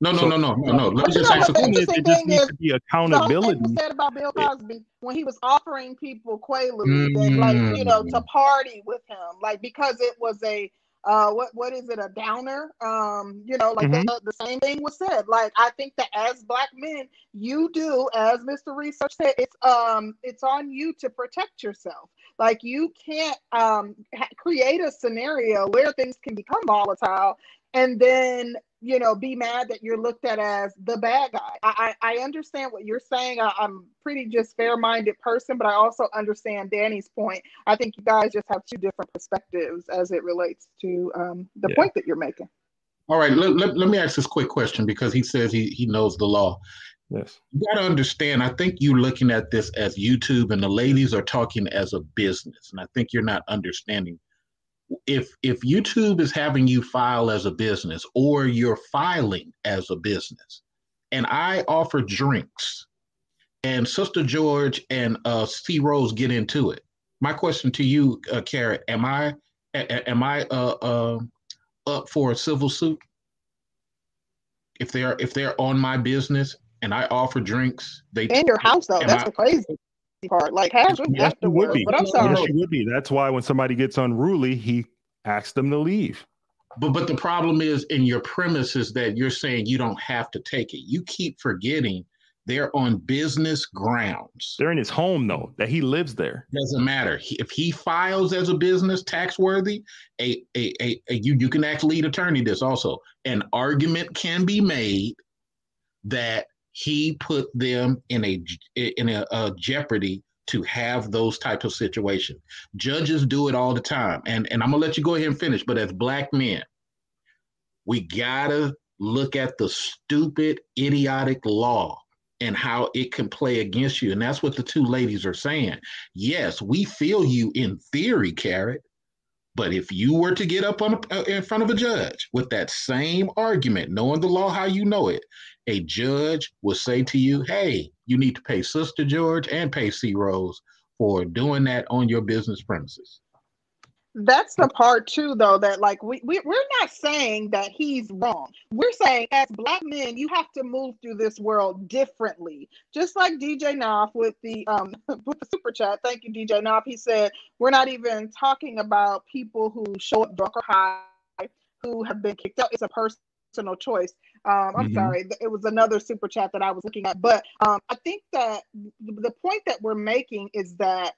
Speaker 5: No, no,
Speaker 6: So-
Speaker 5: no, no, no, no. Let me just ask a
Speaker 2: what
Speaker 5: question.
Speaker 6: It just needs to be
Speaker 2: the whole thing
Speaker 6: accountability.
Speaker 2: was said about Bill Cosby when he was offering people Quaaludes and like you know to
Speaker 5: Mm.
Speaker 2: party with him, like because it was a uh what what is it a downer um you know like
Speaker 6: Mhm.
Speaker 2: the, the same thing was said like i think that as black men you do as mr research said it's um it's on you to protect yourself like you can't um ha- create a scenario where things can become volatile and then you know be mad that you're looked at as the bad guy i i, I understand what you're saying I, i'm pretty just fair-minded person but i also understand danny's point i think you guys just have two different perspectives as it relates to um, the
Speaker 6: Yeah.
Speaker 2: point that you're making
Speaker 5: All right, let, let, let me ask this quick question because he says he, he knows the law.
Speaker 6: Yes.
Speaker 5: You got to understand, I think you're looking at this as YouTube and the ladies are talking as a business. And I think you're not understanding. If if YouTube is having you file as a business or you're filing as a business, and I offer drinks, and Sister George and uh, C Rose get into it, my question to you, uh, Carrot, am I a- am I uh, uh, up for a civil suit? If they're if they're on my business and I offer drinks, they
Speaker 2: in your house though that's
Speaker 5: I-
Speaker 2: the crazy part like how's
Speaker 6: Yes, you would
Speaker 2: afterwards
Speaker 6: be.
Speaker 2: but i'm sorry
Speaker 6: Yes, you would be. That's why when somebody gets unruly, he asks them to leave.
Speaker 5: But but the problem is in your premise is that you're saying you don't have to take it. You keep forgetting they're on business grounds.
Speaker 6: They're in his home though, that he lives there.
Speaker 5: Doesn't matter He- if he files as a business tax worthy. A, a, a, a you you can actually lead attorney this also. An argument can be made that he put them in a in a, uh jeopardy to have those types of situations. Judges do it all the time, and and I'm gonna let you go ahead and finish. But as black men, we gotta look at the stupid, idiotic law and how it can play against you. And that's what the two ladies are saying. Yes, we feel you in theory, Carrot. But if you were to get up on uh, in front of a judge with that same argument, knowing the law how you know it, a judge will say to you, "Hey, you need to pay Sister George and pay C Rose for doing that on your business premises."
Speaker 2: That's the part too though that like we, we we're not saying that he's wrong. We're saying as black men you have to move through this world differently. Just like dj knopf with the um with the super chat. Thank you dj knopf he said we're not even talking about people who show up drunk or high who have been kicked out. It's a personal choice. Um, I'm
Speaker 6: Mhm.
Speaker 2: sorry, it was another super chat that I was looking at, but um, I think that the point that we're making is that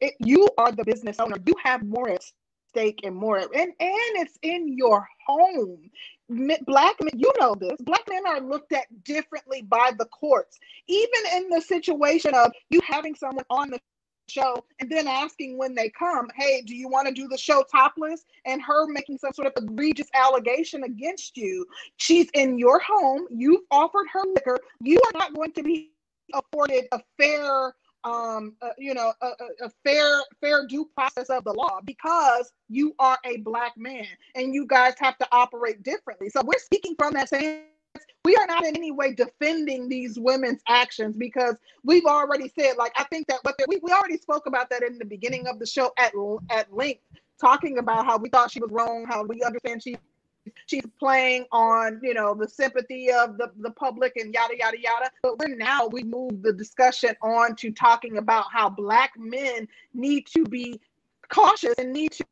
Speaker 2: it, you are the business owner. You have more at stake and more, and and it's in your home. Black men, you know this. Black men are looked at differently by the courts, even in the situation of you having someone on the show and then asking when they come, "Hey, do you want to do the show topless?" and her making some sort of egregious allegation against you. She's in your home. You've offered her liquor. You are not going to be afforded a fair um uh, you know a, a, fair fair due process of the law because you are a black man and you guys have to operate differently. So we're speaking from that same we are not in any way defending these women's actions because we've already said like i think that what we, we already spoke about that in the beginning of the show at at length talking about how we thought she was wrong how we understand she she's playing on you know the sympathy of the, the public and yada yada yada but we're now we move the discussion on to talking about how black men need to be cautious and need to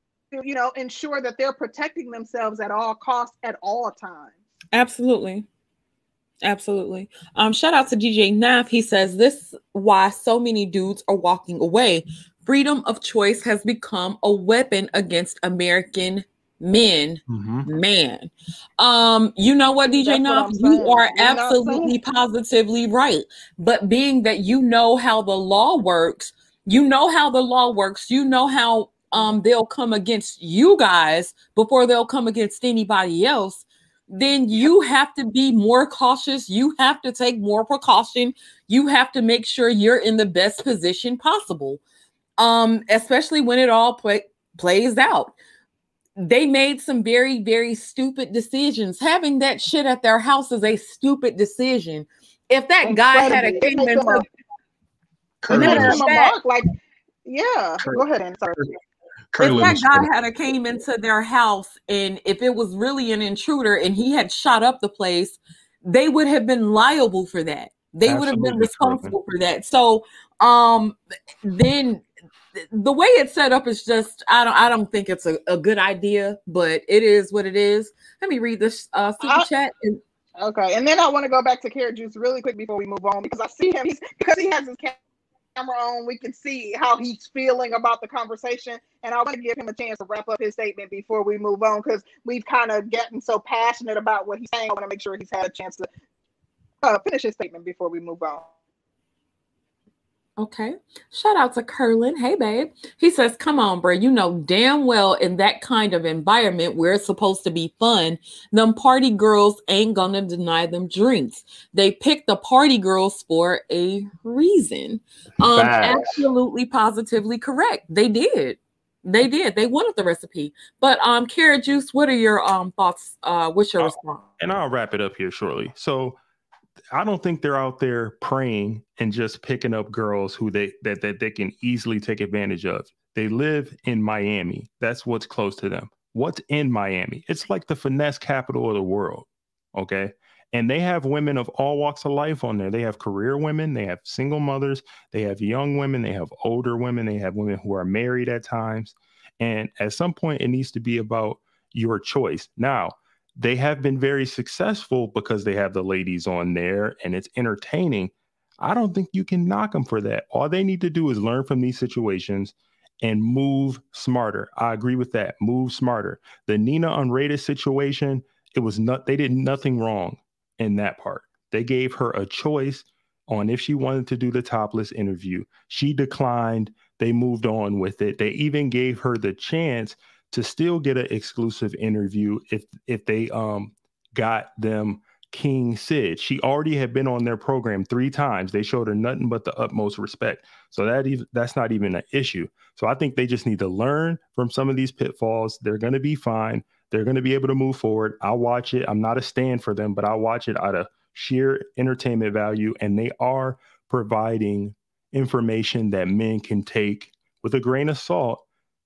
Speaker 2: you know ensure that they're protecting themselves at all costs at all times
Speaker 1: Absolutely. Absolutely. Um, shout out to DJ Naf. He says this why so many dudes are walking away. Freedom of choice has become a weapon against American men. Man. Um, you know what, DJ
Speaker 2: That's what
Speaker 1: Naf?
Speaker 2: I'm
Speaker 1: You are
Speaker 2: We're
Speaker 1: absolutely positively right. But being that you know how the law works, you know how the law works, you know how um they'll come against you guys before they'll come against anybody else then you have to be more cautious. You have to take more precaution. You have to make sure you're in the best position possible. Um, especially when it all play, plays out. They made some very, very stupid decisions. Having that shit at their house is a stupid decision. If that guy had a
Speaker 2: Incredibly.
Speaker 1: Came
Speaker 2: makes them
Speaker 1: into
Speaker 2: a-
Speaker 5: Curly
Speaker 2: it
Speaker 1: Matter
Speaker 2: makes
Speaker 1: of
Speaker 2: them a
Speaker 1: fact-
Speaker 2: mark like yeah
Speaker 5: Cur-
Speaker 2: go ahead and sorry
Speaker 5: Curly,
Speaker 1: if that guy had a came into their house and if it was really an intruder and he had shot up the place they would have been liable for that. They would have been responsible for that. So um then the way it's set up is just I don't I don't think it's a, a good idea, but it is what it is. Let me read this uh super I, chat and
Speaker 2: okay, and then I want to go back to Carrot Juice really quick before we move on because I see him he's because he has his camera on, we can see how he's feeling about the conversation. And I want to give him a chance to wrap up his statement before we move on because we've kind of gotten so passionate about what he's saying. I want to make sure he's had a chance to uh, finish his statement before we move on.
Speaker 1: Okay. Shout out to Curlin. Hey, babe. He says, Come on, bro. You know damn well in that kind of environment where it's supposed to be fun, them party girls ain't gonna deny them drinks. They pick the party girls for a reason. Um, absolutely positively correct. They did. They did. They wanted the recipe. But um, carrot juice, what are your um thoughts? Uh, what's your response?
Speaker 6: And I'll wrap it up here shortly. So I don't think they're out there praying and just picking up girls who they that, that they can easily take advantage of. They live in Miami. That's what's close to them. What's in Miami? It's like the finesse capital of the world. Okay. And they have women of all walks of life on there. They have career women, they have single mothers, they have young women, they have older women, they have women who are married at times. And at some point, it needs to be about your choice. Now, they have been very successful because they have the ladies on there and it's entertaining. I don't think you can knock them for that. All they need to do is learn from these situations and move smarter. I agree with that. Move smarter. The Nina unrated situation, it was not they did nothing wrong in that part. They gave her a choice on if she wanted to do the topless interview. She declined. They moved on with it. They even gave her the chance to still get an exclusive interview if if they um got them King Sid. She already had been on their program three times. They showed her nothing but the utmost respect. So that even that's not even an issue. So I think they just need to learn from some of these pitfalls. They're going to be fine. They're going to be able to move forward. I'll watch it. I'm not a stand for them, but I'll watch it out of sheer entertainment value. And they are providing information that men can take with a grain of salt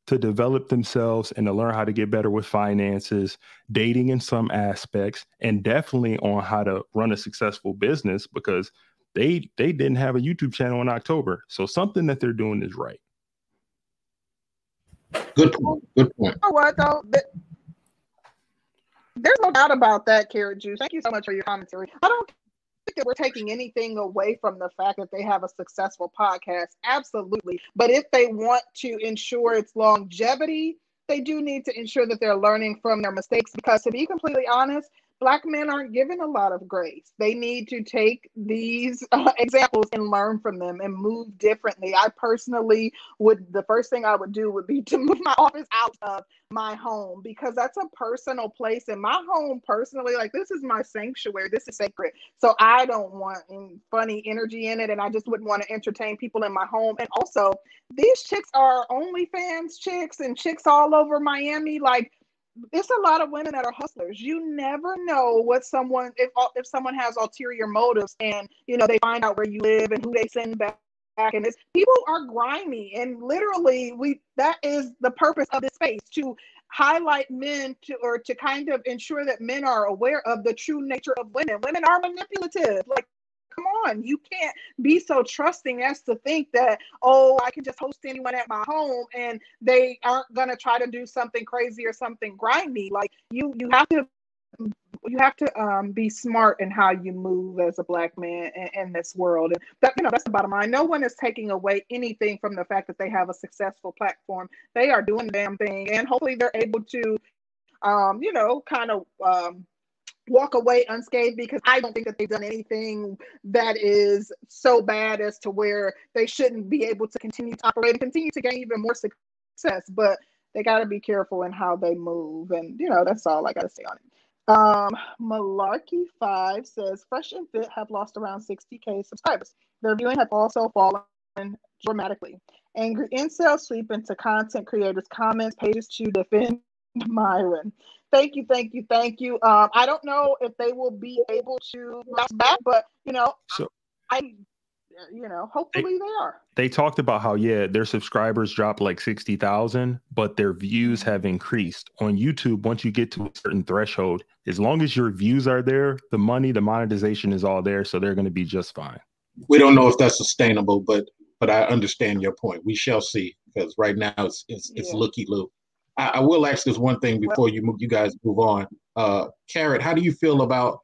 Speaker 6: to develop themselves and to learn how to get better with finances, dating in some aspects, and definitely on how to run a successful business because they they didn't have a YouTube channel in October. So something that they're doing is right.
Speaker 5: Good point. Good point.
Speaker 2: You know what though? There's no doubt about that, Carrot Juice. Thank you so much for your commentary. I don't that we're taking anything away from the fact that they have a successful podcast. Absolutely. But if they want to ensure its longevity, they do need to ensure that they're learning from their mistakes because to be completely honest, black men aren't given a lot of grace. They need to take these uh, examples and learn from them and move differently. I personally would, the first thing I would do would be to move my office out of my home because that's a personal place. And my home, personally, like this is my sanctuary, this is sacred. So I don't want funny energy in it. And I just wouldn't want to entertain people in my home. And also, these chicks are OnlyFans chicks and chicks all over Miami. Like, it's a lot of women that are hustlers. You never know what someone if if someone has ulterior motives and you know they find out where you live and who they send back and it's people are grimy and literally we that is the purpose of this space to highlight men to or to kind of ensure that men are aware of the true nature of women. Women are manipulative. Like come on, you can't be so trusting as to think that, oh, I can just host anyone at my home and they aren't gonna try to do something crazy or something grimy. Like you you have to you have to um, be smart in how you move as a black man in, in, this world. And that, you know, that's the bottom line. No one is taking away anything from the fact that they have a successful platform. They are doing damn thing, and hopefully they're able to, um, you know, kind of um, walk away unscathed because I don't think that they've done anything that is so bad as to where they shouldn't be able to continue to operate and continue to gain even more success. But they got to be careful in how they move. And, you know, that's all I got to say on it. Um, Malarkey5 says Fresh and Fit have lost around 60K subscribers. Their viewing have also fallen dramatically. Angry incels sweep into content creators' comments pages to defend Myron. Thank you, thank you, thank you. Um, I don't know if they will be able to bounce back, but you know, so I you know, hopefully they, they are.
Speaker 6: They talked about how yeah, their subscribers dropped like sixty thousand, but their views have increased on YouTube. Once you get to a certain threshold, as long as your views are there, the money, the monetization is all there, so they're going to be just fine.
Speaker 5: We don't know if that's sustainable, but but I understand your point. We shall see because right now it's it's, it's yeah. looky loo. I, I, will ask this one thing before you move, you guys move on. Uh, Carrot, how do you feel about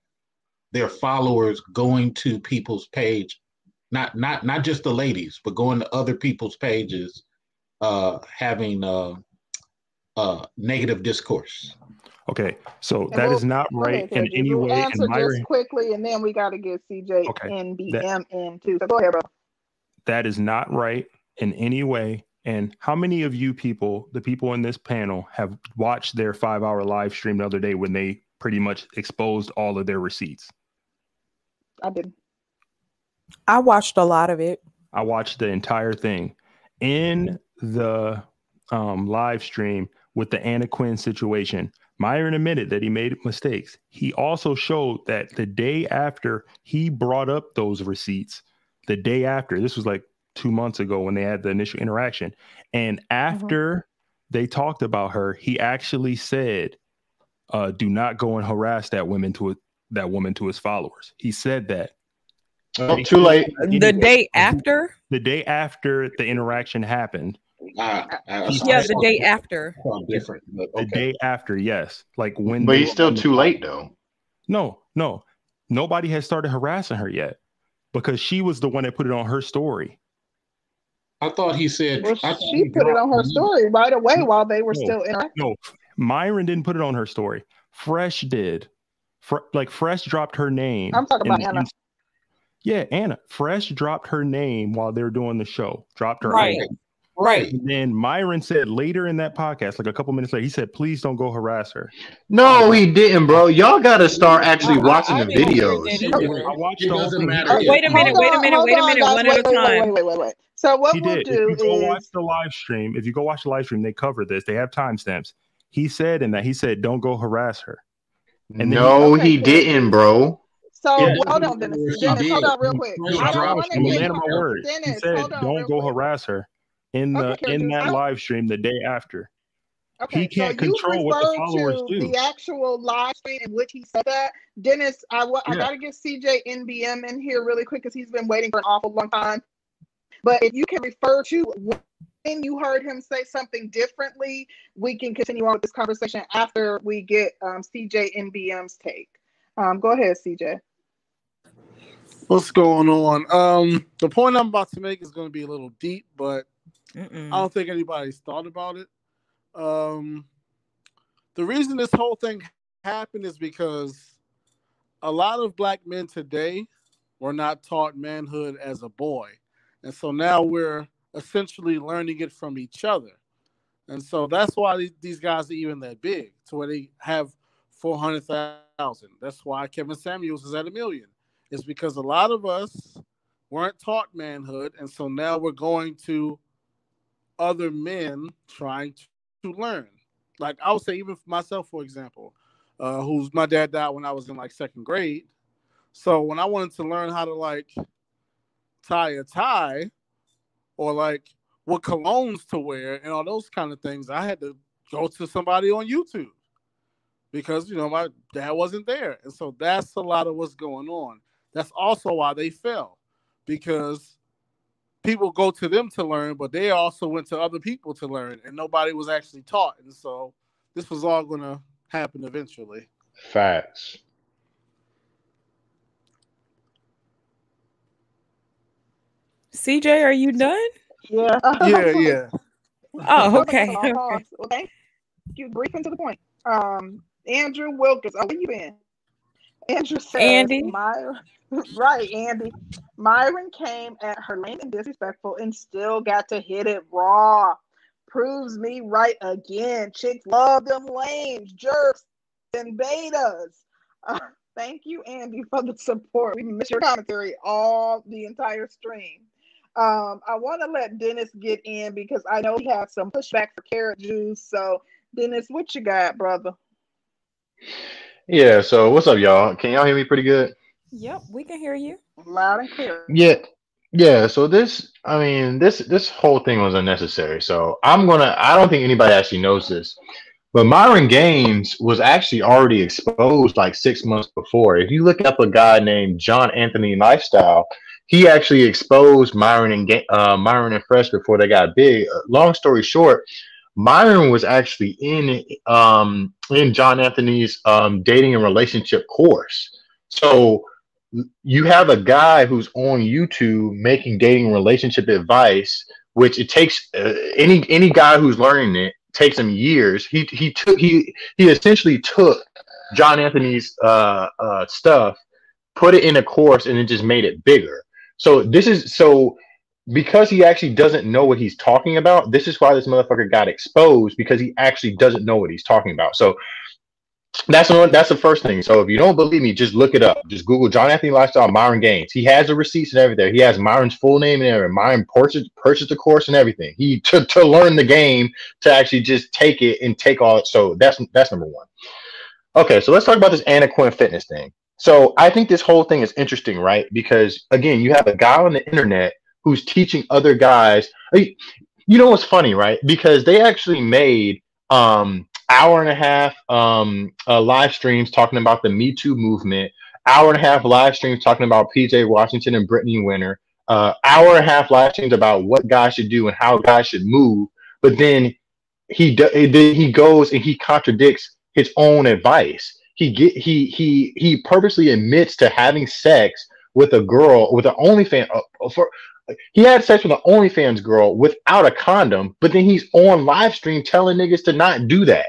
Speaker 5: their followers going to people's page, not not not just the ladies, but going to other people's pages, uh, having uh, uh, negative discourse.
Speaker 6: Okay, so and that we'll, is not right in any we'll way.
Speaker 2: Answer just quickly, and then we got to get CJ okay, and BM that, in too. So go ahead, bro.
Speaker 6: That is not right in any way. And how many of you people, the people in this panel, have watched their five-hour live stream the other day when they pretty much exposed all of their receipts?
Speaker 2: I did.
Speaker 1: I watched a lot of it.
Speaker 6: I watched the entire thing. In the um, live stream with the Anna Quinn situation, Myron admitted that he made mistakes. He also showed that the day after he brought up those receipts, the day after, this was like two months ago when they had the initial interaction. And mm-hmm. after mm-hmm. they talked about her, he actually said, uh, do not go and harass that woman to that woman to his followers. He said that.
Speaker 10: Oh, too late.
Speaker 1: The day after.
Speaker 6: The day after the interaction happened.
Speaker 1: Ah, ah yeah, the day after.
Speaker 5: Different.
Speaker 6: Okay. The day after, yes. Like when.
Speaker 10: But he's still too late, though.
Speaker 6: No, no, nobody has started harassing her yet, because she was the one that put it on her story.
Speaker 5: I thought he said.
Speaker 2: Well, she put it on her story right away while they were no, still interacting.
Speaker 6: No, Myron didn't put it on her story. Fresh did. Fre- like Fresh dropped her name.
Speaker 2: I'm talking about Anna.
Speaker 6: yeah, Anna. Fresh dropped her name while they were doing the show. Dropped her
Speaker 1: right. Name. Right.
Speaker 6: And then Myron said later in that podcast, like a couple minutes later, he said, "Please don't go harass her."
Speaker 10: No, he didn't, bro. Y'all got to start actually watching the videos.
Speaker 6: I watched the whole thing.
Speaker 1: Wait a minute. Wait a minute. Wait a minute. One at a time.
Speaker 2: Wait, wait, wait, wait. So what
Speaker 6: he
Speaker 2: we'll
Speaker 6: did.
Speaker 2: do
Speaker 6: if you go
Speaker 2: is
Speaker 6: watch the live stream. If you go watch the live stream, they cover this. They have timestamps. He said in that he said, "Don't go harass her."
Speaker 10: And no, he, he didn't, bro.
Speaker 2: So yeah, hold on, Dennis. Dennis, hold on real quick. I
Speaker 6: don't want to man of my word. Dennis, he said, "Don't go quick. harass her." In the okay, in that live stream the day after. Okay, he can't so control what the followers do.
Speaker 2: The actual live stream in which he said that, Dennis. I, w- yeah. I gotta get CJ NBM in here really quick because he's been waiting for an awful long time. But if you can refer to when you heard him say something differently, we can continue on with this conversation after we get um, CJ NBM's take. Um, go ahead, CJ.
Speaker 3: What's going on? Um, the point I'm about to make is going to be a little deep, but Mm-mm. I don't think anybody's thought about it. Um, the reason this whole thing happened is because a lot of black men today were not taught manhood as a boy. And so now we're essentially learning it from each other. And so that's why these guys are even that big, to where they have 400,000. That's why Kevin Samuels is at a million. It's because a lot of us weren't taught manhood. And so now we're going to other men trying to learn. Like I would say, even for myself, for example, uh, who's my dad died when I was in like second grade. So when I wanted to learn how to like tie a tie, or like what colognes to wear and all those kind of things, I had to go to somebody on YouTube because you know my dad wasn't there, and so that's a lot of what's going on. That's also why they fell because people go to them to learn, but they also went to other people to learn, and nobody was actually taught, and so this was all going to happen eventually.
Speaker 10: Facts.
Speaker 1: CJ, are you done?
Speaker 2: Yeah.
Speaker 3: yeah, yeah.
Speaker 1: Oh, okay. okay.
Speaker 2: okay. You brief and to the point. Um, Andrew Wilkins. Oh, where you been? Andrew says,
Speaker 1: Andy.
Speaker 2: Myron, right, Andy. Myron came at her lame and disrespectful and still got to hit it raw. Proves me right again. Chicks love them lames, jerks, and betas. Uh, thank you, Andy, for the support. We missed your commentary all the entire stream. Um, I want to let Dennis get in because I know he has some pushback for carrot juice. So, Dennis, what you got, brother?
Speaker 10: Yeah. So, what's up, y'all? Can y'all hear me pretty good?
Speaker 1: Yep, we can hear you
Speaker 2: loud and clear.
Speaker 10: Yeah. Yeah, so this, I mean, this this whole thing was unnecessary. So I'm gonna, I don't think anybody actually knows this, but Myron Gaines was actually already exposed like six months before. If you look up a guy named John Anthony Lifestyle, he actually exposed Myron and uh, Myron and Fresh before they got big. Uh, Long story short, Myron was actually in um in John Anthony's um dating and relationship course. So you have a guy who's on YouTube making dating relationship advice, which it takes uh, any any guy who's learning it takes him years. He he took he he essentially took John Anthony's uh, uh, stuff, put it in a course, and then just made it bigger. So this is so because he actually doesn't know what he's talking about. This is why this motherfucker got exposed because he actually doesn't know what he's talking about. So that's the that's the first thing. So if you don't believe me, just look it up. Just Google John Anthony Lifestyle Myron Gaines. He has the receipts and everything. He has Myron's full name and everything. Myron purchased purchased the course and everything. He to to learn the game to actually just take it and take all it. So that's that's number one. Okay, so let's talk about this Anna Quinn fitness thing. So I think this whole thing is interesting, right? Because again, you have a guy on the internet who's teaching other guys. You know what's funny, right? Because they actually made um hour and a half um, uh, live streams talking about the Me Too movement, hour and a half live streams talking about PJ Washington and Brittany Renner, uh, hour and a half live streams about what guys should do and how guys should move. But then he then he goes and he contradicts his own advice. He get he he he purposely admits to having sex with a girl with an OnlyFans uh, for he had sex with an OnlyFans girl without a condom, but then he's on live stream telling niggas to not do that.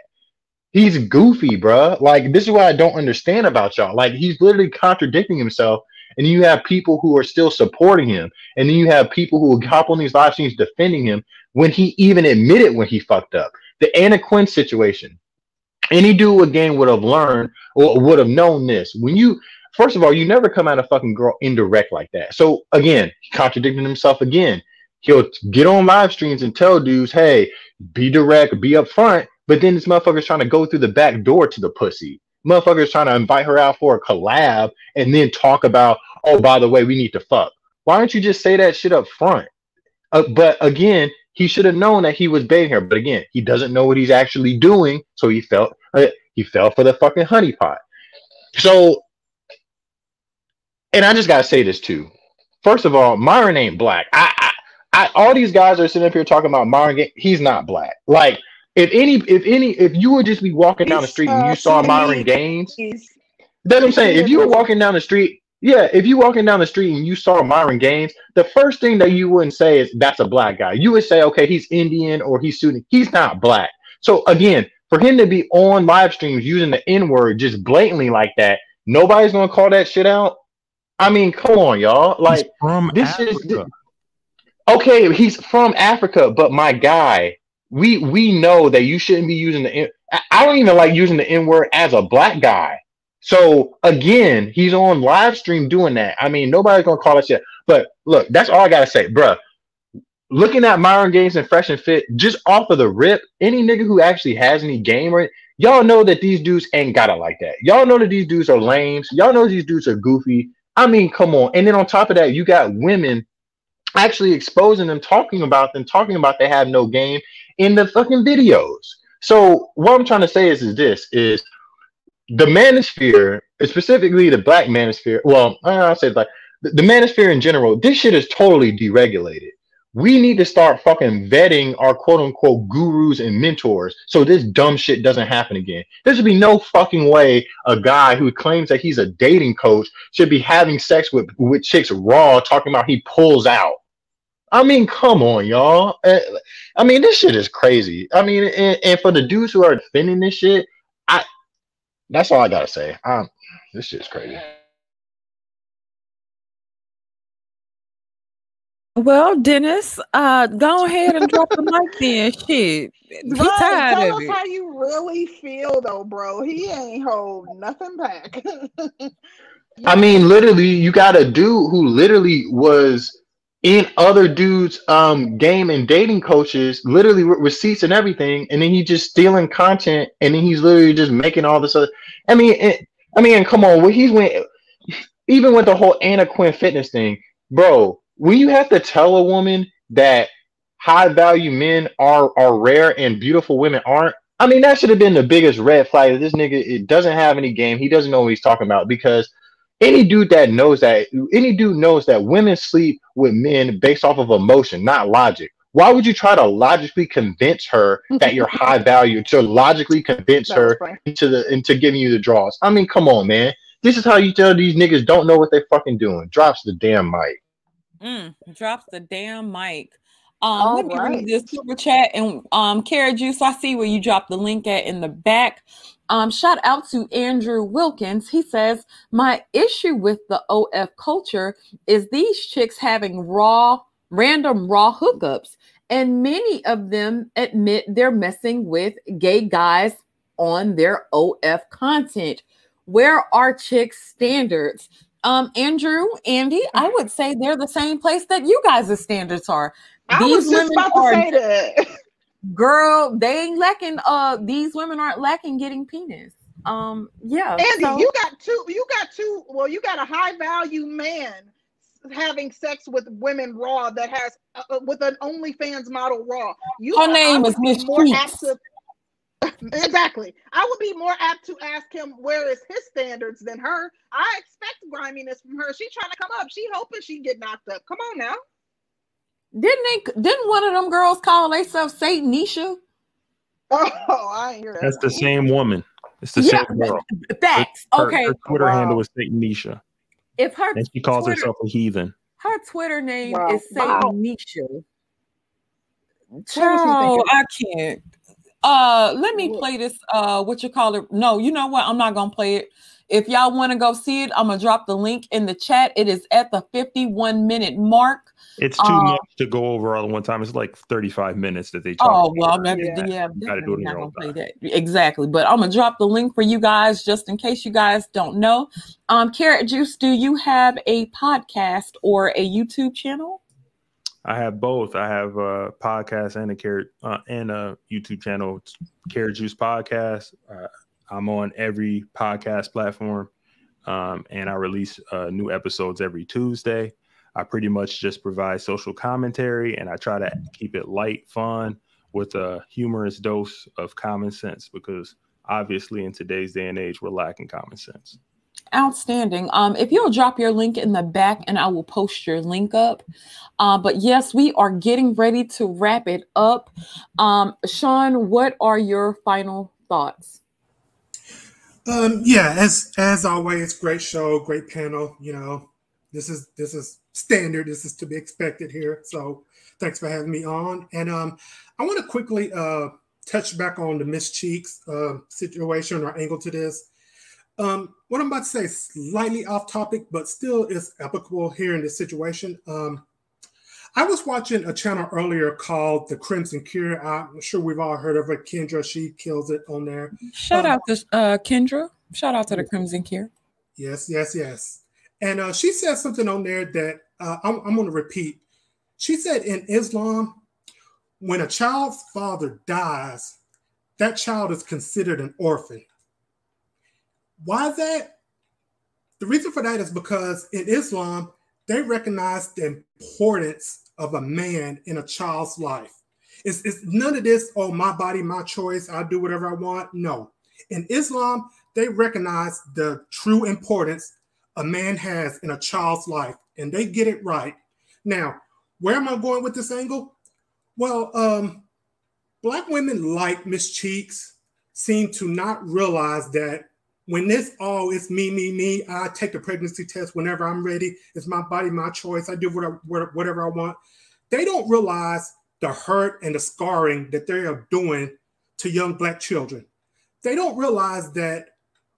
Speaker 10: He's goofy, bruh. Like this is what I don't understand about y'all. Like he's literally contradicting himself, and you have people who are still supporting him, and then you have people who will hop on these live streams defending him when he even admitted when he fucked up. The Anna Quinn situation. Any dude again would have learned or would have known this. When you first of all, you never come out of fucking girl indirect like that. So again, contradicting himself again. He'll get on live streams and tell dudes, hey, be direct, be upfront. But then this motherfucker's trying to go through the back door to the pussy. Motherfucker's trying to invite her out for a collab and then talk about, oh, by the way, we need to fuck. Why don't you just say that shit up front? Uh, but again, he should have known that he was baiting her. But again, he doesn't know what he's actually doing, so he felt uh, he fell for the fucking honeypot. So, and I just gotta say this too. First of all, Myron ain't black. I, I, I all these guys are sitting up here talking about Myron. He's not black. Like if any, if any, if you would just be walking down the street and you saw Myron Gaines, that's what I'm saying. If you were walking down the street, yeah, if you walking down the street and you saw Myron Gaines, the first thing that you wouldn't say is that's a black guy. You would say, okay, he's Indian or he's Sunni. He's not black. So again, for him to be on live streams using the N word just blatantly like that, nobody's gonna call that shit out. I mean, come on, y'all. Like
Speaker 6: he's from
Speaker 10: this
Speaker 6: Africa.
Speaker 10: is this, okay. He's from Africa, but my guy, we we know that you shouldn't be using the. I don't even like using the N word as a black guy. So again, he's on live stream doing that. I mean, nobody's gonna call that shit. But look, that's all I gotta say, bruh. Looking at Myron Gaines and Fresh and Fit, just off of the rip, any nigga who actually has any game or y'all know that these dudes ain't got it like that. Y'all know that these dudes are lames. Y'all know these dudes are goofy. I mean, come on. And then on top of that, you got women actually exposing them, talking about them, talking about they have no game in the fucking videos. So what I'm trying to say is, is this is the manosphere, specifically the black manosphere. Well, I'll say like the, the manosphere in general. This shit is totally deregulated. We need to start fucking vetting our quote unquote gurus and mentors so this dumb shit doesn't happen again. There should be no fucking way a guy who claims that he's a dating coach should be having sex with, with chicks raw, talking about he pulls out. I mean, come on, y'all. Uh, I mean, this shit is crazy. I mean, and, and for the dudes who are defending this shit, I that's all I gotta say. Um, this shit's crazy.
Speaker 1: Well, Dennis, uh, go ahead and drop the mic then. Shit. He
Speaker 2: Right,
Speaker 1: tired
Speaker 2: tell
Speaker 1: of
Speaker 2: us
Speaker 1: it.
Speaker 2: how you really feel though, bro. He ain't hold nothing back.
Speaker 10: I mean, literally, you got a dude who literally was in other dudes' um game and dating coaches, literally with receipts and everything, and then he's just stealing content, and then he's literally just making all this other. I mean, it, I mean, come on, what he's went, even with the whole Anna Quinn fitness thing, bro. when you have to tell a woman that high value men are are rare and beautiful women aren't, I mean that should have been the biggest red flag. This nigga it doesn't have any game. He doesn't know what he's talking about because any dude that knows that any dude knows that women sleep with men based off of emotion, not logic. Why would you try to logically convince her that you're high value to logically convince her into the into giving you the draws? I mean, come on, man. This is how you tell these niggas don't know what they're fucking doing. Drops the damn mic.
Speaker 1: Mm, drops the damn mic. Um, let me right. read this super chat and um, Carrot Juice. I see where you dropped the link at in the back. Um, shout out to Andrew Wilkins. He says, My issue with the OF culture is these chicks having raw, random raw hookups, and many of them admit they're messing with gay guys on their OF content. Where are chicks' standards? Um, Andrew, Andy, I would say they're the same place that you guys' standards are.
Speaker 2: I these was just about to say that.
Speaker 1: girl, they ain't lacking. Uh, these women aren't lacking getting penis. Um, yeah.
Speaker 2: Andy, so. you got two. You got two. Well, you got a high value man having sex with women raw that has uh, uh with an OnlyFans model raw. You
Speaker 1: her name is Miss more
Speaker 2: exactly. I would be more apt to ask him where is his standards than her. I expect griminess from her. She's trying to come up. She hoping she get knocked up. Come on now.
Speaker 1: Didn't they? Didn't one of them girls call themselves Satanisha?
Speaker 2: Oh, I hear that.
Speaker 6: That's the same woman. It's the yeah, same girl.
Speaker 1: Facts. Her, okay.
Speaker 6: Her Twitter wow. handle is Satanisha.
Speaker 1: If her
Speaker 6: and she calls Twitter, herself a heathen.
Speaker 1: Her Twitter name wow. is Satanisha. Wow. Child, I can't. Uh, let me play this. Uh, what you call it? No, you know what? I'm not gonna play it. If y'all want to go see it, I'm gonna drop the link in the chat. It is at the 51 minute mark.
Speaker 6: It's too um, much to go over all at one time. It's like 35 minutes that they talk.
Speaker 1: Oh well, I'm not, yeah, yeah got to do it not gonna play that exactly. But I'm gonna drop the link for you guys just in case you guys don't know. Um, Carrot Juice, do you have a podcast or a YouTube channel?
Speaker 6: I have both. I have a podcast and a carrot uh, and a YouTube channel, Carrot Juice Podcast. Uh, I'm on every podcast platform, um, and I release uh, new episodes every Tuesday. I pretty much just provide social commentary, and I try to keep it light, fun, with a humorous dose of common sense, because obviously in today's day and age, we're lacking common sense.
Speaker 1: Outstanding. Um, if you'll drop your link in the back, and I will post your link up. Uh, but yes, we are getting ready to wrap it up. Um, Sean, what are your final thoughts?
Speaker 4: Um, yeah, as as always, great show, great panel. You know, this is this is standard. This is to be expected here. So thanks for having me on. And um, I want to quickly uh, touch back on the Miss Cheeks uh, situation or angle to this. Um, what I'm about to say is slightly off topic, but still is applicable here in this situation. Um, I was watching a channel earlier called The Crimson Cure. I'm sure we've all heard of it. Kendra, she kills it on there.
Speaker 1: Shout um, out to uh, Kendra. Shout out to The Crimson Cure.
Speaker 4: Yes, yes, yes. And uh, she said something on there that uh, I'm, I'm going to repeat. She said in Islam, when a child's father dies, that child is considered an orphan. Why is that? The reason for that is because in Islam, they recognize the importance of a man in a child's life. It's, it's none of this, oh, my body, my choice, I do whatever I want. No. In Islam, they recognize the true importance a man has in a child's life, and they get it right. Now, where am I going with this angle? Well, um, black women like Miss Cheeks seem to not realize that when this oh, all is me, me, me, I take the pregnancy test whenever I'm ready. It's my body, my choice. I do whatever, whatever I want. They don't realize the hurt and the scarring that they are doing to young black children. They don't realize that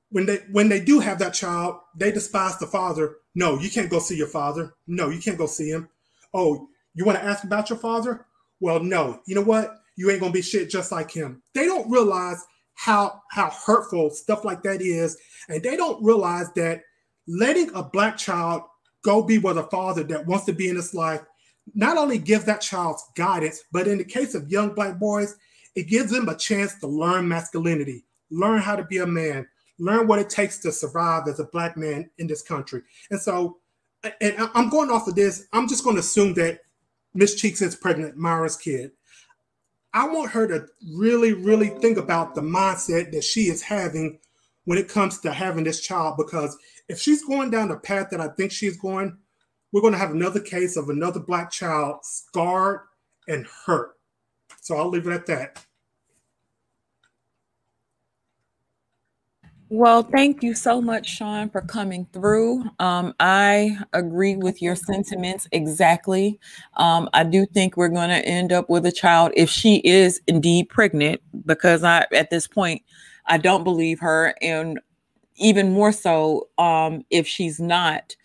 Speaker 4: when they when they do have that child, they despise the father. No, you can't go see your father. No, you can't go see him. Oh, you want to ask about your father? Well, no. You know what? You ain't gonna be shit just like him. They don't realize how how hurtful stuff like that is, and they don't realize that letting a black child go be with a father that wants to be in his life not only gives that child guidance, but in the case of young black boys, it gives them a chance to learn masculinity, learn how to be a man, learn what it takes to survive as a black man in this country. And so, and I'm going off of this. I'm just going to assume that Miss Cheeks is pregnant, Myron's kid. I want her to really, really think about the mindset that she is having when it comes to having this child. Because if she's going down the path that I think she's going, we're going to have another case of another black child scarred and hurt. So I'll leave it at that.
Speaker 1: Well, thank you so much, Sean, for coming through. Um, I agree with your sentiments exactly. Um, I do think we're going to end up with a child if she is indeed pregnant, because I, at this point, I don't believe her, and even more so, um, if she's not,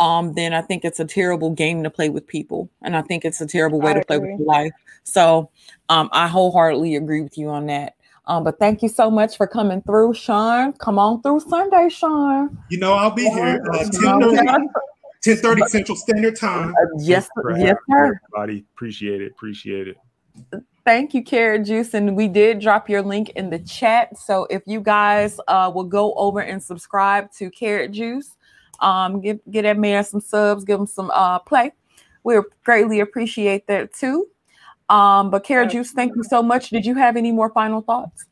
Speaker 1: um, then I think it's a terrible game to play with people, and I think it's a terrible way I to play with life. So, um, I wholeheartedly agree with you on that. Um, but thank you so much for coming through, Sean. Come on through Sunday, Sean.
Speaker 4: You know, I'll be here uh, 10 30, Central Standard Time.
Speaker 1: Uh, yes, yes, sir.
Speaker 6: Everybody, appreciate it. Appreciate it.
Speaker 1: Thank you, Carrot Juice. And we did drop your link in the chat. So if you guys uh, will go over and subscribe to Carrot Juice, um, give, get that man some subs, give him some uh, play. We greatly appreciate that too. Um, but Carrot Juice, thank you so much. Did you have any more final thoughts?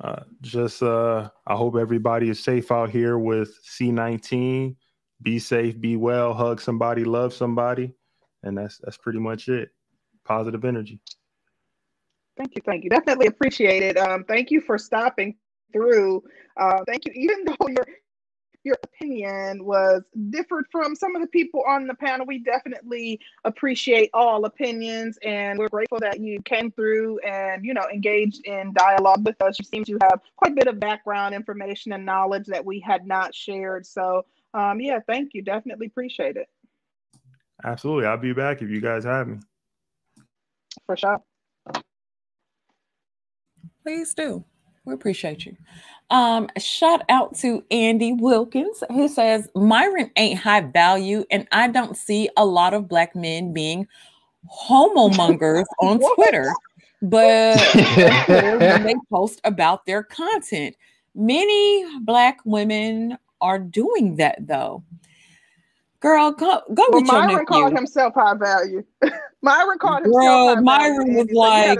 Speaker 6: Uh, just uh, I hope everybody is safe out here with C19. Be safe, be well, hug somebody, love somebody, and that's that's pretty much it. Positive energy.
Speaker 2: Thank you, thank you. Definitely appreciate it. Um, thank you for stopping through. Uh, thank you, even though you're your opinion was differed from some of the people on the panel. We definitely appreciate all opinions and we're grateful that you came through and, you know, engaged in dialogue with us. You seem to have quite a bit of background information and knowledge that we had not shared. So, um, yeah, thank you. Definitely appreciate it.
Speaker 6: Absolutely. I'll be back if you guys have me.
Speaker 2: For sure.
Speaker 1: Please do. We appreciate you. Um, shout out to Andy Wilkins who says Myron ain't high value, and I don't see a lot of black men being homomongers on Twitter, but when they post about their content. Many black women are doing that though. Girl, go go well, with
Speaker 2: Myron
Speaker 1: your
Speaker 2: nephew. called himself high value. Myron called himself Girl, high
Speaker 1: Myron value. was like,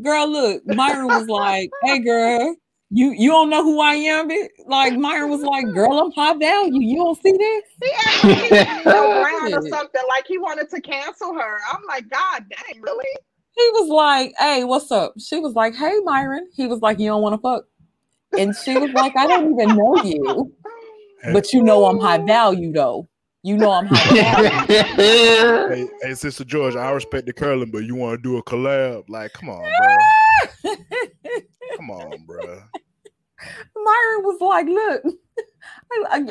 Speaker 1: girl, look, Myron was like, hey girl, you you don't know who I am? Like Myron was like, "Girl, I'm high value. You don't see this?"
Speaker 2: He acted around or something like he wanted to cancel her. I'm like, God dang, really?
Speaker 1: He was like, "Hey, what's up?" She was like, "Hey, Myron." He was like, "You don't want to fuck," and she was like, "I don't even know you, but you know I'm high value though." You know I'm high.
Speaker 8: hey, hey, Sister George, I respect the curling, but you want to do a collab? Like, come on, bro. come on, bro.
Speaker 1: Myron was like, "Look,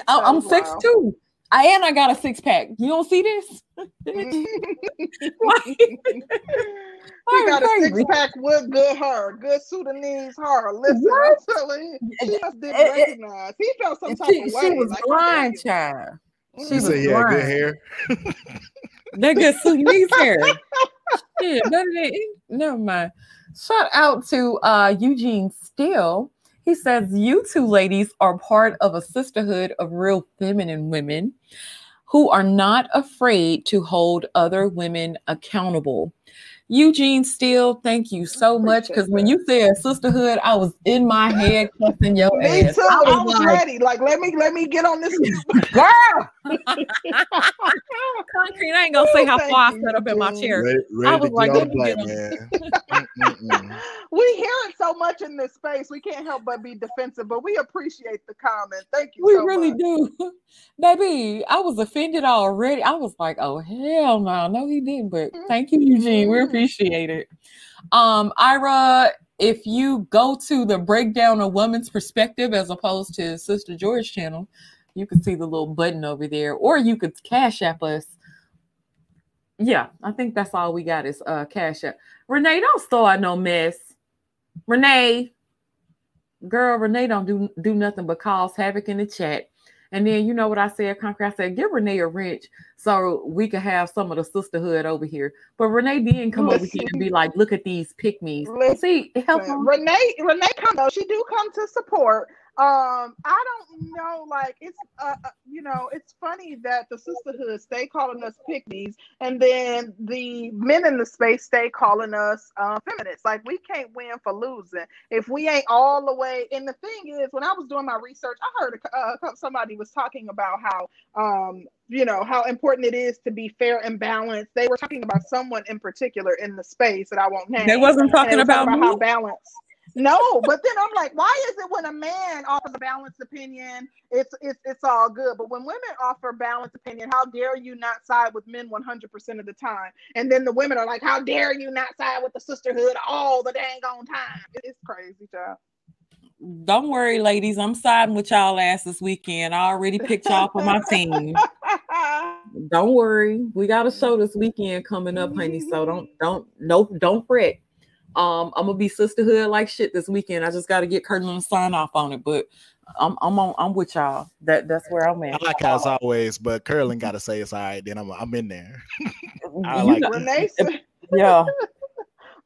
Speaker 1: I, am six two, I and I got a six pack. You don't see this? he
Speaker 2: got a six pack with good hair, good Sudanese hair. Listen, what? I'm telling you, she eh, just didn't it, recognize. He felt some type
Speaker 1: she,
Speaker 2: of way.
Speaker 1: She was like, blind, child.
Speaker 8: She said he had good hair.
Speaker 1: that good Sudanese hair. Yeah, better than never mind. Shout out to uh, Eugene Steele. He says, You two ladies are part of a sisterhood of real feminine women who are not afraid to hold other women accountable. Eugene Steele, thank you so much. Because when you said sisterhood, I was in my head cussing your
Speaker 2: Me
Speaker 1: ass.
Speaker 2: too. I, I was like, ready. Like, let me let me get on this girl.
Speaker 1: Concrete. I ain't gonna say oh, how far I sat up in my chair. Ready, ready I was like, let
Speaker 2: me get on. we hear it so much in this space. We can't help but be defensive, but we appreciate the comment. Thank you.
Speaker 1: We
Speaker 2: so
Speaker 1: really
Speaker 2: much.
Speaker 1: do, baby. I was offended already. I was like, oh hell no, no, he didn't. But mm-hmm. thank you, Eugene. We appreciate it. Um, Ira, if you go to the breakdown of woman's perspective as opposed to Sister George channel, you can see the little button over there, or you could cash app us. Yeah, I think that's all we got is uh cash app. Renee, don't start no mess. Renee, girl, Renee don't do do nothing but cause havoc in the chat. And then you know what I said, Concrete? I said, give Renee a wrench so we could have some of the sisterhood over here. But Renee didn't come Listen. over here and be like, look at these pick me's. See, help
Speaker 2: Renee, Renee come though. She do come to support. Um i don't know like it's uh, uh, you know it's funny that the sisterhood stay calling us pick me's and then the men in the space stay calling us uh feminists. Like we can't win for losing if we ain't all the way. And the thing is when i was doing my research i heard uh, somebody was talking about how um you know how important it is to be fair and balanced. They were talking about someone in particular in the space that i won't name.
Speaker 1: They wasn't talking about,
Speaker 2: about how balanced no, but then I'm like, why is it when a man offers a balanced opinion, it's it's it's all good, but when women offer balanced opinion, how dare you not side with men 100% of the time? And then the women are like, how dare you not side with the sisterhood all the dang on time? It's crazy, child.
Speaker 1: Don't worry, ladies. I'm siding with y'all ass this weekend. I already picked y'all for my team. don't worry. We got a show this weekend coming up, honey. So don't don't no don't fret. Um, I'm gonna be sisterhood like shit this weekend. I just got to get Curtin to sign off on it, but I'm I'm on I'm with y'all. That that's where I'm at.
Speaker 8: I like how it's always, but Curlin got to say it's all right. Then I'm I'm in there.
Speaker 2: I like Renee.
Speaker 1: yeah.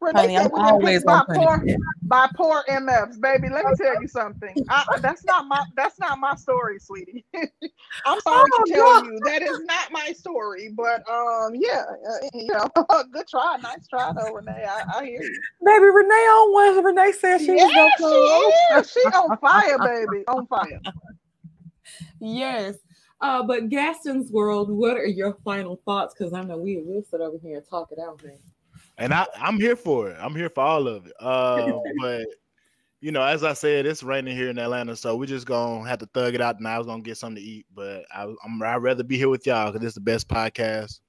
Speaker 2: Honey, I'm always by poor, by poor MFs, baby. Let me tell you something. I, that's not my that's not my story, sweetie. I'm sorry oh, to tell God. you that is not my story. But um, yeah, uh, you know, good try, nice try though, Renee. I, I hear you,
Speaker 1: baby. Renee on one. Renee said she
Speaker 2: yeah, was she is. She on fire, baby, on fire.
Speaker 1: yes. Uh, but Gaston's world, what are your final thoughts? Because I know we will sit over here and talk it out, man
Speaker 8: and I, I'm here for it. I'm here for all of it. Uh, but you know, as I said, it's raining here in Atlanta, so we're just gonna have to thug it out. And I was gonna get something to eat, but I, am I'd rather be here with y'all because it's the best podcast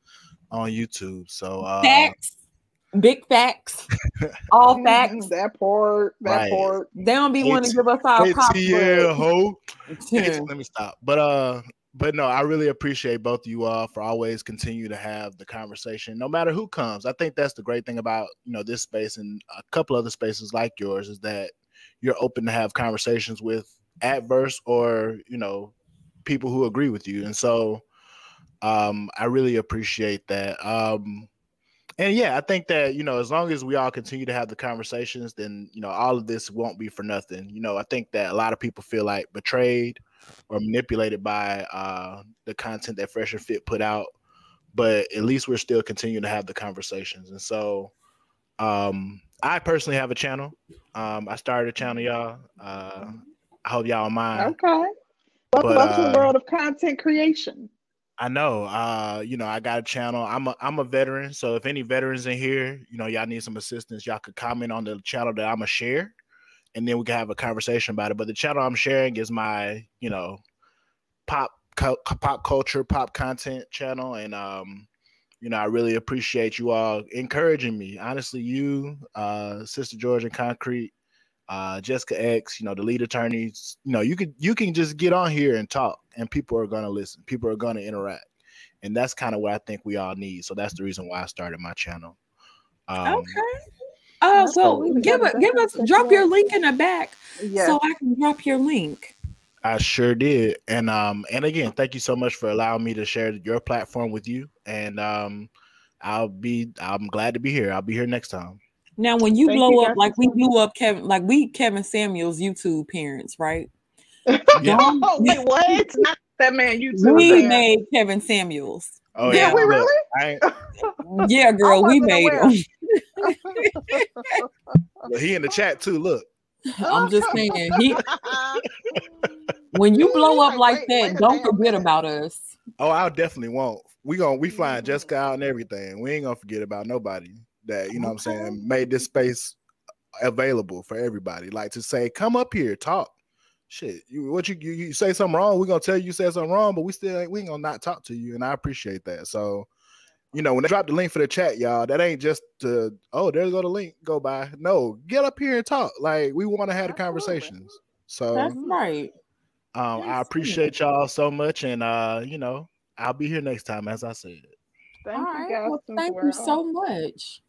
Speaker 8: on YouTube. So uh,
Speaker 1: facts, big facts, all facts.
Speaker 2: that part, that right. part.
Speaker 1: They don't be wanting to give us our pop.
Speaker 8: Yeah, ho. Let me stop. But uh, but no, I really appreciate both of you all for always continue to have the conversation, no matter who comes. I think that's the great thing about you know this space and a couple other spaces like yours is that you're open to have conversations with adverse or you know people who agree with you, and so um, I really appreciate that. Um, and yeah, I think that you know as long as we all continue to have the conversations, then you know all of this won't be for nothing. You know, I think that a lot of people feel like betrayed or manipulated by uh, the content that Fresh and Fit put out. But at least we're still continuing to have the conversations. And so um, I personally have a channel. Um, I started a channel, y'all. Uh, I hope y'all mind.
Speaker 2: Okay. Welcome but, uh, to the world of content creation.
Speaker 8: I know. Uh, you know, I got a channel. I'm a I'm a veteran. So if any veterans in here, you know, y'all need some assistance, y'all could comment on the channel that I'm gonna share and then we can have a conversation about it. But the channel I'm sharing is my, you know, pop pop culture, pop content channel, and um, you know, I really appreciate you all encouraging me. Honestly, you, uh, Sister George and Concrete, uh, Jessica X, you know, the lead attorneys, you know, you could you can just get on here and talk, and people are gonna listen. People are gonna interact, and that's kind of what I think we all need. So that's the reason why I started my channel.
Speaker 1: Um, okay. Uh, well, give it, give us, drop your link in the back, yes. so I can drop your link.
Speaker 8: I sure did, and um, and again, thank you so much for allowing me to share your platform with you, and um, I'll be, I'm glad to be here. I'll be here next time.
Speaker 1: Now, when you thank blow you up, like we blew up Kevin, like we Kevin Samuel's YouTube parents, right?
Speaker 2: yeah. oh, wait, what? Not that man YouTube.
Speaker 1: We man. made Kevin Samuels.
Speaker 2: Oh yeah, yeah we really?
Speaker 1: yeah, girl, we made him.
Speaker 8: he in the chat too. Look,
Speaker 1: I'm just saying he. when you blow up like wait, that, wait, don't forget about us.
Speaker 8: Oh, I definitely won't. We gonna we flying Jessica mm-hmm. out and everything. We ain't gonna forget about nobody that you know. Okay. what I'm saying made this space available for everybody. Like to say, come up here, talk. Shit, you what you, you you say something wrong, we're gonna tell you you said something wrong, but we still ain't we ain't gonna not talk to you, and I appreciate that. So you know, when they drop the link for the chat, y'all, that ain't just to oh, there's go the link, go by. No, get up here and talk. Like we want to have the conversations. So
Speaker 1: that's right.
Speaker 8: Um, that's I appreciate y'all so much, and uh, you know, I'll be here next time, as I said.
Speaker 1: Thank All right. you, well, thank you so much.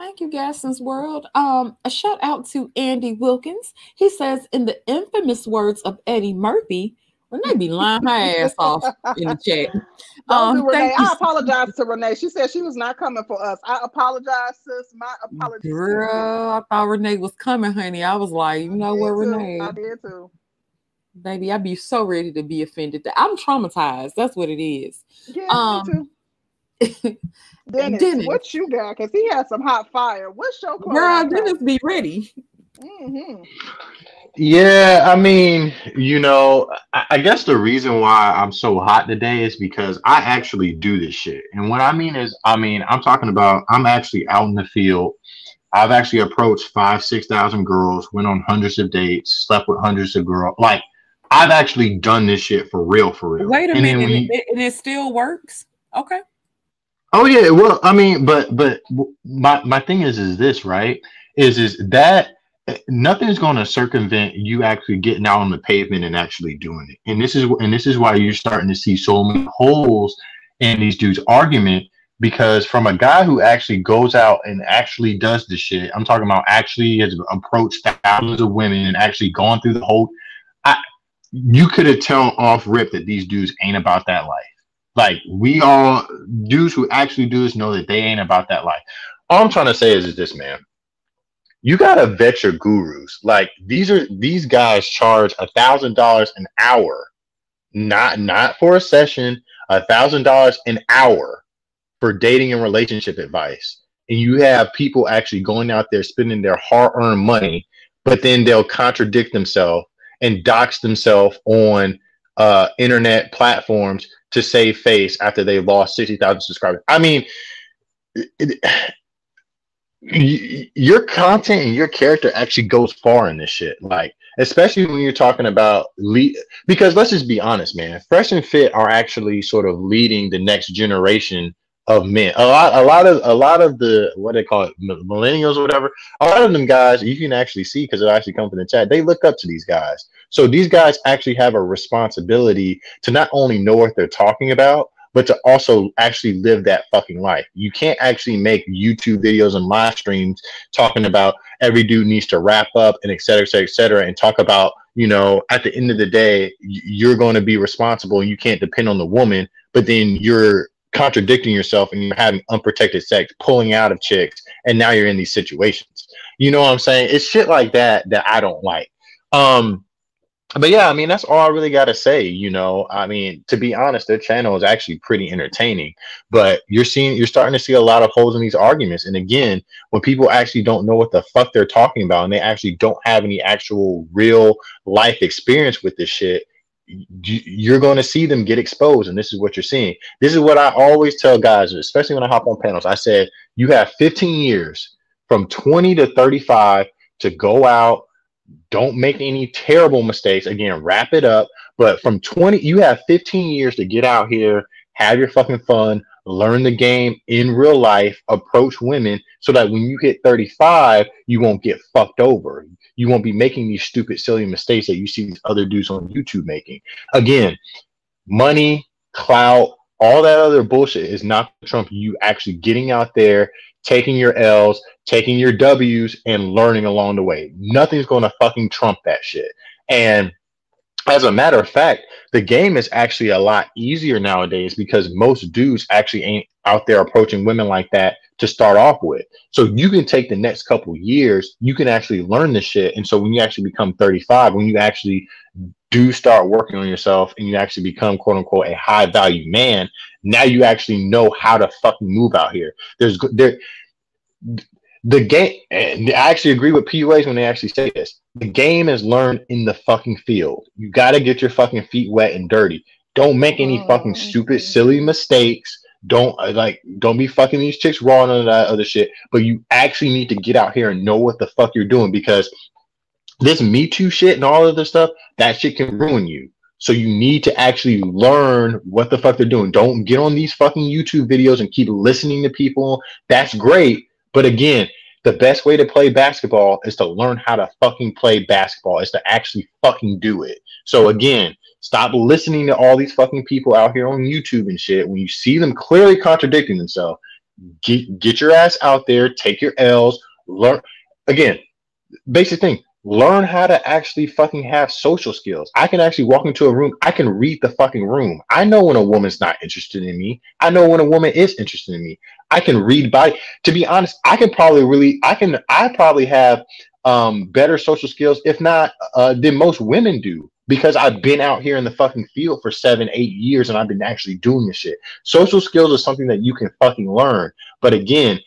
Speaker 1: Thank you, Gaston's World. Um, a shout out to Andy Wilkins. He says, in the infamous words of Eddie Murphy, Renee be lying her ass off in the chat.
Speaker 2: Um, Renee. I apologize to Renee. She said she was not coming for us. I apologize, sis. My apologies.
Speaker 1: Girl, I thought Renee was coming, honey. I was like, you know what, Renee?
Speaker 2: I did too.
Speaker 1: Baby, I'd be so ready to be offended. I'm traumatized. That's what it is.
Speaker 2: Yeah,
Speaker 1: um,
Speaker 2: Dennis, Dennis, what you got? Because he has some hot fire. What's your
Speaker 1: girl? Dennis, be ready.
Speaker 10: Mm-hmm. Yeah, I mean, you know, I, I guess the reason why I'm so hot today is because I actually do this shit. And what I mean is, I mean, I'm talking about I'm actually out in the field. I've actually approached five, six thousand girls, went on hundreds of dates, slept with hundreds of girls. Like, I've actually done this shit for real, for real.
Speaker 1: Wait a and minute, and it, it still works. Okay.
Speaker 10: Oh yeah, well, I mean, but but my my thing is is this right? Is is that eh, nothing's going to circumvent you actually getting out on the pavement and actually doing it. And this is and this is why you're starting to see so many holes in these dudes' argument because from a guy who actually goes out and actually does the shit, I'm talking about actually has approached thousands of women and actually gone through the whole. I, you could have tell off rip that these dudes ain't about that life. Like we all dudes who actually do this know that they ain't about that life. All I'm trying to say is, is this man you gotta vet your gurus. Like these are these guys charge a thousand dollars an hour, not not for a session, a thousand dollars an hour for dating and relationship advice. And you have people actually going out there spending their hard-earned money, but then they'll contradict themselves and dox themselves on uh, internet platforms to save face after they lost 60,000 subscribers. I mean, it, your content and your character actually goes far in this shit. Like, especially when you're talking about lead, because let's just be honest, man. Fresh and Fit are actually sort of leading the next generation of men. A lot, a lot of, a lot of the what they call it, millennials or whatever. A lot of them guys, you can actually see because it actually comes from the chat. They look up to these guys. So these guys actually have a responsibility to not only know what they're talking about, but to also actually live that fucking life. You can't actually make YouTube videos and live streams talking about every dude needs to wrap up and et cetera, et cetera, et cetera, and talk about, you know, at the end of the day, you're going to be responsible and you can't depend on the woman, but then you're contradicting yourself and you're having unprotected sex, pulling out of chicks, and now you're in these situations. You know what I'm saying? It's shit like that that I don't like. Um, but yeah, I mean, that's all I really got to say. You know, I mean, to be honest, their channel is actually pretty entertaining. But you're seeing, you're starting to see a lot of holes in these arguments. And again, when people actually don't know what the fuck they're talking about and they actually don't have any actual real life experience with this shit, you're going to see them get exposed. And this is what you're seeing. This is what I always tell guys, especially when I hop on panels. I said, you have 15 years from 20 to 35 to go out don't make any terrible mistakes. Again, wrap it up. But from 20, you have 15 years to get out here, have your fucking fun, learn the game in real life, approach women so that when you hit 35, you won't get fucked over. You won't be making these stupid, silly mistakes that you see these other dudes on YouTube making. Again, money, clout, all that other bullshit is not trump you actually getting out there taking your L's, taking your W's, and learning along the way. Nothing's going to fucking trump that shit. And as a matter of fact, the game is actually a lot easier nowadays because most dudes actually ain't out there approaching women like that to start off with. So you can take the next couple years, you can actually learn this shit. And so when you actually become 35, when you actually do start working on yourself and you actually become quote unquote a high value man, now you actually know how to fucking move out here. There's there the game and I actually agree with PUAs when they actually say this. The game is learned in the fucking field. You gotta get your fucking feet wet and dirty. Don't make any oh, fucking stupid, silly mistakes. Don't uh, like don't be fucking these chicks raw and that other shit. But you actually need to get out here and know what the fuck you're doing because this Me Too shit and all of this stuff, that shit can ruin you. So you need to actually learn what the fuck they're doing. Don't get on these fucking YouTube videos and keep listening to people. That's great. But again, the best way to play basketball is to learn how to fucking play basketball, is to actually fucking do it. So again, stop listening to all these fucking people out here on YouTube and shit. When you see them clearly contradicting themselves, get, get your ass out there, take your L's, learn. Again, basic thing learn how to actually fucking have social skills. I can actually walk into a room, I can read the fucking room. I know when a woman's not interested in me. I know when a woman is interested in me. I can read by to be honest, I can probably really I can I probably have um better social skills if not uh than most women do because I've been out here in the fucking field for seven, eight years and I've been actually doing this shit. Social skills is something that you can fucking learn. But again,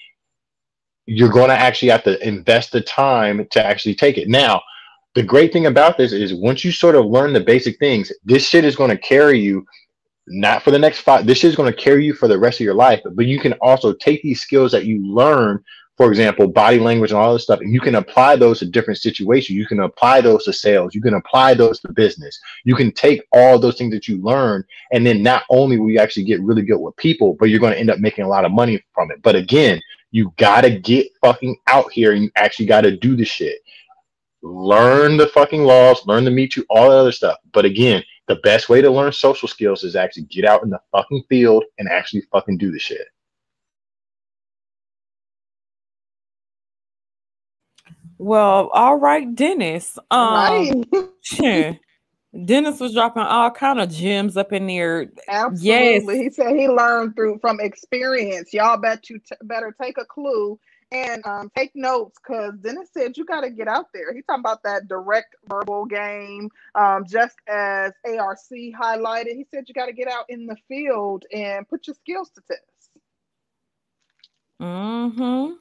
Speaker 10: you're going to actually have to invest the time to actually take it. Now, the great thing about this is once you sort of learn the basic things, this shit is going to carry you not for the next five. This shit is going to carry you for the rest of your life. But you can also take these skills that you learn, for example, body language and all this stuff, and you can apply those to different situations. You can apply those to sales. You can apply those to business. You can take all those things that you learn, and then not only will you actually get really good with people, but you're going to end up making a lot of money from it. But again, you gotta get fucking out here and you actually gotta do the shit. Learn the fucking laws, learn the Me Too, all that other stuff. But again, the best way to learn social skills is actually get out in the fucking field and actually fucking do the shit.
Speaker 1: Well, all right, Dennis. Um, right. Dennis was dropping all kind of gems up in there.
Speaker 2: Absolutely. Yes. He said he learned through from experience. Y'all bet you t- better take a clue and um, take notes because Dennis said you got to get out there. He's talking about that direct verbal game, um, just as ARC highlighted. He said you got to get out in the field and put your skills to test.
Speaker 1: Mm-hmm.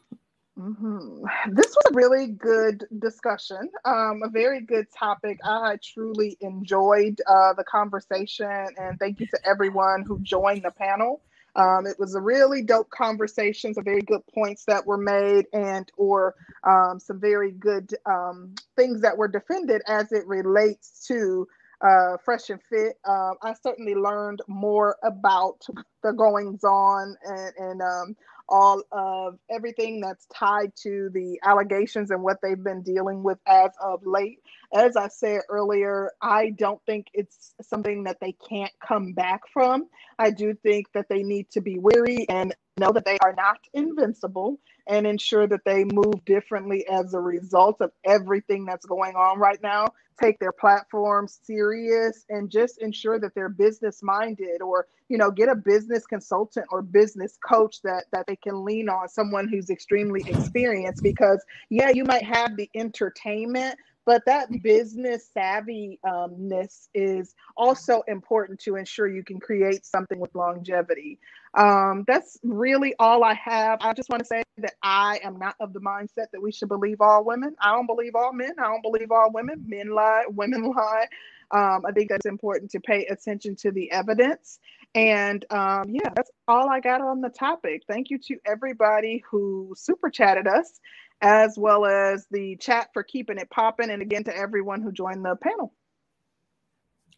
Speaker 2: Mm-hmm. This was a really good discussion, um, a very good topic. I truly enjoyed uh, the conversation, and thank you to everyone who joined the panel. Um, it was a really dope conversation, some very good points that were made, and or um, some very good um, things that were defended as it relates to uh, Fresh and Fit. Uh, I certainly learned more about the goings on and, and um, all of everything that's tied to the allegations and what they've been dealing with as of late. As I said earlier, I don't think it's something that they can't come back from. I do think that they need to be wary and know that they are not invincible and ensure that they move differently as a result of everything that's going on right now. Take their platform serious and just ensure that they're business minded or you know get a business consultant or business coach that that they can lean on someone who's extremely experienced because yeah you might have the entertainment but that business savviness is also important to ensure you can create something with longevity. Um, that's really all i have. I just want to say that i am not of the mindset that we should believe all women. I don't believe all men. I don't believe all women. Men lie women lie. Um, i think that's important to pay attention to the evidence. And um, yeah that's all i got on the topic. Thank you to everybody who super chatted us as well as the chat for keeping it popping. And again, to everyone who joined the panel.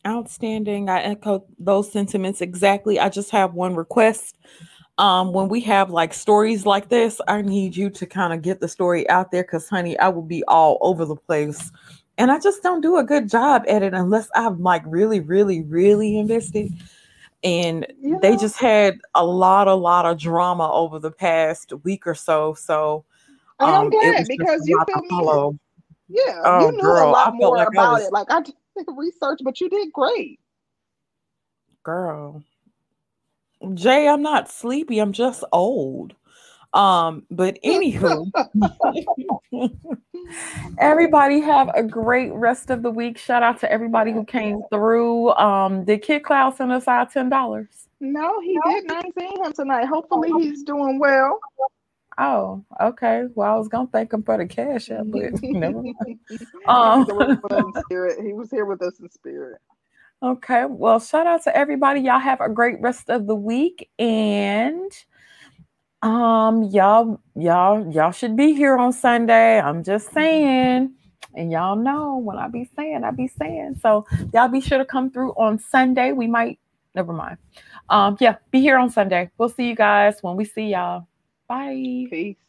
Speaker 1: Outstanding. I echo those sentiments exactly. I just have one request. Um, when we have like stories like this, I need you to kind of get the story out there because, honey, I will be all over the place. And I just don't do a good job at it unless I'm like really, really, really invested. And yeah. they just had a lot, a lot of drama over the past week or so. So
Speaker 2: I'm um, glad because you feel me. Yeah, oh, you knew girl, a lot more like about was... it. Like I did research, but you did great.
Speaker 1: Girl. Jay, I'm not sleepy. I'm just old. Um, but anywho, everybody have a great rest of the week. Shout out to everybody who came through. Um, did Kid Cloud send us out ten dollars?
Speaker 2: No, he didn't. I ain't seen him tonight. Hopefully he's doing well.
Speaker 1: Oh, okay. Well, I was gonna thank him for the cash but never mind. Um,
Speaker 2: he was here with us in spirit.
Speaker 1: Okay. Well, shout out to everybody. Y'all have a great rest of the week, and um, y'all, y'all, y'all should be here on Sunday. I'm just saying. And y'all know when I be saying, I be saying. So y'all be sure to come through on Sunday. We might, never mind. Um, yeah, be here on Sunday. We'll see you guys when we see y'all. Bye.
Speaker 2: Peace.